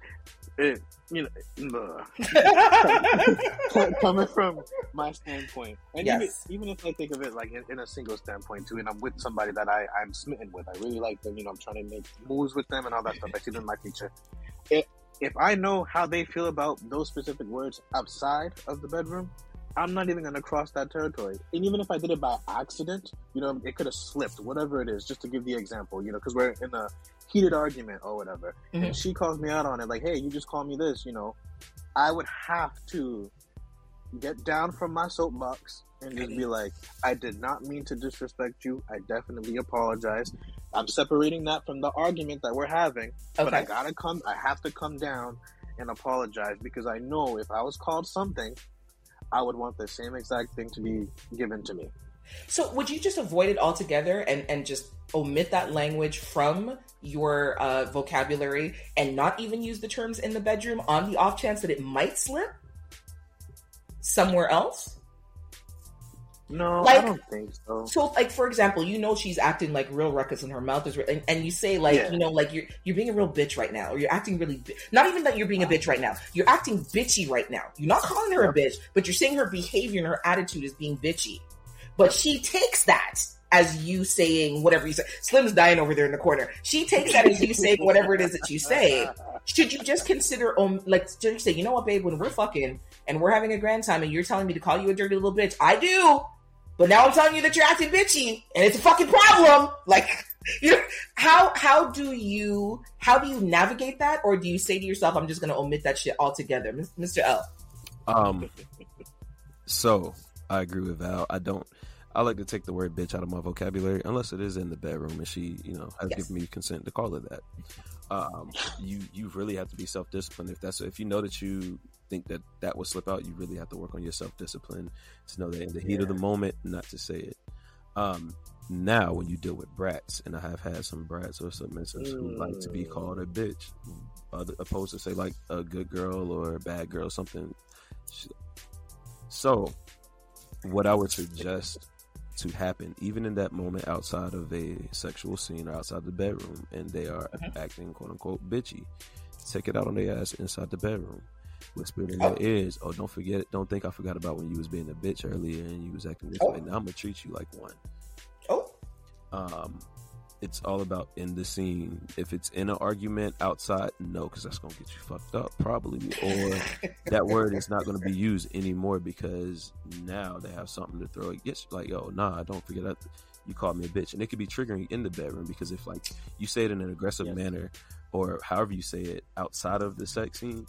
it, you know, coming from my standpoint, and Yes. even, even if I think of it like in, in a single standpoint too, and I'm with somebody that I I'm smitten with, I really like them. You know, I'm trying to make moves with them and all that stuff. I see them in my future. If if I know how they feel about those specific words outside of the bedroom, I'm not even gonna cross that territory. And even if I did it by accident, you know, it could have slipped, whatever it is. Just to give the example, you know, because we're in a heated argument or whatever Mhm. and she calls me out on it, like, "Hey, you just called me this," you know, I would have to get down from my soapbox and just be like, "I did not mean to disrespect you. I definitely apologize. I'm separating that from the argument that we're having, but I gotta come. I have to come down and apologize because I know if I was called something, I would want the same exact thing to be given to me. So would you just avoid it altogether and, and just omit that language from your uh, vocabulary and not even use the terms in the bedroom on the off chance that it might slip somewhere else? No, Like- I don't think so. So, like for example, you know she's acting like real ruckus and her mouth is, re- and, and you say like, Yeah. you know, like you're you're being a real bitch right now, or you're acting really, bi- not even that you're being a bitch right now, you're acting bitchy right now. You're not calling her a bitch, but you're saying her behavior and her attitude is being bitchy, but she takes that as you saying whatever you say. Slim's dying over there in the corner. She takes that as you saying whatever it is that you say. Should you just consider, um, like, you say, you know what, babe, when we're fucking and we're having a grand time, and you're telling me to call you a dirty little bitch, I do. But now I'm telling you that you're acting bitchy, and it's a fucking problem. Like, you know, how how do you how do you navigate that, or do you say to yourself, "I'm just going to omit that shit altogether," Mr. L? Um, so I agree with Val. I don't. I like to take the word bitch out of my vocabulary unless it is in the bedroom and she, you know, has Yes. given me consent to call it that. Um, you you really have to be self disciplined. If that's if you know that you think that that will slip out, you really have to work on your self discipline to know that in the heat of the moment, not to say it. Um, now when you deal with brats, and I have had some brats or submissives who like to be called a bitch, other, opposed to say like a good girl or a bad girl, something. So, what I would suggest to happen, even in that moment outside of a sexual scene or outside the bedroom, and they are acting quote unquote bitchy, take it out on their ass inside the bedroom. Whisper it in their ears. Oh, don't forget it. Don't think I forgot about when you was being a bitch earlier and you was acting this Oh. way. Now I'm gonna treat you like one. Oh, Um, it's all about in the scene. If it's in an argument outside, no, because that's gonna get you fucked up probably. Or that word is not going to be used anymore because now they have something to throw against. Like, yo, nah, don't forget that you called me a bitch, and it could be triggering in the bedroom because if like you say it in an aggressive Yes. manner or however you say it outside of the sex scene,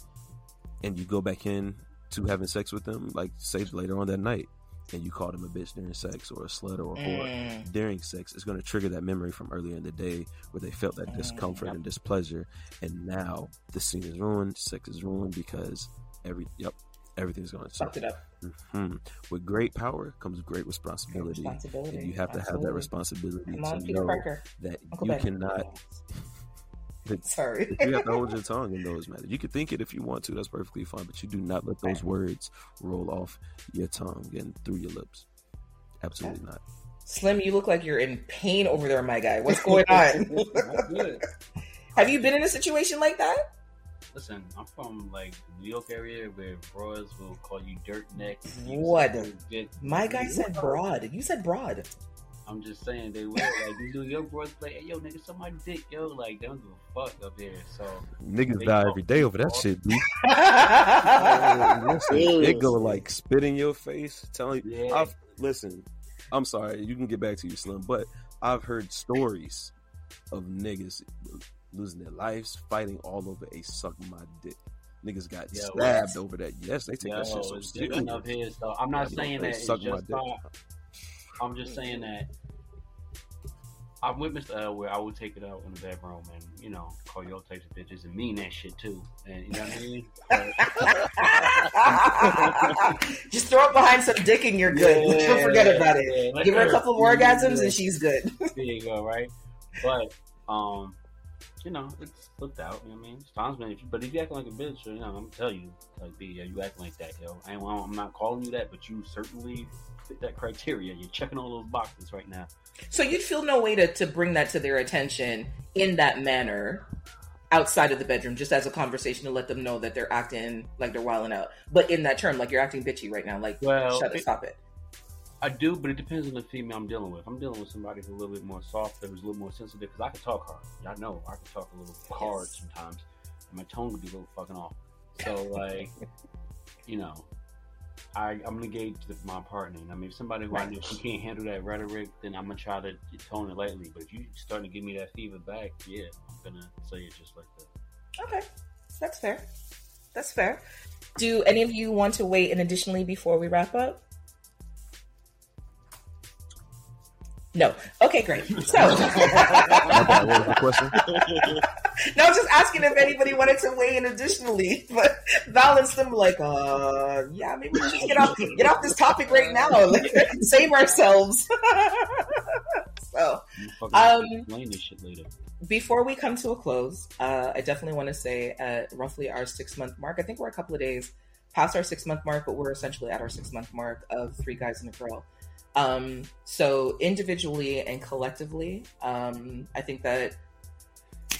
and you go back in to having sex with them, like say later on that night, and you call them a bitch during sex or a slut or a whore Mm. during sex it's going to trigger that memory from earlier in the day where they felt that Mm, discomfort yep. and displeasure and now the scene is ruined sex is ruined because every yep everything's going to fucked it up. hmm with great power comes great responsibility Responsibility. and you have to have that responsibility Come on, to Peter know Parker. that Uncle you Ben. cannot that Sorry. you have to hold your tongue in those matters. You can think it if you want to, that's perfectly fine, but you do not let those words roll off your tongue and through your lips. Absolutely not. Slim, you look like you're in pain over there, my guy. What's going on? Have you been in a situation like that? Listen, I'm from like New York area where bros will call you dirt neck. What? Get, My guy said broad. You said broad. I'm just saying they will like these New York bros play. Hey, yo, nigga, somebody dick, yo. Like they don't give a fuck up here. So Niggas die every day over that shit, dude. listen, it go like spit in your face, telling you. Yeah. I've, listen, I'm sorry, you can get back to you, Slim, but I've heard stories of niggas losing their lives fighting all over a suck my dick. Niggas got Yeah, stabbed over that. Yes, they take yo, that shit so it's serious. up here. So I'm not Yeah, saying that it's suck my dick. not. I'm just saying that I'm with Mr. L where I would take it out in the bedroom and you know call your types of bitches and mean that shit too. And you know what I mean? But- Just throw it behind some dick and you're good. Yeah, Don't forget about it. yeah, Give her a couple of orgasms feel and she's good. There you go, right? But um, you know, it's flipped out. You know what I mean? It's times, man. If you, but if you acting like a bitch, you know, I'm gonna tell you, like, B, yeah, you acting like that, yo. I ain't, I'm not calling you that, but you certainly fit that criteria. You're checking all those boxes right now. So you'd feel no way to, to bring that to their attention in that manner outside of the bedroom, just as a conversation to let them know that they're acting like they're wilding out. But in that term, like you're acting bitchy right now. Like, Well, shut it- stop it. I do, but it depends on the female I'm dealing with. I'm dealing with somebody who's a little bit more soft, who's a little more sensitive, because I can talk hard. Y'all know I can talk a little hard Yes. sometimes, and my tone can be a little fucking off. So, like, you know, I, I'm gonna gauge my partner. And I mean, if somebody who I know she can't handle that rhetoric, then I'm gonna try to tone it lightly. But if you're starting to give me that fever back, yeah, I'm gonna say it just like that. Okay, that's fair. That's fair. Do any of you want to wait in additionally before we wrap up? No. Okay, great. So, bad, what was the question? no, I'm just asking if anybody wanted to weigh in additionally. But Val and Slim like, uh, yeah, maybe we should get off get off this topic right now. Like, save ourselves. so, You fucking Um, explain this shit later. before we come to a close, uh, I definitely want to say at roughly our six month mark, I think we're a couple of days past our six month mark, but we're essentially at our six month mark of three guys and a girl. Um, so individually and collectively, um, I think that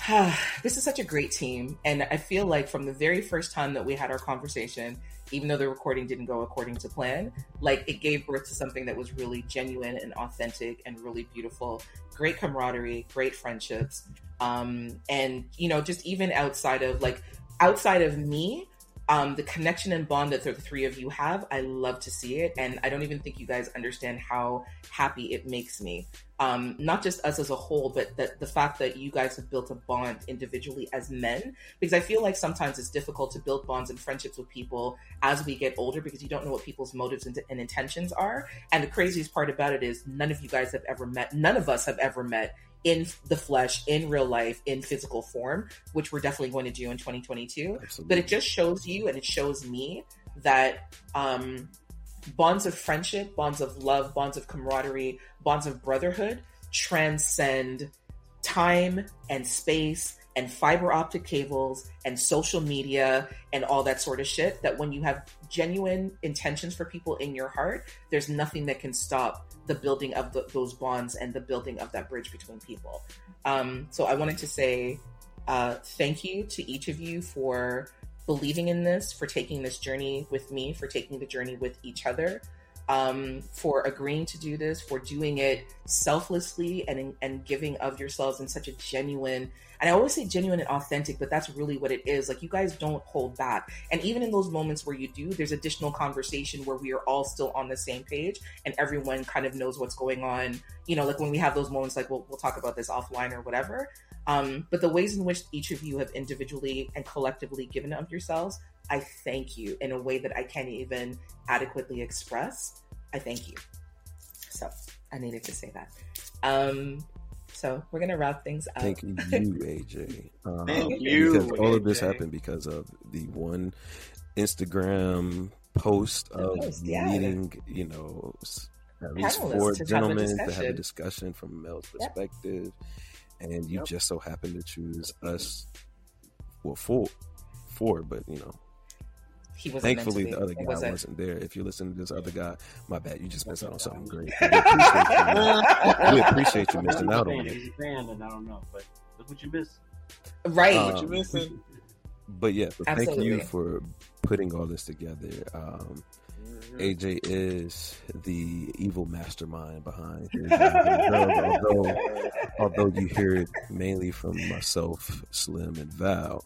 this is such a great team. And I feel like from the very first time that we had our conversation, even though the recording didn't go according to plan, like it gave birth to something that was really genuine and authentic and really beautiful. Great camaraderie, great friendships. Um, and, you know, just even outside of like, outside of me, um, the connection and bond that the three of you have, I love to see it. And I don't even think you guys understand how happy it makes me. Um, not just us as a whole, but the, the fact that you guys have built a bond individually as men. Because I feel like sometimes it's difficult to build bonds and friendships with people as we get older because you don't know what people's motives and, and intentions are. And the craziest part about it is none of you guys have ever met, none of us have ever met in the flesh, in real life, in physical form, which we're definitely going to do in 2022 Absolutely. but it just shows you and it shows me that um, bonds of friendship, bonds of love, bonds of camaraderie, bonds of brotherhood transcend time and space and fiber optic cables and social media and all that sort of shit. That when you have genuine intentions for people in your heart, there's nothing that can stop the building of the, those bonds and the building of that bridge between people. Um, so I wanted to say uh, thank you to each of you for believing in this, for taking this journey with me, for taking the journey with each other, um, for agreeing to do this, for doing it selflessly and and giving of yourselves in such a genuine. And I always say genuine and authentic, but that's really what it is. Like you guys don't hold back, and even in those moments where you do, there's additional conversation where we are all still on the same page and everyone kind of knows what's going on. You know, like when we have those moments, like we'll we'll talk about this offline or whatever. Um, but the ways in which each of you have individually and collectively given of yourselves, I thank you in a way that I can't even adequately express. I thank you. So I needed to say that. Um, so we're gonna wrap things up. Thank you, AJ. Um, Thank you, Because all of this AJ. happened because of the one Instagram post The of post, yeah. meeting, you know, at least Panelists four to have gentlemen to have a discussion. discussion from Mel's male's Yep. perspective. And you Yep. just so happened to choose us, well, four, four, but you know, He wasn't thankfully the other guy wasn't. wasn't there. If you listen to this other guy, my bad, you just missed out on something great. We appreciate you. We appreciate you missing out on He's it. a fan, and I don't know, but look what you missed. Right. Um, What you missing? But yeah, so thank you for putting all this together. Um, AJ is the evil mastermind behind Here's although, although you hear it mainly from myself, Slim, and Val.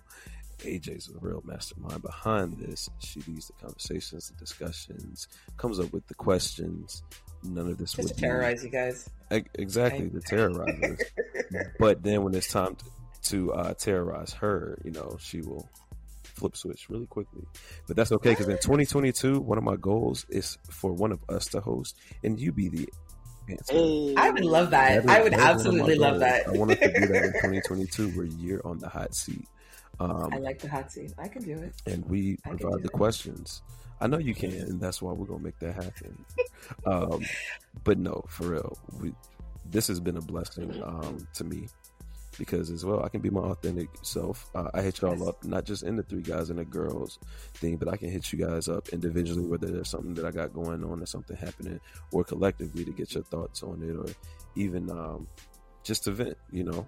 AJ's a real mastermind behind this. She leads the conversations, the discussions, comes up with the questions. None of this Just would to terrorize you guys. Exactly the terrorizers. but then when it's time to, to uh, terrorize her, you know, she will flip switch really quickly. But that's okay because in 2022, one of my goals is for one of us to host and you be the answer. Hey. I would love that. That is- I would that is one of absolutely love goals. that. I wanted to do that in 2022 where you're on the hot seat. Um, I like the hot seat. I can do it. and we I provide the that. questions. I know you can, and that's why we're gonna make that happen. um, but no, for real, we this has been a blessing um, to me because as well I can be my authentic self. Uh, I hit y'all Yes. up not just in the three guys and the girls thing, but I can hit you guys up individually whether there's something that I got going on or something happening, or collectively to get your thoughts on it, or even um, just to vent. You know,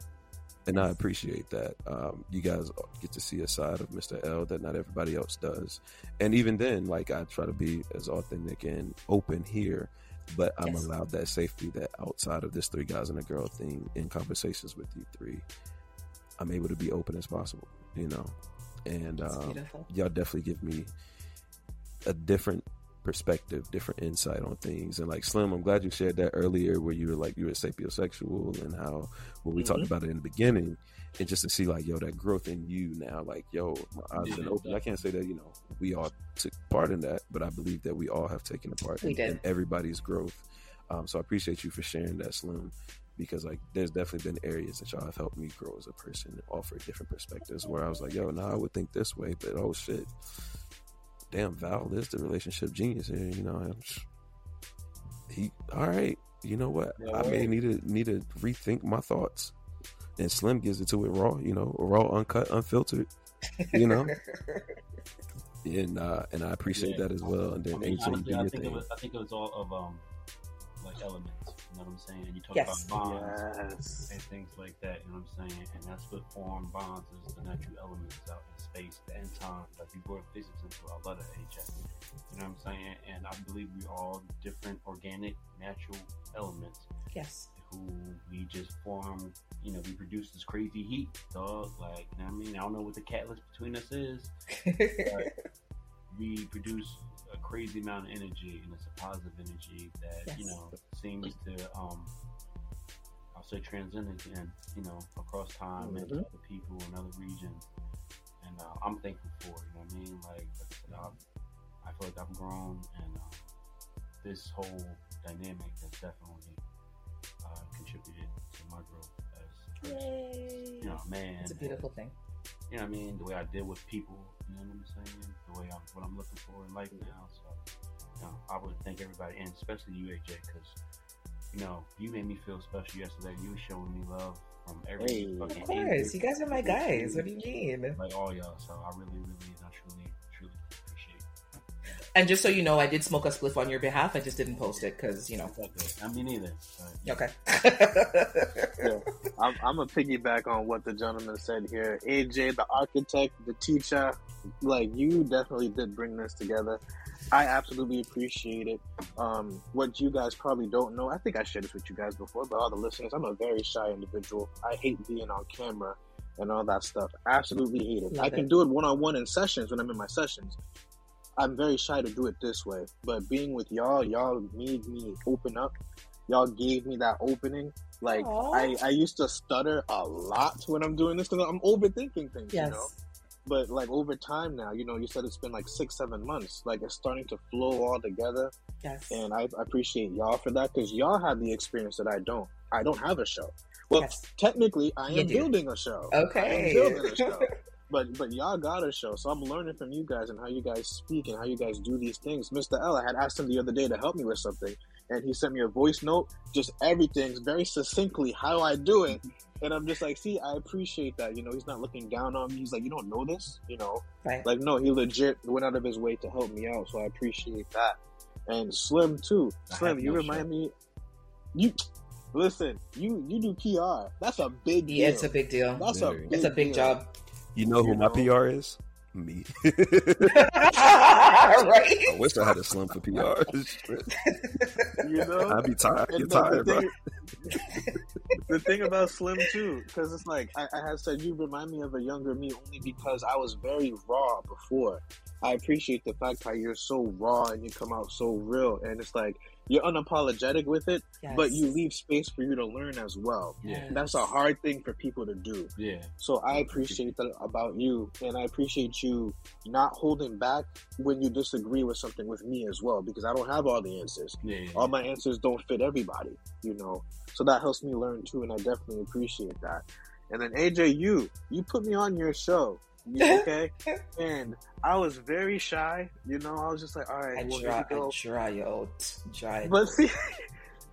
and I appreciate that. Um, you guys get to see a side of Mr. L that not everybody else does, and even then, like I try to be as authentic and open here, but I'm Yes. allowed that safety that outside of this three guys and a girl thing in conversations with you three, I'm able to be open as possible. You know, and um, y'all definitely give me a different perspective, different insight on things. And like Slim, I'm glad you shared that earlier where you were like you were sapiosexual and how when we talked Mhm. about it in the beginning, and just to see like, yo, that growth in you now, like, yo, my eyes been open. I can't say that, you know, we all took part in that, but I believe that we all have taken a part in, in everybody's growth. Um, so I appreciate you for sharing that, Slim. because like there's definitely been areas that y'all have helped me grow as a person offer different perspectives where I was like, yo, now I would think this way, but oh shit, damn, Val is the relationship genius here. You know, he all right. You know what? Yeah, I may need to need to rethink my thoughts. And Slim gives it to it raw, you know, raw, uncut, unfiltered, you know. and uh, and I appreciate Yeah. that as well. And then I mean, do honestly, I think it was, I think it was all of um, like elements. You know what I'm saying? You talk Yes. about bonds Yes. and things like that. You know what I'm saying? And that's what form bonds is the natural elements out in space and time. Like we brought physics into our letter AJ. You know what I'm saying? And I believe we all different organic, natural elements yes. who we just form. You know, we produce this crazy heat, dog. Like, you know what I mean? I don't know what the catalyst between us is. we produce a crazy amount of energy, and it's a positive energy that you know seems to um, I'll say transcend again, you know, across time and to Mhm. other people in other regions. And uh, I'm thankful for it. You know what I mean? Like, like I said, I've, I feel like I've grown, and um, this whole dynamic has definitely uh, contributed to my growth as a person. Yay. You know, man. It's a beautiful thing. You know what I mean? The way I deal with people, you know what I'm saying? The way I'm, what I'm looking for in life now. So, you know, I would thank everybody, and especially you, AJ, because, you know, you made me feel special yesterday. You were showing me love from every Hey. fucking Of course. You guys are my guys. What do you mean? Like all y'all. So I really, really, I truly, truly appreciate And just so you know, I did smoke a spliff on your behalf. I just didn't post it because, you know. it. I mean, neither. Okay. Yeah. I'm, I'm gonna piggyback on what the gentleman said here. AJ, the architect, the teacher, like you definitely did bring this together. I absolutely appreciate it. Um, what you guys probably don't know, I think I shared this with you guys before, but all the listeners, I'm a very shy individual. I hate being on camera and all that stuff. Absolutely hate it. Love I can it. do it one on one in sessions when I'm in my sessions. I'm very shy to do it this way, but being with y'all, y'all made me open up. Y'all gave me that opening. Like. I, I used to stutter a lot when I'm doing this because I'm overthinking things, yes. you know. But like over time now, you know, you said it's been like six, seven months. Like it's starting to flow all together, Yes. and I, I appreciate y'all for that because y'all have the experience that I don't. I don't have a show. Well, Yes. technically, I am building a show. Okay. Building a show. But but y'all got a show, so I'm learning from you guys and how you guys speak and how you guys do these things. Mr. L, I had asked him the other day to help me with something, and he sent me a voice note, just everything's very succinctly how I do it. And I'm just like, see, I appreciate that. You know, he's not looking down on me. He's like, you don't know this, you know. Right. Like, no, he legit went out of his way to help me out, so I appreciate that. And Slim too. Slim, you no remind me. You listen. You you do PR. That's a big deal. Yeah, it's a big deal. That's Very. a big It's a big deal. job. You know who You my. PR is? Me. right? I wish I had a slump for PR. You know. I'd be tired. And Get the, tired, the, bro. thing, the thing about Slim too, because it's like I, I had said, you remind me of a younger me only because I was very raw before. I appreciate the fact how you're so raw and you come out so real, and it's like you're unapologetic with it, but you leave space for you to learn as well. Yeah. That's a hard thing for people to do. Yeah. So I appreciate that about you, and I appreciate you not holding back when you disagree with something with me as well, because I don't have all the answers Yeah. yeah. all my answers don't fit everybody, you know. So that helps me learn too, and I definitely appreciate that. And then AJ, you you put me on your show, you- okay? and I was very shy, you know. I was just like, all right, I well, try, here we go. I try out. Try. But see,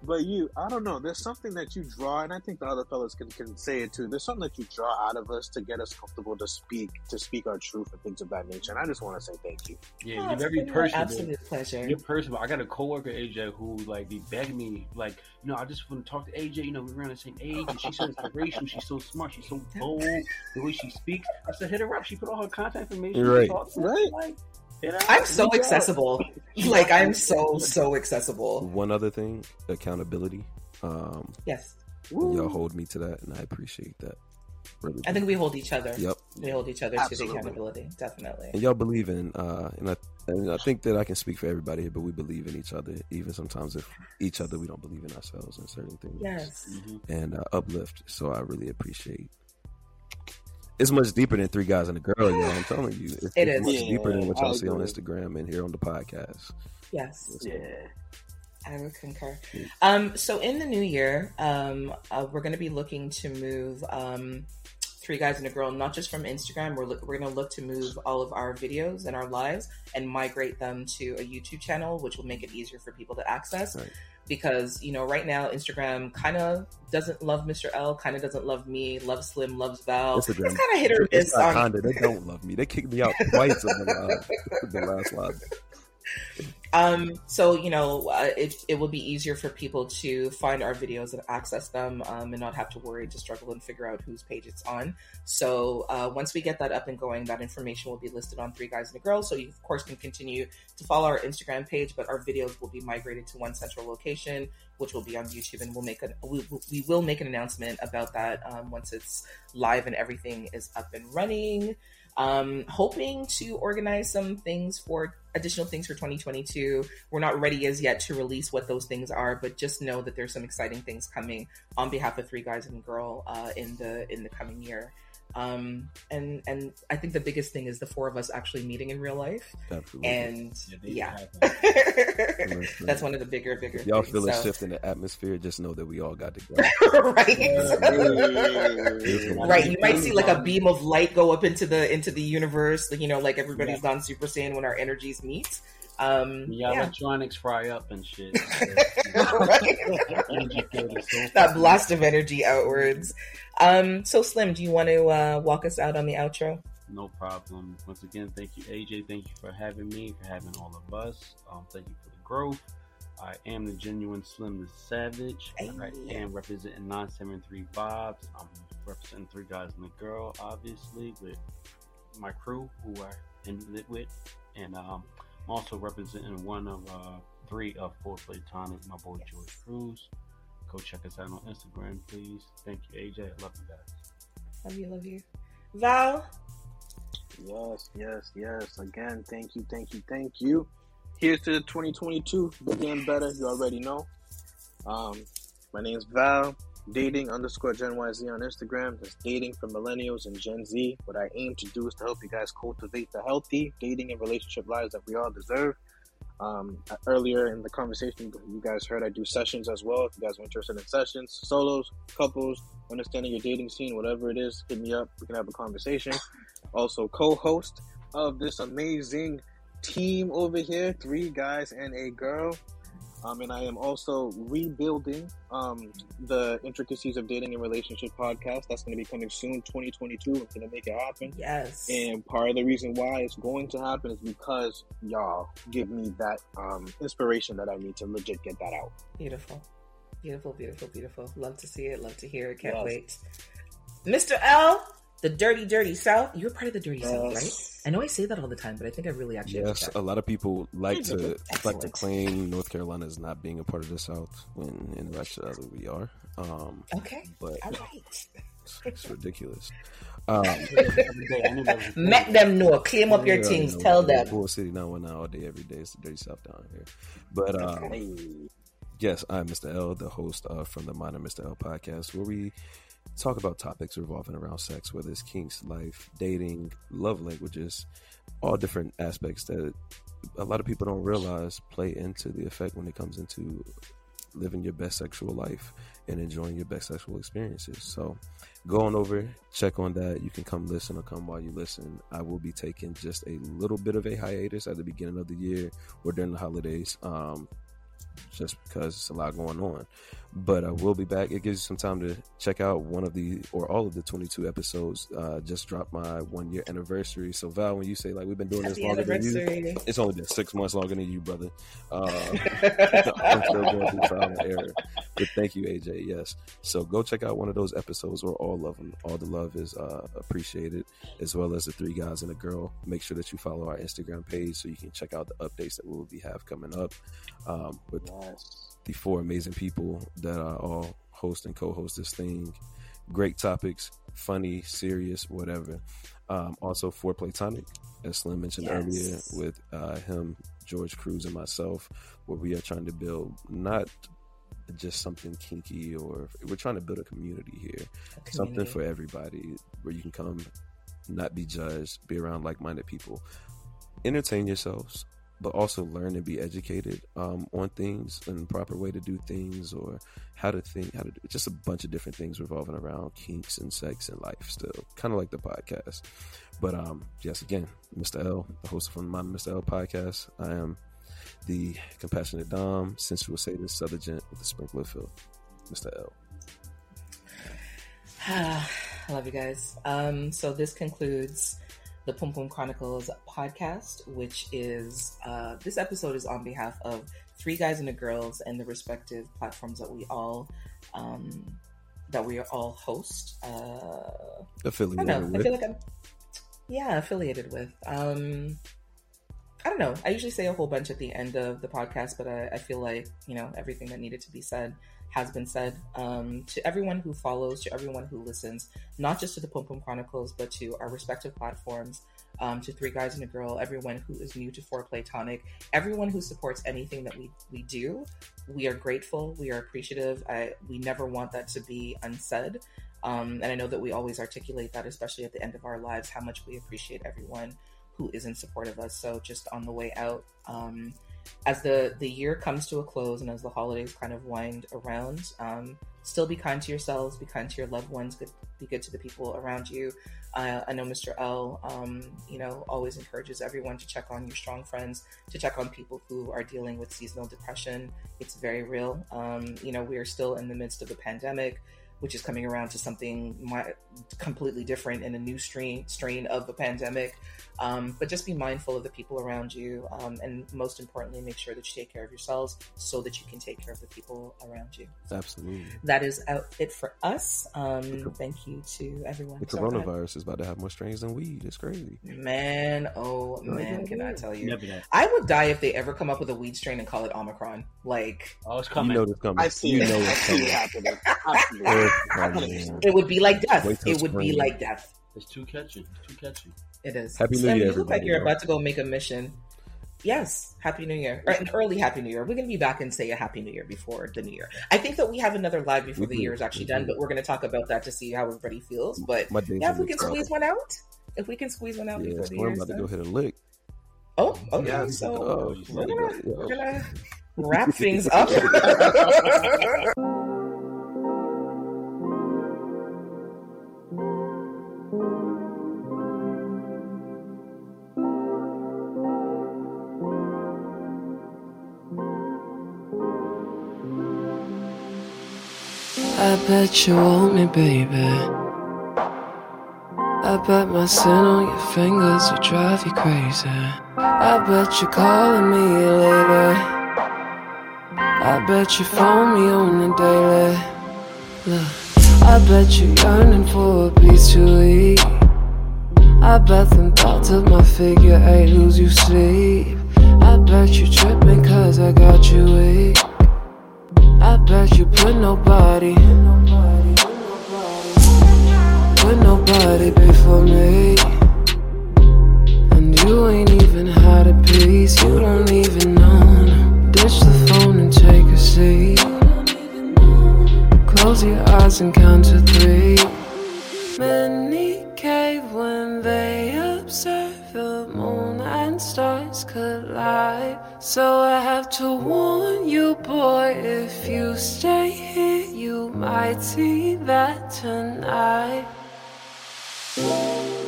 but you, I don't know. There's something that you draw, and I think the other fellas can, can say it too. There's something that you draw out of us to get us comfortable to speak, to speak our truth and things of that nature. And I just want to say thank you. Yeah, Oh, you're very been my personable. Absolute pleasure. You're personable. I got a coworker AJ who like be begging me like, you know, I just want to talk to AJ. You know, we're around the same age, and she's so inspirational. She's so smart. She's so bold. The way she speaks. I said, hit her up. She put all her contact information. Right. Talk. Right. Like, you know, I'm so accessible. Like I'm so so accessible. One other thing, accountability. Um, Yes, y'all hold me to that, and I appreciate that. Really. I think we hold each other. Yep. We hold each other Absolutely. to the accountability. Definitely. And y'all believe in, uh, and I, and I think that I can speak for everybody here, but we believe in each other, even sometimes if each other we don't believe in ourselves in certain things. Yes. Mhm. And uh, uplift. So I really appreciate. It's much deeper than three guys and a girl, y'all. I'm telling you, it's, It it's is. much deeper than what y'all see on. Instagram and here on the podcast. Yes. Yeah. I would concur. Yeah. Um, so in the new year, um, uh, we're going to be looking to move um, three guys and a girl, not just from Instagram. We're look, we're going to look to move all of our videos and our lives and migrate them to a YouTube channel, which will make it easier for people to access. Right. Because you know, right now Instagram kind of doesn't love Mr. L, kind of doesn't love me, loves Slim, loves Val. Instagram. It's kind of hit or miss on kinda, they don't love me. They kicked me out twice in the, uh, the last live. Um, so you know, uh, it it will be easier for people to find our videos and access them, um, and not have to worry to struggle and figure out whose page it's on. So uh, once we get that up and going, that information will be listed on Three Guys and a Girl. So you of course can continue to follow our Instagram page, but our videos will be migrated to one central location, which will be on YouTube, and we'll make a we, we will make an announcement about that um, once it's live and everything is up and running. Um, hoping to organize some things for additional things for 2022. We're not ready as yet to release what those things are, but just know that there's some exciting things coming on behalf of Three Guys and Girl uh, in the in the coming year. Um, and and I think the biggest thing is the four of us actually meeting in real life, Absolutely. and Yeah, yeah, happen. that's one of the bigger bigger. If y'all things, feel a so- shift in the atmosphere, just know that we all got to go. right. right you might see like a beam of light go up into the into the universe like, you know like everybody's Yeah. gone super saiyan when our energies meet um The yeah electronics fry up and shit. Right. Energy field is so that blast of energy outwards um so slim do you want to uh walk us out on the outro No problem. Once again, thank you, AJ. Thank you for having me, for having all of us. Um, thank you for the growth. I am the genuine Slim the Savage. I am representing 973 Vibes. I'm representing Three Guys and a Girl, obviously, with my crew who I ended it with. And um, also representing one of uh, three of 4Playtonic, my boy George Cruz. Go check us out on Instagram, please. Thank you, AJ. I love you guys. love you love you val Yes, yes, yes. Again, thank you, thank you, thank you. Here's to 2022. Begin better. You already know. Um, my name's Val. Dating underscore Gen YZ on Instagram. That's dating for millennials and Gen Z. What I aim to do is to help you guys cultivate the healthy dating and relationship lives that we all deserve. Um, earlier in the conversation, you guys heard I do sessions as well. If you guys are interested in sessions, solos, couples, understanding your dating scene, whatever it is, hit me up. We can have a conversation. Also, co-host of this amazing team over here, three guys and a girl. Um, and I am also rebuilding um, the intricacies of dating and relationship podcast. That's going to be coming soon, 2022. I'm going to make it happen. yes And part of the reason why it's going to happen is because y'all give me that um, inspiration that I need to legit get that out. beautiful beautiful beautiful beautiful love to see it love to hear it can't Yes. wait mr l the dirty dirty south you're part of the dirty south right i know i say that all the time but i think i really actually Yes, a lot of people like to like to claim North Carolina is not being a part of the South when in actuality we are. Um, okay but all right it's ridiculous. Um, Every day, I knew that was- Let them know. Claim up your yeah, things. you know, Tell them. Bull City 919 all day, every day. It's the dirty South down here. But um. Yes, I'm Mr. L, the host of From the of Mr. L podcast, where we talk about topics revolving around sex, whether it's kinks, life, dating, love languages, all different aspects that a lot of people don't realize play into the effect when it comes into living your best sexual life and enjoying your best sexual experiences. So go on over, check on that. You can come listen or come while you listen. I will be taking just a little bit of a hiatus at the beginning of the year or during the holidays. Um, just because it's a lot going on. But I will be back. It gives you some time to check out one of the or all of the 22 episodes. Uh, just dropped my one year anniversary. So Val, when you say like we've been doing this longer than you, it's only been six months longer than you, brother. Uh, I'm still going through trial and error. But thank you, AJ. Yes. So go check out one of those episodes or all of them. All the love is uh, appreciated, as well as the three guys and a girl. Make sure that you follow our Instagram page so you can check out the updates that we will be have coming up um, with Yes. the four amazing people that are all host and co-host this thing. Great topics, funny, serious, whatever. Um, also, 4Playtonic, as Slim mentioned Yes. earlier, with uh, him, George Cruz, and myself, where we are trying to build not just something kinky or we're trying to build a community here something Community. for everybody where you can come not be judged be around like-minded people entertain yourselves but also learn and be educated um, on things and proper way to do things or how to think, how to do just a bunch of different things revolving around kinks and sex and life still. Kind of like the podcast. But um, yes, again, Mr. L, the host from my Mr. L podcast. I am the compassionate Dom, sensual sadist, southern gent with a sprinkler fill. Mr. L. I love you guys. Um, so this concludes the Pum Pum Chronicles podcast, which is uh, this episode is on behalf of three guys and a girls and the respective platforms that we all um, that we all host. Uh, Affiliated I know. I feel like I'm yeah affiliated with. Um, I don't know. I usually say a whole bunch at the end of the podcast, but I, I feel like you know everything that needed to be said has been said. Um, to everyone who follows, to everyone who listens, not just to the Pum Pum Chronicles, but to our respective platforms, um, to Three Guys and a Girl, everyone who is new to 4Playtonic, everyone who supports anything that we we do, we are grateful. We are appreciative. I, we never want that to be unsaid. Um, and I know that we always articulate that, especially at the end of our lives, how much we appreciate everyone who is in support of us. So just on the way out, um, as the the year comes to a close and as the holidays kind of wind around, um, still be kind to yourselves, be kind to your loved ones, good, be good to the people around you. Uh, I know Mr. L, um, you know, always encourages everyone to check on your strong friends, to check on people who are dealing with seasonal depression. It's very real. Um, you know, we are still in the midst of a pandemic which is coming around to something mi- completely different in a new strain strain of the pandemic. Um, but just be mindful of the people around you, um, and most importantly, make sure that you take care of yourselves so that you can take care of the people around you. Absolutely. That is out it for us. Um, thank you to everyone. The Sorry, go ahead. coronavirus is about to have more strains than weed. It's crazy. Man, oh man, can I tell you? I would die if they ever come up with a weed strain and call it Omicron. Like Oh, it's You coming. know this coming. I see you it. know I it's coming. happening. Absolutely. It's I can coming. understand. It would be like death. It would be like death. It's too catchy. It's too catchy. It is. Happy New Slim, Year, You look like you're about to go make a mission. Yes, Happy New Year. Or an early Happy New Year. We're going to be back and say a Happy New Year before the New Year. I think that we have another live before We the do. year is actually We done, do. but we're going to talk about that to see how everybody feels. But My yeah, if we can squeeze one out, if we can squeeze one out Yeah, before the Storm year is about to go hit a lick. Oh, okay. Yeah. So Oh, yeah. we're gonna wrap things up. I bet you want me, baby. I bet my sin on your fingers will drive you crazy. I bet you're calling me later. I bet you phone me on the daily. Look, I bet you're yearning for a piece to eat. I bet them thoughts of my figure eight lose you sleep. I bet you tripping cause I got you weak. Bet you put nobody, put nobody before me. And you ain't even had a piece, you don't even know. Ditch the phone and take a seat. Close your eyes and count to three. Many cave when they observe the moon and stars collide. So I have to warn boy, if you stay here, you might see that tonight.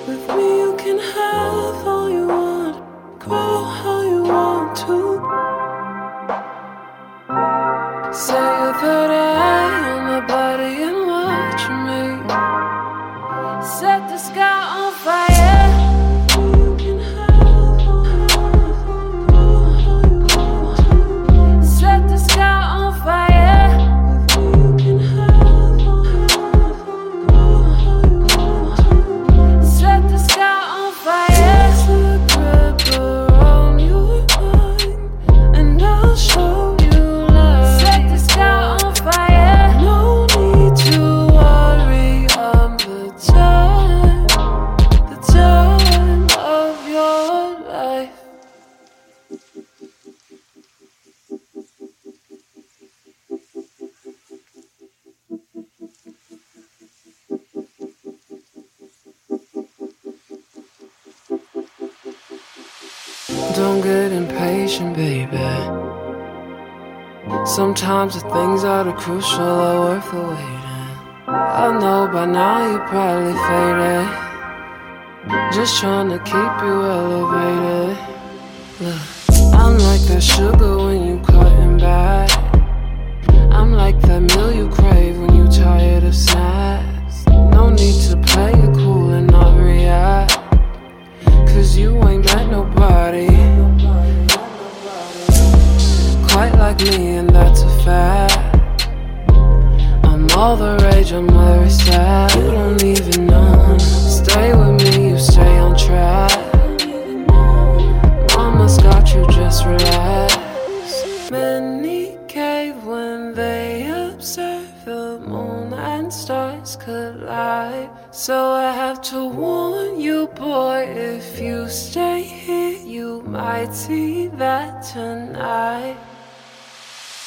With me, you can have all you want, grow how you want to. Say your baby. Sometimes the things that are crucial are worth the waiting. I know by now you're probably faded. Just trying to keep you elevated. Look, I'm like that sugar when you cutting back. I'm like that meal you crave when you tired of snacks. No need to play it cool and not react. Cause you ain't met nobody quite like me, and that's a fact. I'm all the rage, I'm very sad. You don't even know. Stay with me, you stay on track. Mama's got you, just relax. Many cave when they observe the moon and stars collide. So I have to warn you, boy, if you stay here, you might see that tonight.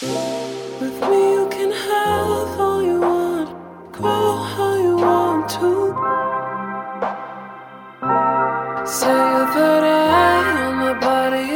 With me, you can have all you want, grow how you want to. Say that I am a body.